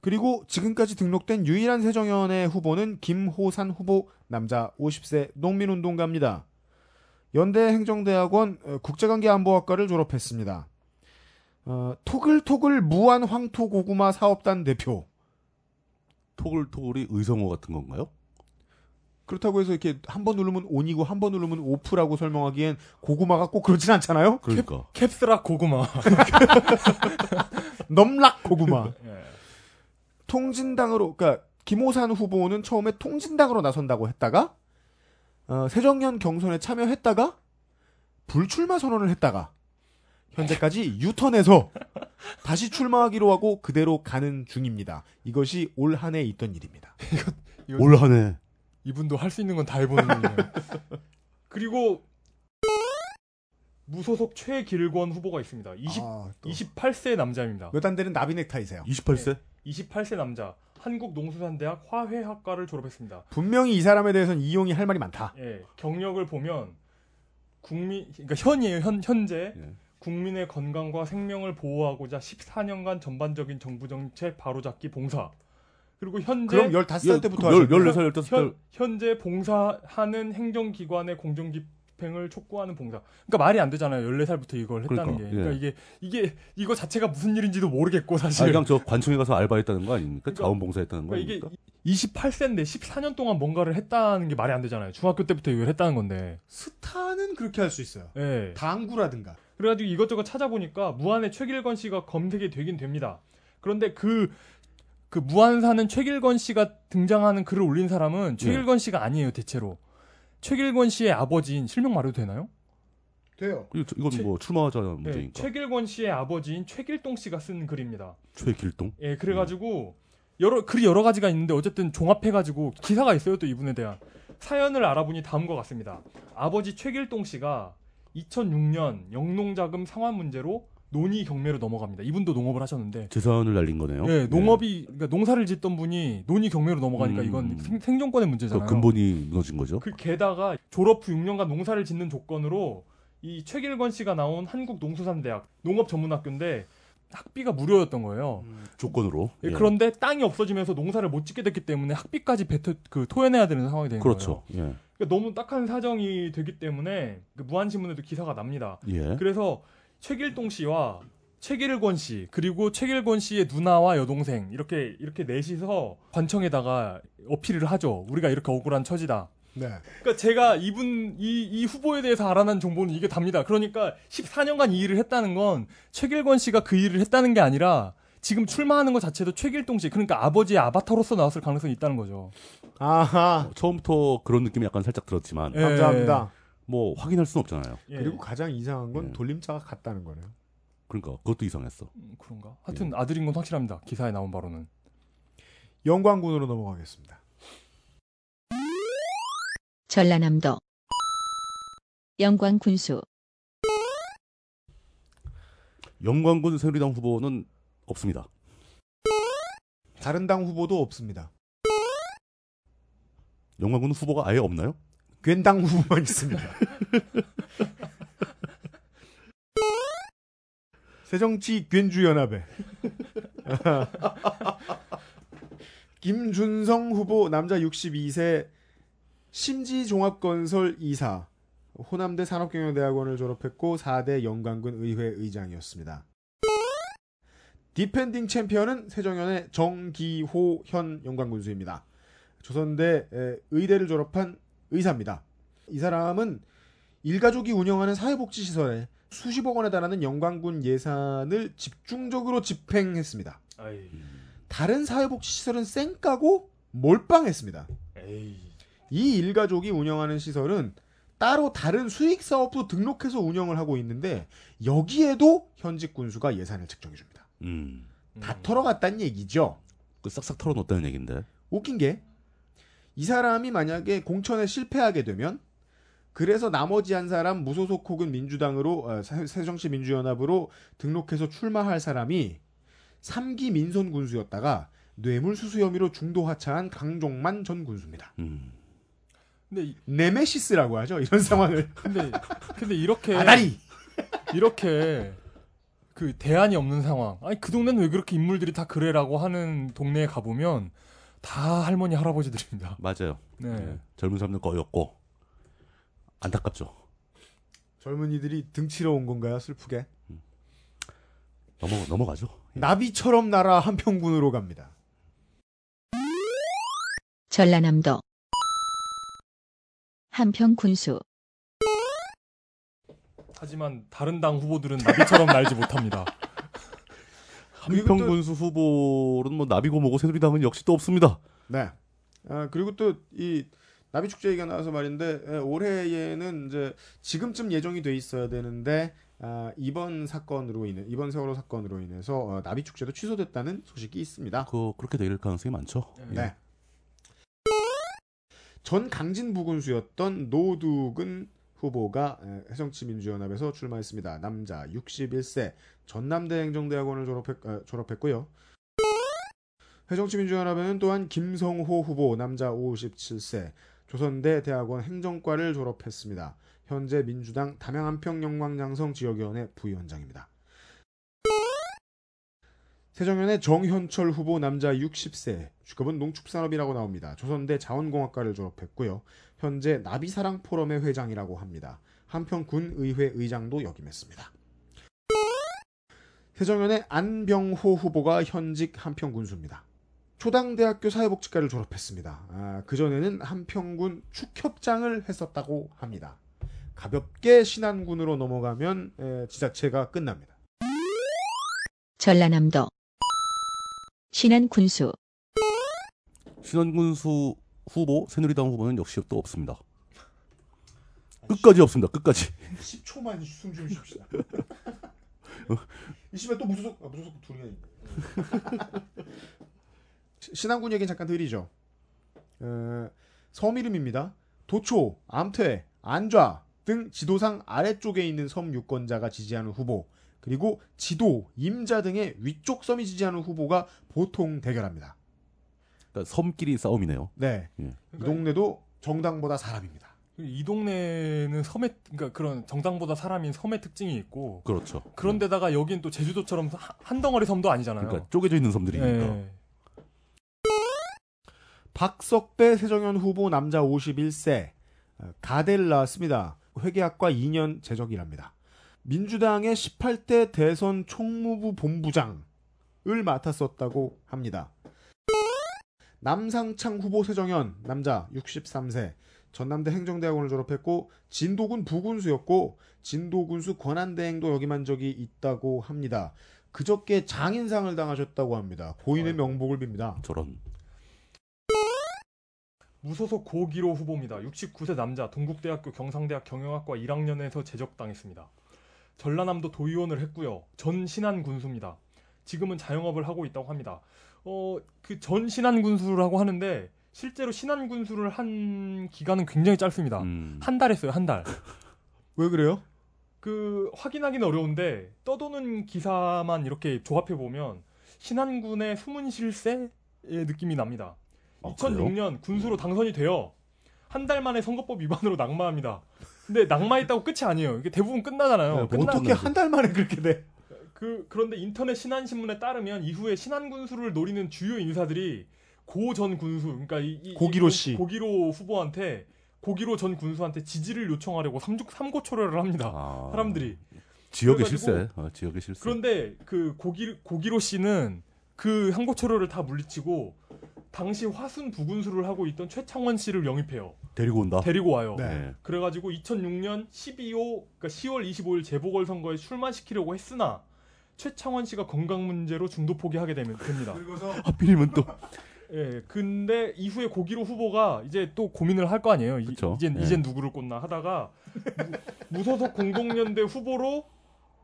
그리고 지금까지 등록된 유일한 세정연의 후보는 김호산 후보 남자 50세 농민운동가입니다. 연대 행정대학원 어, 국제관계안보학과를 졸업했습니다. 어, 토글토글 무한 황토 고구마 사업단 대표. 토글토글이 의성어 같은 건가요? 그렇다고 해서 이렇게 한 번 누르면 온이고 한 번 누르면 오프라고 설명하기엔 고구마가 꼭 그렇진 않잖아요. 그러니까. 캡스락 고구마. [LAUGHS] 넘락 고구마. 예. 통진당으로 그러니까 김호산 후보는 처음에 통진당으로 나선다고 했다가 어, 새정년 경선에 참여했다가 불출마 선언을 했다가 현재까지 유턴해서 다시 출마하기로 하고 그대로 가는 중입니다. 이것이 올 한 해 있던 일입니다. [LAUGHS] 이거 올 한해 이분도 할 수 있는 건 다 해보는 분이에요. [LAUGHS] 그리고 무소속 최길권 후보가 있습니다. 20, 아, 또 28세 남자입니다. 몇 안 되는 나비 넥타이세요. 28세? 28세 남자. 한국농수산대학 화훼학과를 졸업했습니다. 분명히 이 사람에 대해서는 이용이 할 말이 많다. 예, 경력을 보면 국민 그러니까 현이에요. 현 현재 예. 국민의 건강과 생명을 보호하고자 14년간 전반적인 정부 정책 바로잡기 봉사. 그리고 현재 그럼 15살 때부터 열, 하셨구나. 14살, 15살. 현, 현재 봉사하는 행정기관의 공정 집행을 촉구하는 봉사. 그러니까 말이 안 되잖아요. 14살부터 이걸 했다는 그러니까, 게. 그러니까 예. 이게 이게 이거 자체가 무슨 일인지도 모르겠고 아, 사실. 그냥 저 관청에 가서 알바했다는 거 아닙니까? 그러니까- 자원봉사했다는 거 그러니까 이게 아닙니까? 28세인데 14년 동안 뭔가를 했다는 게 말이 안 되잖아요. 중학교 때부터 이걸 했다는 건데. 스타는 그렇게 할 수 있어요. 예. 당구라든가. 그래가지고 이것저것 찾아보니까 무한의 최길건 씨가 검색이 되긴 됩니다. 그런데 그, 그 무한 사는 최길건 씨가 등장하는 글을 올린 사람은 최길건 씨가 아니에요, 대체로. 최길건 씨의 아버지인 실명 말해도 되나요? 돼요. 이거- 이건 최- 뭐 출마하자 네, 문제니까. 최길건 씨의 아버지인 최길동 씨가 쓴 글입니다. 최길동? 예, 그래가지고 여러 글이 여러 가지가 있는데 어쨌든 종합해가지고 기사가 있어요 또 이분에 대한 사연을 알아보니 다음과 같습니다. 아버지 최길동 씨가 2006년 영농자금 상환 문제로 논의 경매로 넘어갑니다. 이분도 농업을 하셨는데, 재산을 날린 거네요. 예, 농업이 그러니까 농사를 짓던 분이 논의 경매로 넘어가니까 음. 이건 생, 생존권의 그 문제잖아요. 근본이 무너진 거죠. 그 게다가 졸업 후 6년간 농사를 짓는 조건으로 이 최길건 씨가 나온 한국농수산대학 농업전문학교인데 학비가 무료였던 거예요. 조건으로. 예, 예. 그런데 땅이 없어지면서 농사를 못 짓게 됐기 때문에 학비까지 뱉어 그 토해내야 되는 상황이 되는 그렇죠. 예. 거예요. 그러니까 너무 딱한 사정이 되기 때문에 그 무한신문에도 기사가 납니다. 예. 그래서 최길동 씨와 최길권 씨 그리고 최길권 씨의 누나와 여동생 이렇게 이렇게 넷이서 관청에다가 어필을 하죠. 우리가 이렇게 억울한 처지다. 네. 그러니까 제가 이분 이, 이 후보에 대해서 알아난 정보는 이게 답니다. 그러니까 14년간 이 일을 했다는 건 최길권 씨가 그 일을 했다는 게 아니라 지금 출마하는 것 자체도 최길동 씨 그러니까 아버지의 아바타로서 나왔을 가능성이 있다는 거죠. 아하. 처음부터 그런 느낌이 약간 살짝 들었지만 예. 감사합니다. 뭐 확인할 수는 없잖아요. 예. 그리고 가장 이상한 건 예. 돌림자가 같다는 거네요. 그러니까 그것도 이상했어. 음, 그런가? 하여튼 아들인 건 확실합니다. 기사에 나온 바로는. 영광군으로 넘어가겠습니다. 전라남도 영광 군수 영광군 새누리당 후보는 없습니다. 다른 당 후보도 없습니다. 영광군 후보가 아예 없나요? 괜당 후보만 있습니다. [LAUGHS] 새정치 괜주연합회 [LAUGHS] 김준성 후보 남자 62세 심지종합건설 이사 호남대 산업경영대학원을 졸업했고 4대 영광군 의회 의장이었습니다. defending 챔피언은 세정연의 정기호 현 영광군수입니다. 조선대 에, 의대를 졸업한 의사입니다. 이 사람은 일가족이 운영하는 사회복지시설에 수십억 원에 달하는 영광군 예산을 집중적으로 집행했습니다. 아이, 다른 사회복지시설은 쌩까고 몰빵했습니다. 에이. 이 일가족이 운영하는 시설은 따로 다른 수익 사업도 등록해서 운영을 하고 있는데 여기에도 현직 군수가 예산을 책정해 줍니다. 음. 다 털어갔다는 얘기죠. 그 싹싹 털어놓았다는 얘긴데. 웃긴 게 이 사람이 만약에 공천에 실패하게 되면 그래서 나머지 한 사람 무소속 혹은 민주당으로 어, 새- 새정치 민주연합으로 등록해서 출마할 사람이 3기 민선 군수였다가 뇌물수수 혐의로 중도 하차한 강종만 전 군수입니다. 음. 근데 이- 네메시스라고 하죠. 이런 상황을. [LAUGHS] 근데 근데 이렇게 아다리. 이렇게 그 대안이 없는 상황. 아니 그 동네는 왜 그렇게 인물들이 다 그래라고 하는 동네에 가보면 다 할머니 할아버지들입니다. 맞아요. 네. 예, 젊은 사람들 거였고 안타깝죠. 젊은이들이 등치러 온 건가요? 슬프게. 넘어 넘어가죠. 예. 나비처럼 날아 한평군으로 갑니다. 전라남도 한평 군수 하지만 다른 당 후보들은 나비처럼 날지 못합니다. 그리고 또- 한평 군수 후보는 뭐 나비고 뭐고 새누리당은 역시 또 없습니다. 네. 아, 그리고 또 이 나비 축제 얘기가 나와서 말인데 에, 올해에는 이제 지금쯤 예정이 돼 있어야 되는데 아, 이번 사건으로 인해 이번 세월호 사건으로 인해서 어, 나비 축제도 취소됐다는 소식이 있습니다. 그 그렇게 될 가능성이 많죠. 네. 전 강진 부군수였던 노두근 후보가 에, 해성치민주연합에서 출마했습니다. 남자 61세 전남대 행정대학원을 졸업했, 어, 졸업했고요. 해정치민주연합에는 또한 김성호 후보 남자 57세 조선대 대학원 행정과를 졸업했습니다. 현재 민주당 담양 한평 영광장성 지역위원회 부위원장입니다. 세정연의 정현철 후보 남자 60세 직업은 농축산업이라고 나옵니다. 조선대 자원공학과를 졸업했고요. 현재 나비사랑 포럼의 회장이라고 합니다. 한평군 의회 의장도 역임했습니다. 세정연의 안병호 후보가 현직 한평 군수입니다. 초당대학교 사회복지과를 졸업했습니다. 아, 그전에는 한평군 축협장을 했었다고 합니다. 가볍게 신안군으로 넘어가면 에, 지자체가 끝납니다. 전라남도 신안 군수 신원군수 후보 새누리당 후보는 역시 또 없습니다. 끝까지 없습니다. 끝까지. 10초만 숨좀 쉬읍시다. 이 집에 또 무소속, 아, 무소속 둘이나 있네. 시- 신안군 얘기는 잠깐 드리죠. 어, 섬 이름입니다. 도초, 암퇴, 안좌 등 지도상 아래쪽에 있는 섬 유권자가 지지하는 후보, 그리고 지도, 임자 등의 위쪽 섬이 지지하는 후보가 보통 대결합니다. 그러니까 섬끼리 싸움이네요. 네. 예. 이 동네도 정당보다 사람입니다. 이 동네는 섬의 그러니까 그런 정당보다 사람인 섬의 특징이 있고 그렇죠. 그런데다가 여긴 또 제주도처럼 하- 한 덩어리 섬도 아니잖아요. 그러니까 쪼개져 있는 섬들이니까. 예. 박석배 세정현 후보 남자 51세 어, 가대를 나왔습니다. 회계학과 2년 재적이랍니다. 민주당의 18대 대선 총무부 본부장을 맡았었다고 합니다. 남상창 후보 세정현 남자 63세 전남대 행정대학원을 졸업했고 진도군 부군수였고 진도군수 권한대행도 역임한 적이 있다고 합니다. 그저께 장인상을 당하셨다고 합니다. 고인의 명복을 빕니다. 저런. 무소속 고기로 후보입니다. 69세 남자, 동국대학교 경상대학 경영학과 1학년에서 재적당했습니다. 전라남도 도의원을 했고요. 전 신안 군수입니다. 지금은 자영업을 하고 있다고 합니다. 어, 그 전 신안 군수라고 하는데 실제로 신안 군수를 한 기간은 굉장히 짧습니다. 음. 한달 했어요, 한 달. [LAUGHS] 왜 그래요? 그 확인하기는 어려운데 떠도는 기사만 이렇게 조합해 보면 신안군의 숨은 실세의 느낌이 납니다. 아, 2006년 군수로 당선이 되어 한달 만에 선거법 위반으로 낙마합니다. 근데 낙마했다고 끝이 아니에요. 이게 대부분 끝나잖아요. 네, 끝나- 어떻게 한 달 만에 그렇게 돼? 그 그런데 인터넷 신안신문에 따르면 이후에 신안 군수를 노리는 주요 인사들이 고 전 군수, 그러니까 이, 이- 고기로 이 씨. 고기로 후보한테 고기로 전 군수한테 지지를 요청하려고 삼죽 삼고 초려를 합니다. 아. 사람들이. 지역의 실세. 어, 지역의 실세. 그런데 그 고기 고기로 씨는 그 항고 초려를 다 물리치고 당시 화순 부군수를 하고 있던 최창원 씨를 영입해요. 데리고 온다. 데리고 와요. 네. 네. 그래가지고 2006년 12호 그러니까 10월 25일 재보궐 선거에 출마시키려고 했으나 최창원 씨가 건강 문제로 중도 포기하게 되면 됩니다. 그리고서 하필이면 또 예, 근데 이후에 고기로 후보가 이제 또 고민을 할 거 아니에요. 이, 그쵸. 이젠 예. 이젠 누구를 꽂나 하다가 무, 소속 공동연대 후보로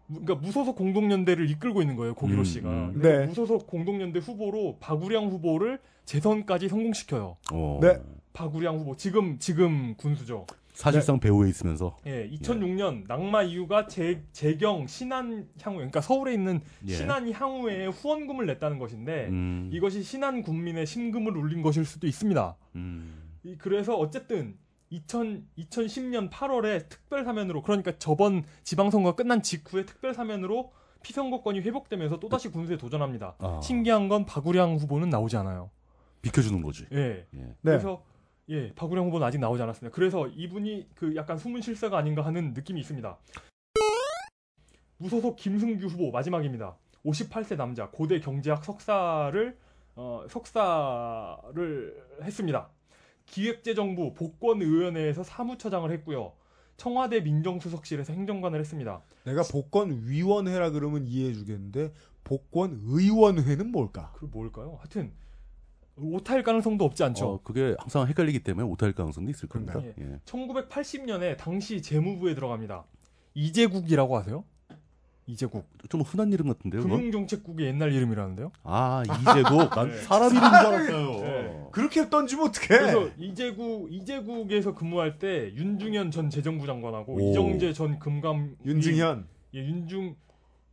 무- 그러니까 무소속 공동연대를 이끌고 있는 거예요. 고기로 음, 씨가. 음. 네. 무소속 공동연대 후보로 박우량 후보를 재선까지 성공시켜요. 어. 네. 박우량 후보 지금 지금 군수죠. 사실상 배후에 있으면서 예, 2006년 낙마 이유가 재, 재경 신안 향후 그러니까 서울에 있는 예. 신안 향후에 후원금을 냈다는 것인데 음, 이것이 신안 군민의 심금을 울린 것일 수도 있습니다. 음, 이- 그래서 어쨌든 2000, 2010년 8월에 특별 사면으로 그러니까 저번 지방선거가 끝난 직후에 특별 사면으로 피선거권이 회복되면서 또다시 군수에 도전합니다. 아, 신기한 건 박우량 후보는 나오지 않아요. 비켜주는 거지. 예. 예. 네. 그래서 예, 박우량 후보는 아직 나오지 않았습니다. 그래서 이분이 그 약간 숨은 실세가 아닌가 하는 느낌이 있습니다. 무소속 김승규 후보 마지막입니다. 58세 남자 고대 경제학 석사를 어, 석사를 했습니다. 기획재정부 복권의원회에서 사무처장을 했고요. 청와대 민정수석실에서 행정관을 했습니다. 내가 복권위원회라 그러면 이해해주겠는데 복권의원회는 뭘까? 그 뭘까요? 하여튼 오타일 가능성도 없지 않죠. 어, 그게 항상 헷갈리기 때문에 오타일 가능성도 있을 겁니다. 그런가요? 예. 1980년에 당시 재무부에 들어갑니다. 이재국이라고 아세요? 이재국. 좀 흔한 이름 같은데요. 금융정책국의 옛날 이름이라는데요. 아 이제국 [LAUGHS] 난 네. 사람 이름인 줄 알았어요. 네. 그렇게 던지면 어떡해? 그래서 이재국 이재국에서 근무할 때 윤중현 전 재정부 장관하고 오. 이정재 전 금감 윤중현. 예, 윤중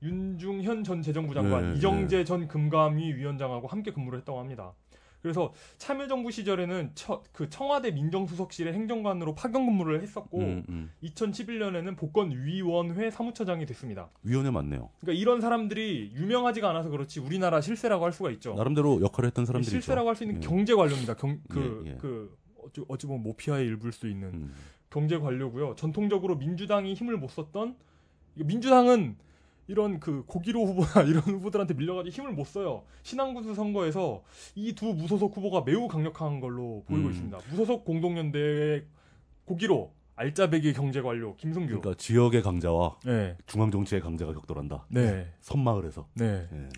윤중현 전 재정부 장관, 네, 이정재 전 금감위 위원장하고 함께 근무를 했다고 합니다. 그래서 참여정부 시절에는 처- 그 청와대 민정수석실의 행정관으로 파견 근무를 했었고 음, 음. 2011년에는 복권위원회 사무처장이 됐습니다. 위원회 맞네요. 그러니까 이런 사람들이 유명하지가 않아서 그렇지 우리나라 실세라고 할 수가 있죠. 나름대로 역할을 했던 이 사람들이죠. 실세라고 할 수 있는 예. 경제 관료입니다. 경, 그, 예, 예. 그 어찌, 어찌 보면 모피아의 일부일 수도 있는 음. 경제 관료고요. 전통적으로 민주당이 힘을 못 썼던 민주당은 이런 그 고기로 후보나 [LAUGHS] 이런 후보들한테 밀려가지고 힘을 못 써요. 신안군수 선거에서 이 두 무소속 후보가 매우 강력한 걸로 보이고 음. 있습니다. 무소속 공동연대의 고기로 알짜배기 경제 관료 김승규. 그러니까 지역의 강자와 네, 중앙 정치의 강자가 격돌한다. 네, 선마을에서. 네. 예.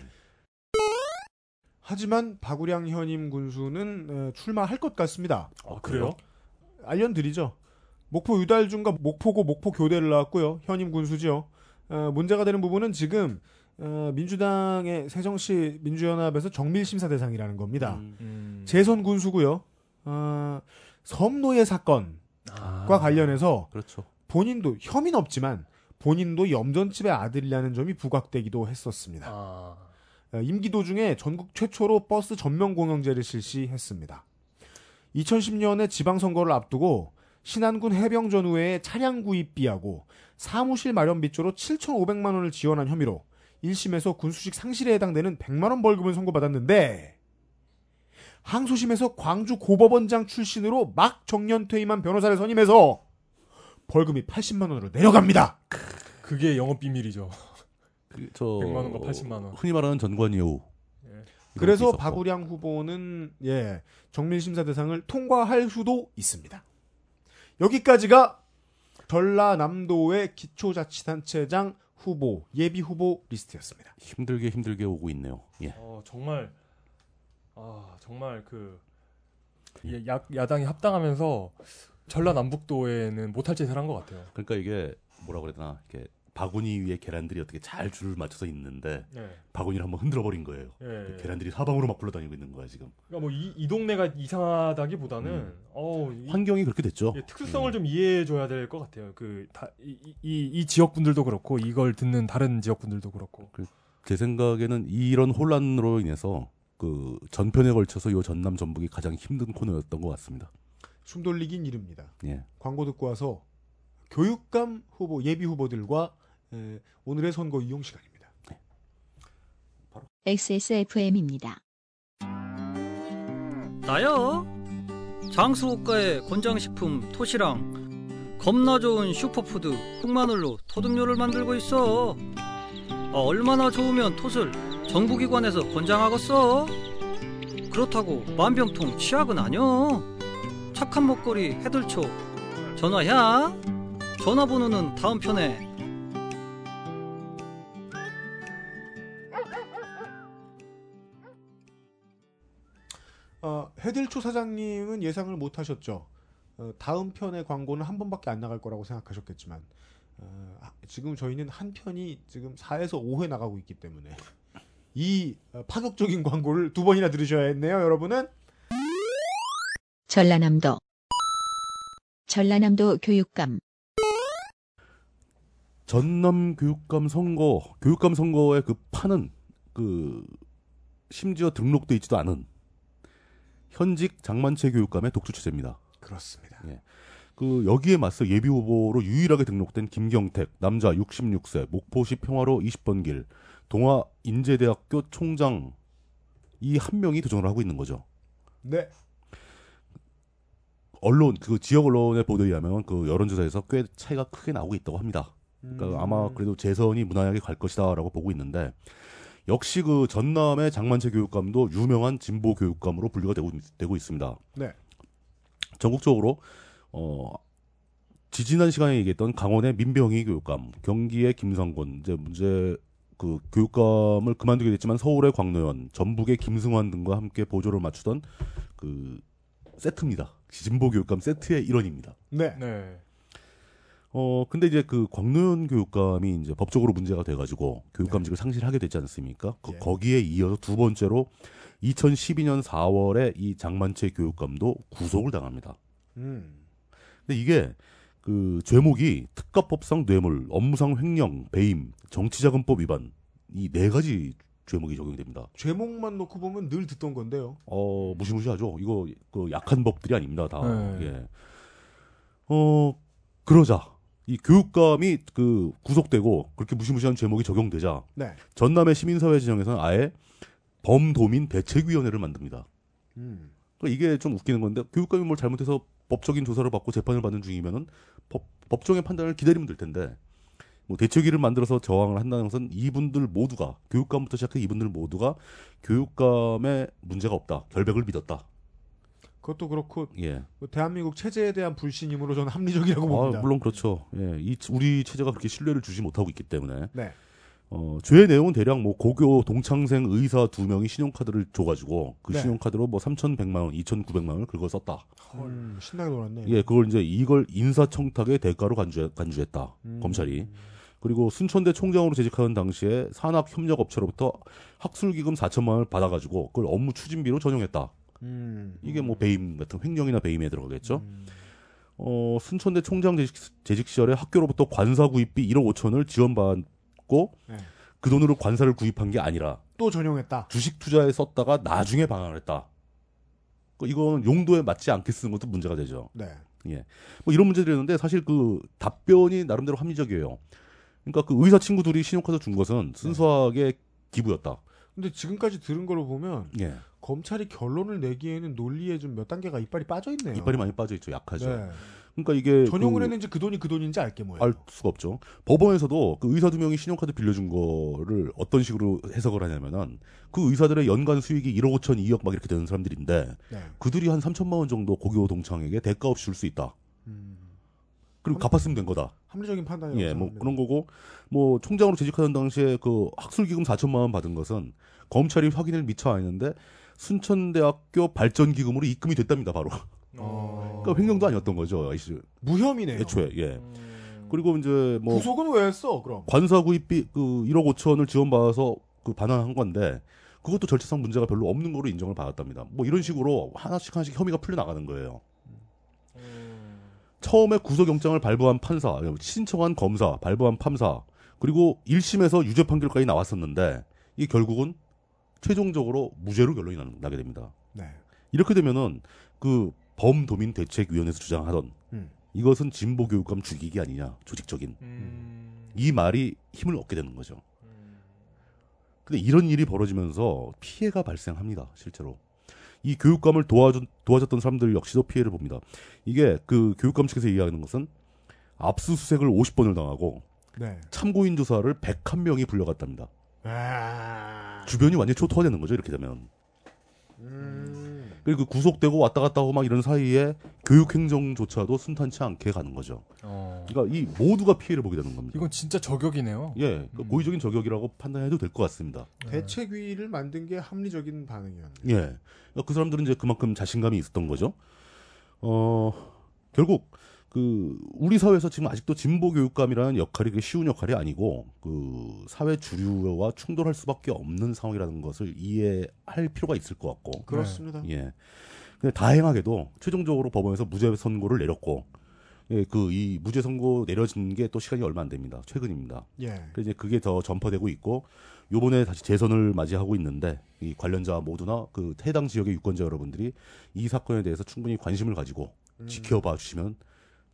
하지만 박우량 현임 군수는 어, 출마할 것 같습니다. 아, 그래요? 알려드리죠. 목포 유달중과 목포고 목포 교대를 나왔고요. 현임 군수지요. 어, 문제가 되는 부분은 지금 어, 민주당의 새정시 민주연합에서 정밀 심사 대상이라는 겁니다. 음. 음. 재선 군수고요. 어, 섬노예 사건과 아. 관련해서 그렇죠. 본인도 혐의는 없지만 본인도 염전집의 아들이라는 점이 부각되기도 했었습니다. 아. 어, 임기 도중에 전국 최초로 버스 전면 공영제를 실시했습니다. 2010년에 지방선거를 앞두고 신안군 해병전우회에 차량 구입비하고 사무실 마련 빚조로 7,500만 원을 지원한 혐의로 1심에서 군수직 상실에 해당되는 100만 원 벌금을 선고받았는데 항소심에서 광주 고법원장 출신으로 막 정년 퇴임한 변호사를 선임해서 벌금이 80만 원으로 내려갑니다. 그게 영업 비밀이죠. 그, 저 100만 원과 80만 원. 흔히 말하는 전관예우. 예. 그래서. 박우량 후보는 예 정밀 심사 대상을 통과할 수도 있습니다. 여기까지가 전라남도의 기초자치단체장 후보 예비 후보 리스트였습니다. 힘들게 힘들게 오고 있네요. 예. 어, 정말 아 정말 그 예, 야, 야당이 합당하면서 전라남북도에는 못할 짓을 한 것 같아요. 그러니까 이게 뭐라 그래야 되나 이렇게 바구니 위에 계란들이 어떻게 잘 줄을 맞춰서 있는데 네. 바구니를 한번 흔들어 버린 거예요. 예, 예. 계란들이 사방으로 막 굴러다니고 있는 거야 지금. 그러니까 뭐이 동네가 이상하다기보다는 음. 어우, 이, 환경이 그렇게 됐죠. 예, 특수성을 음. 좀 이해해 줘야 될 것 같아요. 그다이 이, 이 지역 분들도 그렇고 이걸 듣는 다른 지역 분들도 그렇고. 제 생각에는 이런 혼란으로 인해서 그 전편에 걸쳐서 요 전남 전북이 가장 힘든 코너였던 것 같습니다. 숨 돌리긴 이릅니다. 예. 광고 듣고 와서 교육감 후보 예비 후보들과 에, 오늘의 선거 이용 시간입니다. XSFM입니다. 나요? 장수호가의 권장식품 토시랑 겁나 좋은 슈퍼푸드 흑마늘로 토득료를 만들고 있어. 아, 얼마나 좋으면 톳을 정부기관에서 권장하겠어? 그렇다고 만병통 치약은 아니여. 착한 먹거리 해들초 전화야. 전화번호는 다음 편에. 어, 해들초 사장님은 예상을 못 하셨죠. 어, 다음 편의 광고는 한 번밖에 안 나갈 거라고 생각하셨겠지만 어, 아, 지금 저희는 한 편이 지금 4에서 5회 나가고 있기 때문에 이 어, 파격적인 광고를 두 번이나 들으셔야 했네요, 여러분은. 전라남도 전라남도 교육감 전남 교육감 선거, 교육감 선거의 그 판은 그 심지어 등록돼 있지도 않은 현직 장만채 교육감의 독주 체제입니다. 그렇습니다. 그 여기에 맞서 예비 후보로 유일하게 등록된 김경택 남자 66세 목포시 평화로 20번 길 동아 인제대학교 총장 이 한 명이 도전을 하고 있는 거죠. 네. 언론 그 지역 언론의 보도에 의하면 그 여론조사에서 꽤 차이가 크게 나오고 있다고 합니다. 그러니까 음. 아마 그래도 재선이 무난하게 갈 것이다라고 보고 있는데 역시 그 전남의 장만채 교육감도 유명한 진보 교육감으로 분류가 되고, 있- 되고 있습니다. 네. 전국적으로 어 지지난 시간에 얘기했던 강원의 민병희 교육감, 경기의 김상곤, 이제 문제 그 교육감을 그만두게 됐지만 서울의 광노현, 전북의 김승환 등과 함께 보조를 맞추던 그 세트입니다. 진보 교육감 세트의 일원입니다. 네. 네. 어 근데 이제 그 광노현 교육감이 이제 법적으로 문제가 돼가지고 교육감직을 상실하게 됐지 않습니까? 그- 예. 거기에 이어서 두 번째로 2012년 4월에 이 장만채 교육감도 구속을 당합니다. 음. 근데 이게 그 죄목이 특가법상 뇌물, 업무상 횡령, 배임, 정치자금법 위반 이 네 가지 죄목이 적용됩니다. 제목만 놓고 보면 늘 듣던 건데요. 어 무시무시하죠. 이거 그 약한 법들이 아닙니다. 다. 네. 예. 어 그러자 이 교육감이 그 구속되고 그렇게 무시무시한 죄목이 적용되자 네. 전남의 시민사회 진영에서는 아예 범도민 대책위원회를 만듭니다. 음. 그러니까 이게 좀 웃기는 건데 교육감이 뭘 잘못해서 법적인 조사를 받고 재판을 받는 중이면은 법, 법정의 판단을 기다리면 될 텐데 뭐 대책위를 만들어서 저항을 한다는 것은 이분들 모두가 교육감부터 시작해 이분들 모두가 교육감에 문제가 없다 결백을 믿었다. 그것도 그렇고 예. 뭐 대한민국 체제에 대한 불신임으로 저는 합리적이라고 봅니다. 아, 물론 그렇죠. 예. 이 우리 체제가 그렇게 신뢰를 주지 못하고 있기 때문에 네. 어, 죄의 내용은 대략 뭐 고교 동창생 의사 두 명이 신용카드를 줘가지고 그 네. 신용카드로 뭐 3,100만 원, 2,900만 원을 긁어 썼다. 음, 신나게 놀았네. 예, 그걸 이제 이걸 인사청탁의 대가로 간주, 간주했다. 음. 검찰이. 그리고 순천대 총장으로 재직하는 당시에 산학협력업체로부터 학술기금 4천만 원을 받아가지고 그걸 업무 추진비로 전용했다. 음. 이게 뭐 배임 같은 횡령이나 배임에 들어가겠죠. 음. 어, 순천대 총장 재직, 재직 시절에 학교로부터 관사 구입비 1억 5천을 지원받고 네. 그 돈으로 관사를 구입한 게 아니라 또 전용했다. 주식 투자에 썼다가 나중에 방황을 했다. 그 이거는 용도에 맞지 않게 쓰는 것도 문제가 되죠. 네. 뭐 이런 문제들이 있는데 사실 그 답변이 나름대로 합리적이에요. 그러니까 그 의사 친구들이 신용카드 준 것은 순수하게 기부였다. 근데 지금까지 들은 걸로 보면 예. 검찰이 결론을 내기에는 논리에 좀 몇 단계가 이빨이 빠져 있네요. 이빨이 많이 빠져 있죠. 약하죠. 네. 그러니까 이게 전용을 그- 했는지 그 돈이 그 돈인지 알게 뭐예요. 알 수가 없죠. 법원에서도 그 의사 두 명이 신용카드 빌려준 거를 어떤 식으로 해석을 하냐면은 그 의사들의 연간 수익이 1억 5천, 2억 막 이렇게 되는 사람들인데 네. 그들이 한 3천만 원 정도 고교 동창에게 대가 없이 줄 수 있다. 음, 그리고 갚았으면 된 거다. 합리적인 판단이라고 예, 뭐. 그런 거고 뭐 총장으로 재직하던 당시에 그 학술기금 4천만 원 받은 것은 검찰이 확인을 미처 안 했는데 순천대학교 발전기금으로 입금이 됐답니다, 바로. 어. 그러니까 횡령도 아니었던 거죠? 무혐의네요. 애초에, 예. 음. 그리고 이제 뭐 구속은 왜 했어? 그럼. 관사 구입비 그 1억 5천을 지원받아서 그 반환한 건데 그것도 절차상 문제가 별로 없는 거로 인정을 받았답니다. 뭐 이런 식으로 하나씩 하나씩 혐의가 풀려 나가는 거예요. 음. 처음에 구속영장을 발부한 판사, 신청한 검사, 발부한 판사, 그리고 1심에서 유죄 판결까지 나왔었는데 이 결국은 최종적으로 무죄로 결론이 나- 나게 됩니다. 네. 이렇게 되면은 그 범도민 대책위원회에서 주장하던 음. 이것은 진보 교육감 죽이기 아니냐 조직적인 음. 이 말이 힘을 얻게 되는 거죠. 음. 근데 이런 일이 벌어지면서 피해가 발생합니다. 실제로 이 교육감을 도와준 도와줬던 사람들 역시도 피해를 봅니다. 이게 그 교육감 측에서 이야기하는 것은 압수수색을 50번을 당하고 네. 참고인 조사를 101명이 불려갔답니다. 아. 주변이 완전 히 초토화되는 거죠. 이렇게 되면. 음. 그리고 구속되고 왔다 갔다 하고 막 이런 사이에 교육 행정조차도 순탄치 않게 가는 거죠. 어. 그러니까 이 모두가 피해를 보게 되는 겁니다. 이건 진짜 저격이네요. 예, 그 음. 고의적인 저격이라고 판단해도 될 것 같습니다. 대책위를 만든 게 합리적인 반응이었네. 예. 그러니까 그 사람들은 이제 그만큼 자신감이 있었던 거죠. 어, 결국, 그, 우리 사회에서 지금 아직도 진보 교육감이라는 역할이 그게 쉬운 역할이 아니고, 그, 사회 주류와 충돌할 수밖에 없는 상황이라는 것을 이해할 필요가 있을 것 같고, 그렇습니다. 예. 근데 다행하게도 최종적으로 법원에서 무죄 선고를 내렸고 예, 그 이 무죄 선고 내려진 게 또 시간이 얼마 안 됩니다. 최근입니다. 예. 그래서 이제 그게 더 전파되고 있고 요번에 다시 재선을 맞이하고 있는데 이 관련자 모두나 그 해당 지역의 유권자 여러분들이 이 사건에 대해서 충분히 관심을 가지고 음. 지켜봐 주시면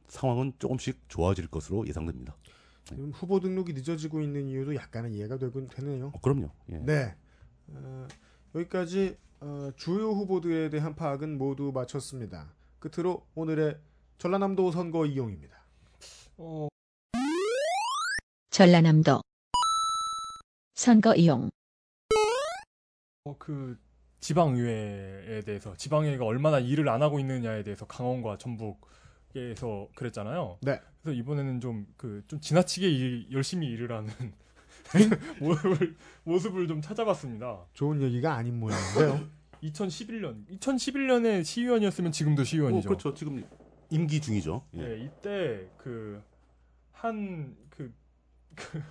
상황은 조금씩 좋아질 것으로 예상됩니다. 지금 후보 등록이 늦어지고 있는 이유도 약간은 이해가 되곤 되네요. 어, 그럼요. 예. 네. 어, 여기까지 어, 주요 후보들에 대한 파악은 모두 마쳤습니다. 끝으로 오늘의 전라남도 선거 이용입니다. 어, 전라남도 선거 이용 어, 그 지방의회에 대해서 지방의회가 얼마나 일을 안 하고 있느냐에 대해서 강원과 전북 에서 그랬잖아요. 네. 그래서 이번에는 좀 그 좀 지나치게 일- 열심히 일을 하는 [LAUGHS] 모습을 모습을 좀 찾아봤습니다. 좋은 얘기가 아닌 모양인데요. [LAUGHS] 2011년 2011년에 시의원이었으면 지금도 어, 시의원이죠. 그렇죠. 지금 임기 중이죠. 예. 예, 이때 그 한 그 그,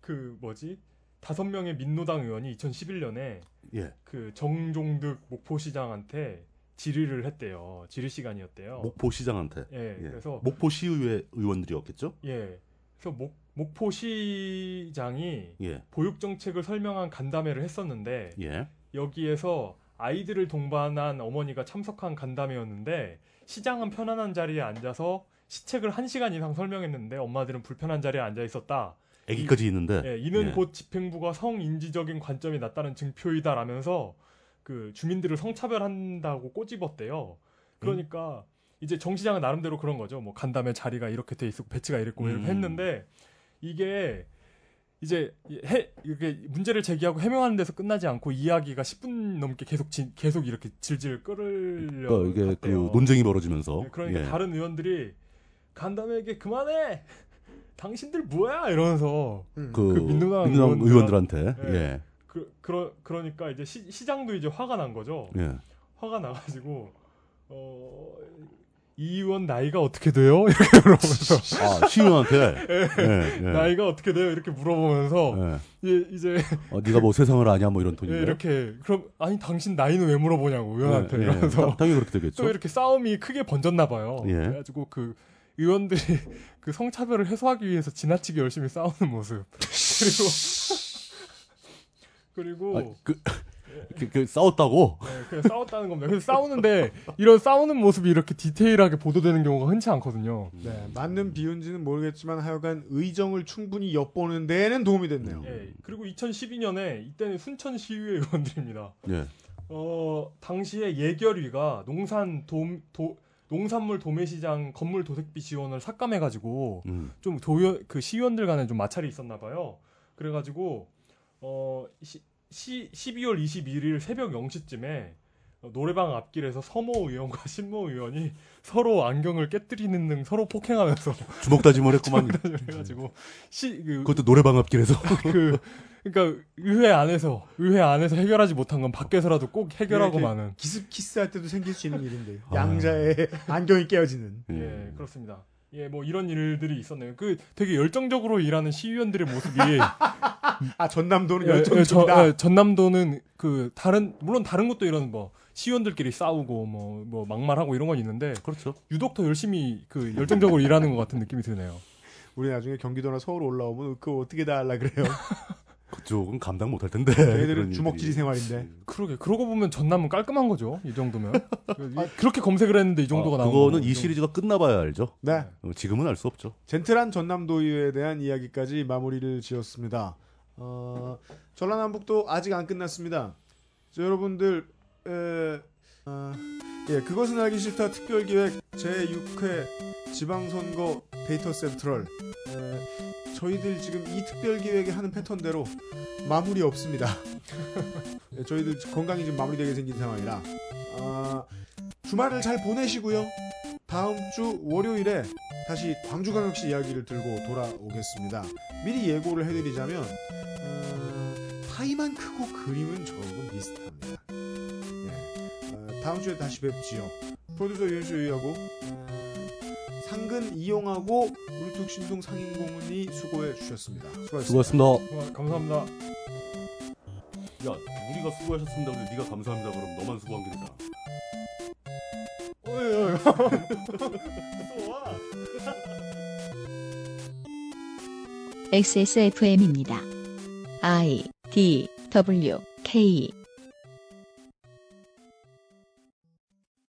그 뭐지 다섯 명의 민노당 의원이 2011년에 예. 그 정종득 목포시장한테 질의를 했대요. 질의 시간이었대요. 목포 시장한테. 예, 예. 그래서 목포 시의회 의원들이었겠죠? 예, 그래서 목 목포시장이 예. 보육 정책을 설명한 간담회를 했었는데 예. 여기에서 아이들을 동반한 어머니가 참석한 간담회였는데 시장은 편안한 자리에 앉아서 시책을 한 시간 이상 설명했는데 엄마들은 불편한 자리에 앉아 있었다. 아기까지 있는데. 예, 이는 예. 곧 집행부가 성인지적인 관점이 낮다는 증표이다라면서 그 주민들을 성차별한다고 꼬집었대요. 그러니까 이제 정 시장은 나름대로 그런 거죠. 뭐 간담회 자리가 이렇게 돼 있고 배치가 이랬고 이렇게 음. 했는데 이게 이제 해 이게 문제를 제기하고 해명하는 데서 끝나지 않고 이야기가 10분 넘게 계속 지- 계속 이렇게 질질 끌려 어, 이게 그 논쟁이 벌어지면서. 네, 그러니까 예. 다른 의원들이 간담회에게 그만해. [LAUGHS] 당신들 뭐야 이러면서 그, 그 민노당 민노당 의원들- 의원들한테. 예. 예. 그 그러 그러니까 이제 시, 시장도 이제 화가 난 거죠. 예. 화가 나가지고 어. 이 의원 나이가 어떻게 돼요? [LAUGHS] 이렇게 물어보면서 아, 시의원한테? [LAUGHS] 예. 예, 예. 나이가 어떻게 돼요? 이렇게 물어보면서 예. 예, 이제 어, 네가 뭐 세상을 아냐 뭐 이런 톤인데. [LAUGHS] 예, 이렇게 그럼 아니 당신 나이는 왜 물어보냐고 의원한테 예, 예. 이러면서 당- 당연히 그렇게 되겠죠. 또 이렇게 싸움이 크게 번졌나 봐요. 예. 그래가지고 그 의원들이 그 성차별을 해소하기 위해서 지나치게 열심히 싸우는 모습 그리고 그리고 아, 그, 그, 그 싸웠다고? 네, 그냥 싸웠다는 겁니다. 그래서 싸우는데 이런 싸우는 모습이 이렇게 디테일하게 보도되는 경우가 흔치 않거든요. 네, 맞는 비유인지는 모르겠지만 하여간 의정을 충분히 엿보는 데에는 도움이 됐네요. 예, 그리고 2012년에 이때는 순천 시의회 의원들입니다. 예. 어, 당시에 예결위가 농산 도, 도 농산물 도매시장 건물 도색비 지원을 삭감해가지고 음. 좀 도요 그 시의원들 간에 좀 마찰이 있었나 봐요. 그래가지고 어 시, 시 12월 21일 새벽 0시쯤에 노래방 앞길에서 서모 의원과 [LAUGHS] 신모 의원이 서로 안경을 깨뜨리는 등 서로 폭행하면서 [LAUGHS] 주먹 다짐을 [LAUGHS] 했구만. 주먹 다짐을 해가지고 시 그, 그것도 노래방 앞길에서. 그 그러니까 의회 안에서 의회 안에서 해결하지 못한 건 밖에서라도 꼭 해결하고 이렇게 마는 기습 키스할 때도 생길 수 있는 일인데 아. 양자의 안경이 깨어지는. 예, 그렇습니다. 예, 뭐 이런 일들이 있었네요. 그 되게 열정적으로 일하는 시의원들의 모습이 [LAUGHS] 아 전남도는 예, 예, 열정적이다. 저- 예, 전남도는 그 다른 물론 다른 것도 이런 뭐 시의원들끼리 싸우고 뭐뭐 막말하고 이런 건 있는데 그렇죠. 유독 더 열심히 그 열정적으로 일하는 것 같은 느낌이 드네요. 우리 나중에 경기도나 서울 올라오면 그거 어떻게 다 할라 그래요? [LAUGHS] 그쪽은 감당 못할 텐데. [LAUGHS] 걔들은 주먹질이. 생활인데. 그러게 그러고 보면 전남은 깔끔한 거죠. 이 정도면 [LAUGHS] 그렇게 검색을 했는데 이 정도가 아, 나오는 그거는 거, 이. 시리즈가 끝나봐야 알죠. 네. 어, 지금은 알 수 없죠. 젠틀한 전남도의회에 대한 이야기까지 마무리를 지었습니다. 어, 전라남북도 아직 안 끝났습니다. 자, 여러분들, 에, 아, 예, 그것은 알기 싫다 특별기획 제6회 지방선거 데이터 센트럴. 에, 저희들 지금 이 특별기획에 하는 패턴대로 마무리 없습니다. [LAUGHS] 예, 저희들 건강이 좀 마무리되게 생긴 상황이라. 아, 주말을 잘 보내시고요. 다음 주 월요일에 다시 광주광역시 이야기를 들고 돌아오겠습니다. 미리 예고를 해드리자면 어, 파이만 크고 그림은 조금 비슷합니다. 다음 주에 다시 뵙지요. 프로듀서 유현수 유하고 상근 이용하고 울퉁신tung 상인공은이 수고해 주셨습니다. 수고하셨습니다. 수고하셨습니다. 어, 감사합니다. 야, 우리가 수고하셨습니다. 근데 네가 감사합니다. 그럼 너만 수고한 게 되잖아. XSFM입니다. I D W K